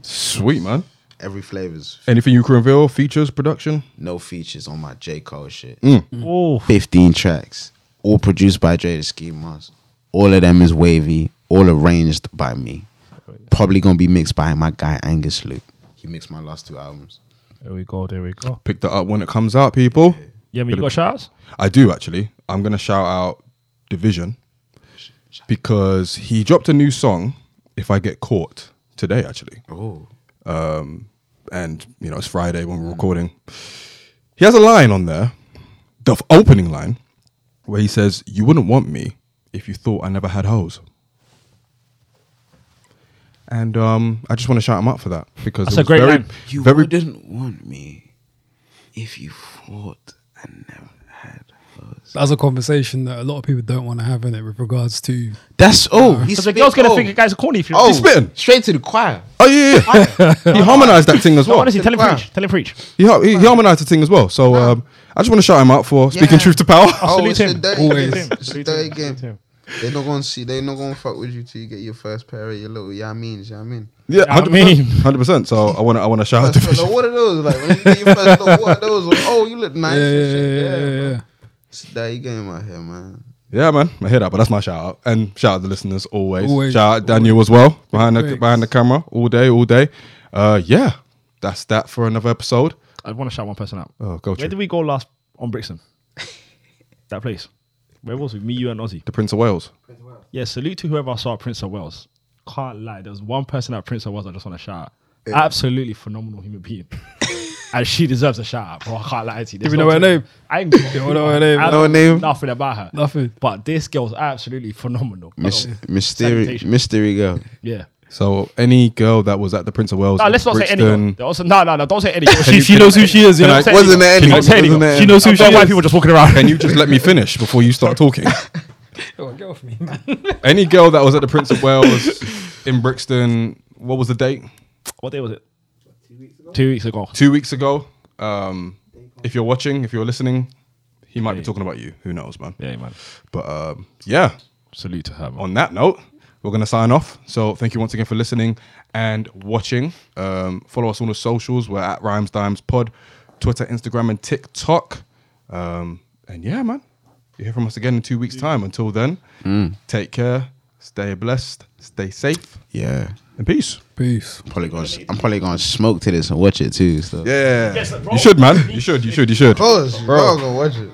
Sweet, man. every flavors. Anything you can reveal? Features, production? No features on my J Cole shit. Oh, 15 tracks, all produced by Jada Ski Mars. All of them is wavy, all arranged by me. Probably gonna be mixed by my guy Angus Luke. He mixed my last two albums. there we go. There we go. Pick that up when it comes out, people. Yeah, I you got showers? I do actually. I'm gonna shout out Division because he dropped a new song. If I get caught today, actually, Oh, and you know it's Friday when we're recording. He has a line on there, the f- opening line, where he says, "You wouldn't want me if you thought I never had hoes." And um, I just want to shout him out for that because That's it a was great very, line. you very wouldn't want me if you thought I never had hers. That's a conversation that a lot of people don't want to have in it with regards to That's oh, he's Because the girl's gonna think a guy's a corny if you. oh, He's spitting. straight to the choir. Oh yeah, yeah. he harmonized that thing as well. No, well. honestly, tell him preach. Tell him preach. He, he, he harmonized the thing as well. So um, I just want to shout him out for speaking Yeah. truth to power. Oh, salute him. Always. game. It's a dirty game. They're not gonna see. They're not gonna fuck with you till you get your first pair of your little yeah means. Yeah, I mean. Yeah, I hundred mean- percent, hundred percent. So I want to, I want to shout out First, Division. what are those like? When you get your first look, what are those? Like, oh, you look nice. yeah, and yeah, shit. yeah, yeah, yeah. It's a dirty game out here, man. Yeah, man, I hear that, but that's my shout out and shout out the listeners always. Always. Shout out Daniel as well behind the Thanks. behind the camera all day, all day. Uh, yeah, that's that for another episode. I want to shout one person out. Oh, go Where True. did we go last on Brixton? that place. Where was we? Me, you, and Ozzy. The Prince of Wales. Prince of Wales. Yeah, salute to whoever I saw at Prince of Wales. Can't lie, there was one person at Prince of Wales I just want to shout out. Absolutely phenomenal human being. and she deserves a shout out, bro. I can't lie to you. Do we know her name? I ain't got You don't know her name? I Know her don't name? Nothing about her. Nothing. But this girl's absolutely phenomenal. Miss, mystery, mystery girl. yeah. So any girl that was at the Prince of Wales, No, let's not say any. Girl. Also, no, no, no, don't say any. girl. She, she knows who she is, Can yeah. I- Don't say Wasn't any there girl. any- Don't say any wasn't She knows who she Don't white is. people just walking around. Can you just let me finish before you start talking? Oh, get off me, man. any girl that was at the Prince of Wales in Brixton, what was the date? What day was it? Two weeks ago. Two weeks ago. Um, if you're watching, if you're listening, he might be talking about you. Who knows, man? Yeah, man. But um, yeah, Salute to her. Man. on that note, we're gonna sign off. So thank you once again for listening and watching. Um, follow us on the socials. We're at Rhymes Dimes Pod, Twitter, Instagram, and TikTok. Um, and yeah, man, you hear from us again in two weeks' time. Until then, take care, stay blessed, stay safe, Yeah. and peace. Peace. Probably gonna, I'm probably gonna smoke to this and watch it too. So. Yeah, you should, man. You should. You should. You should. course, bro. Gonna watch it.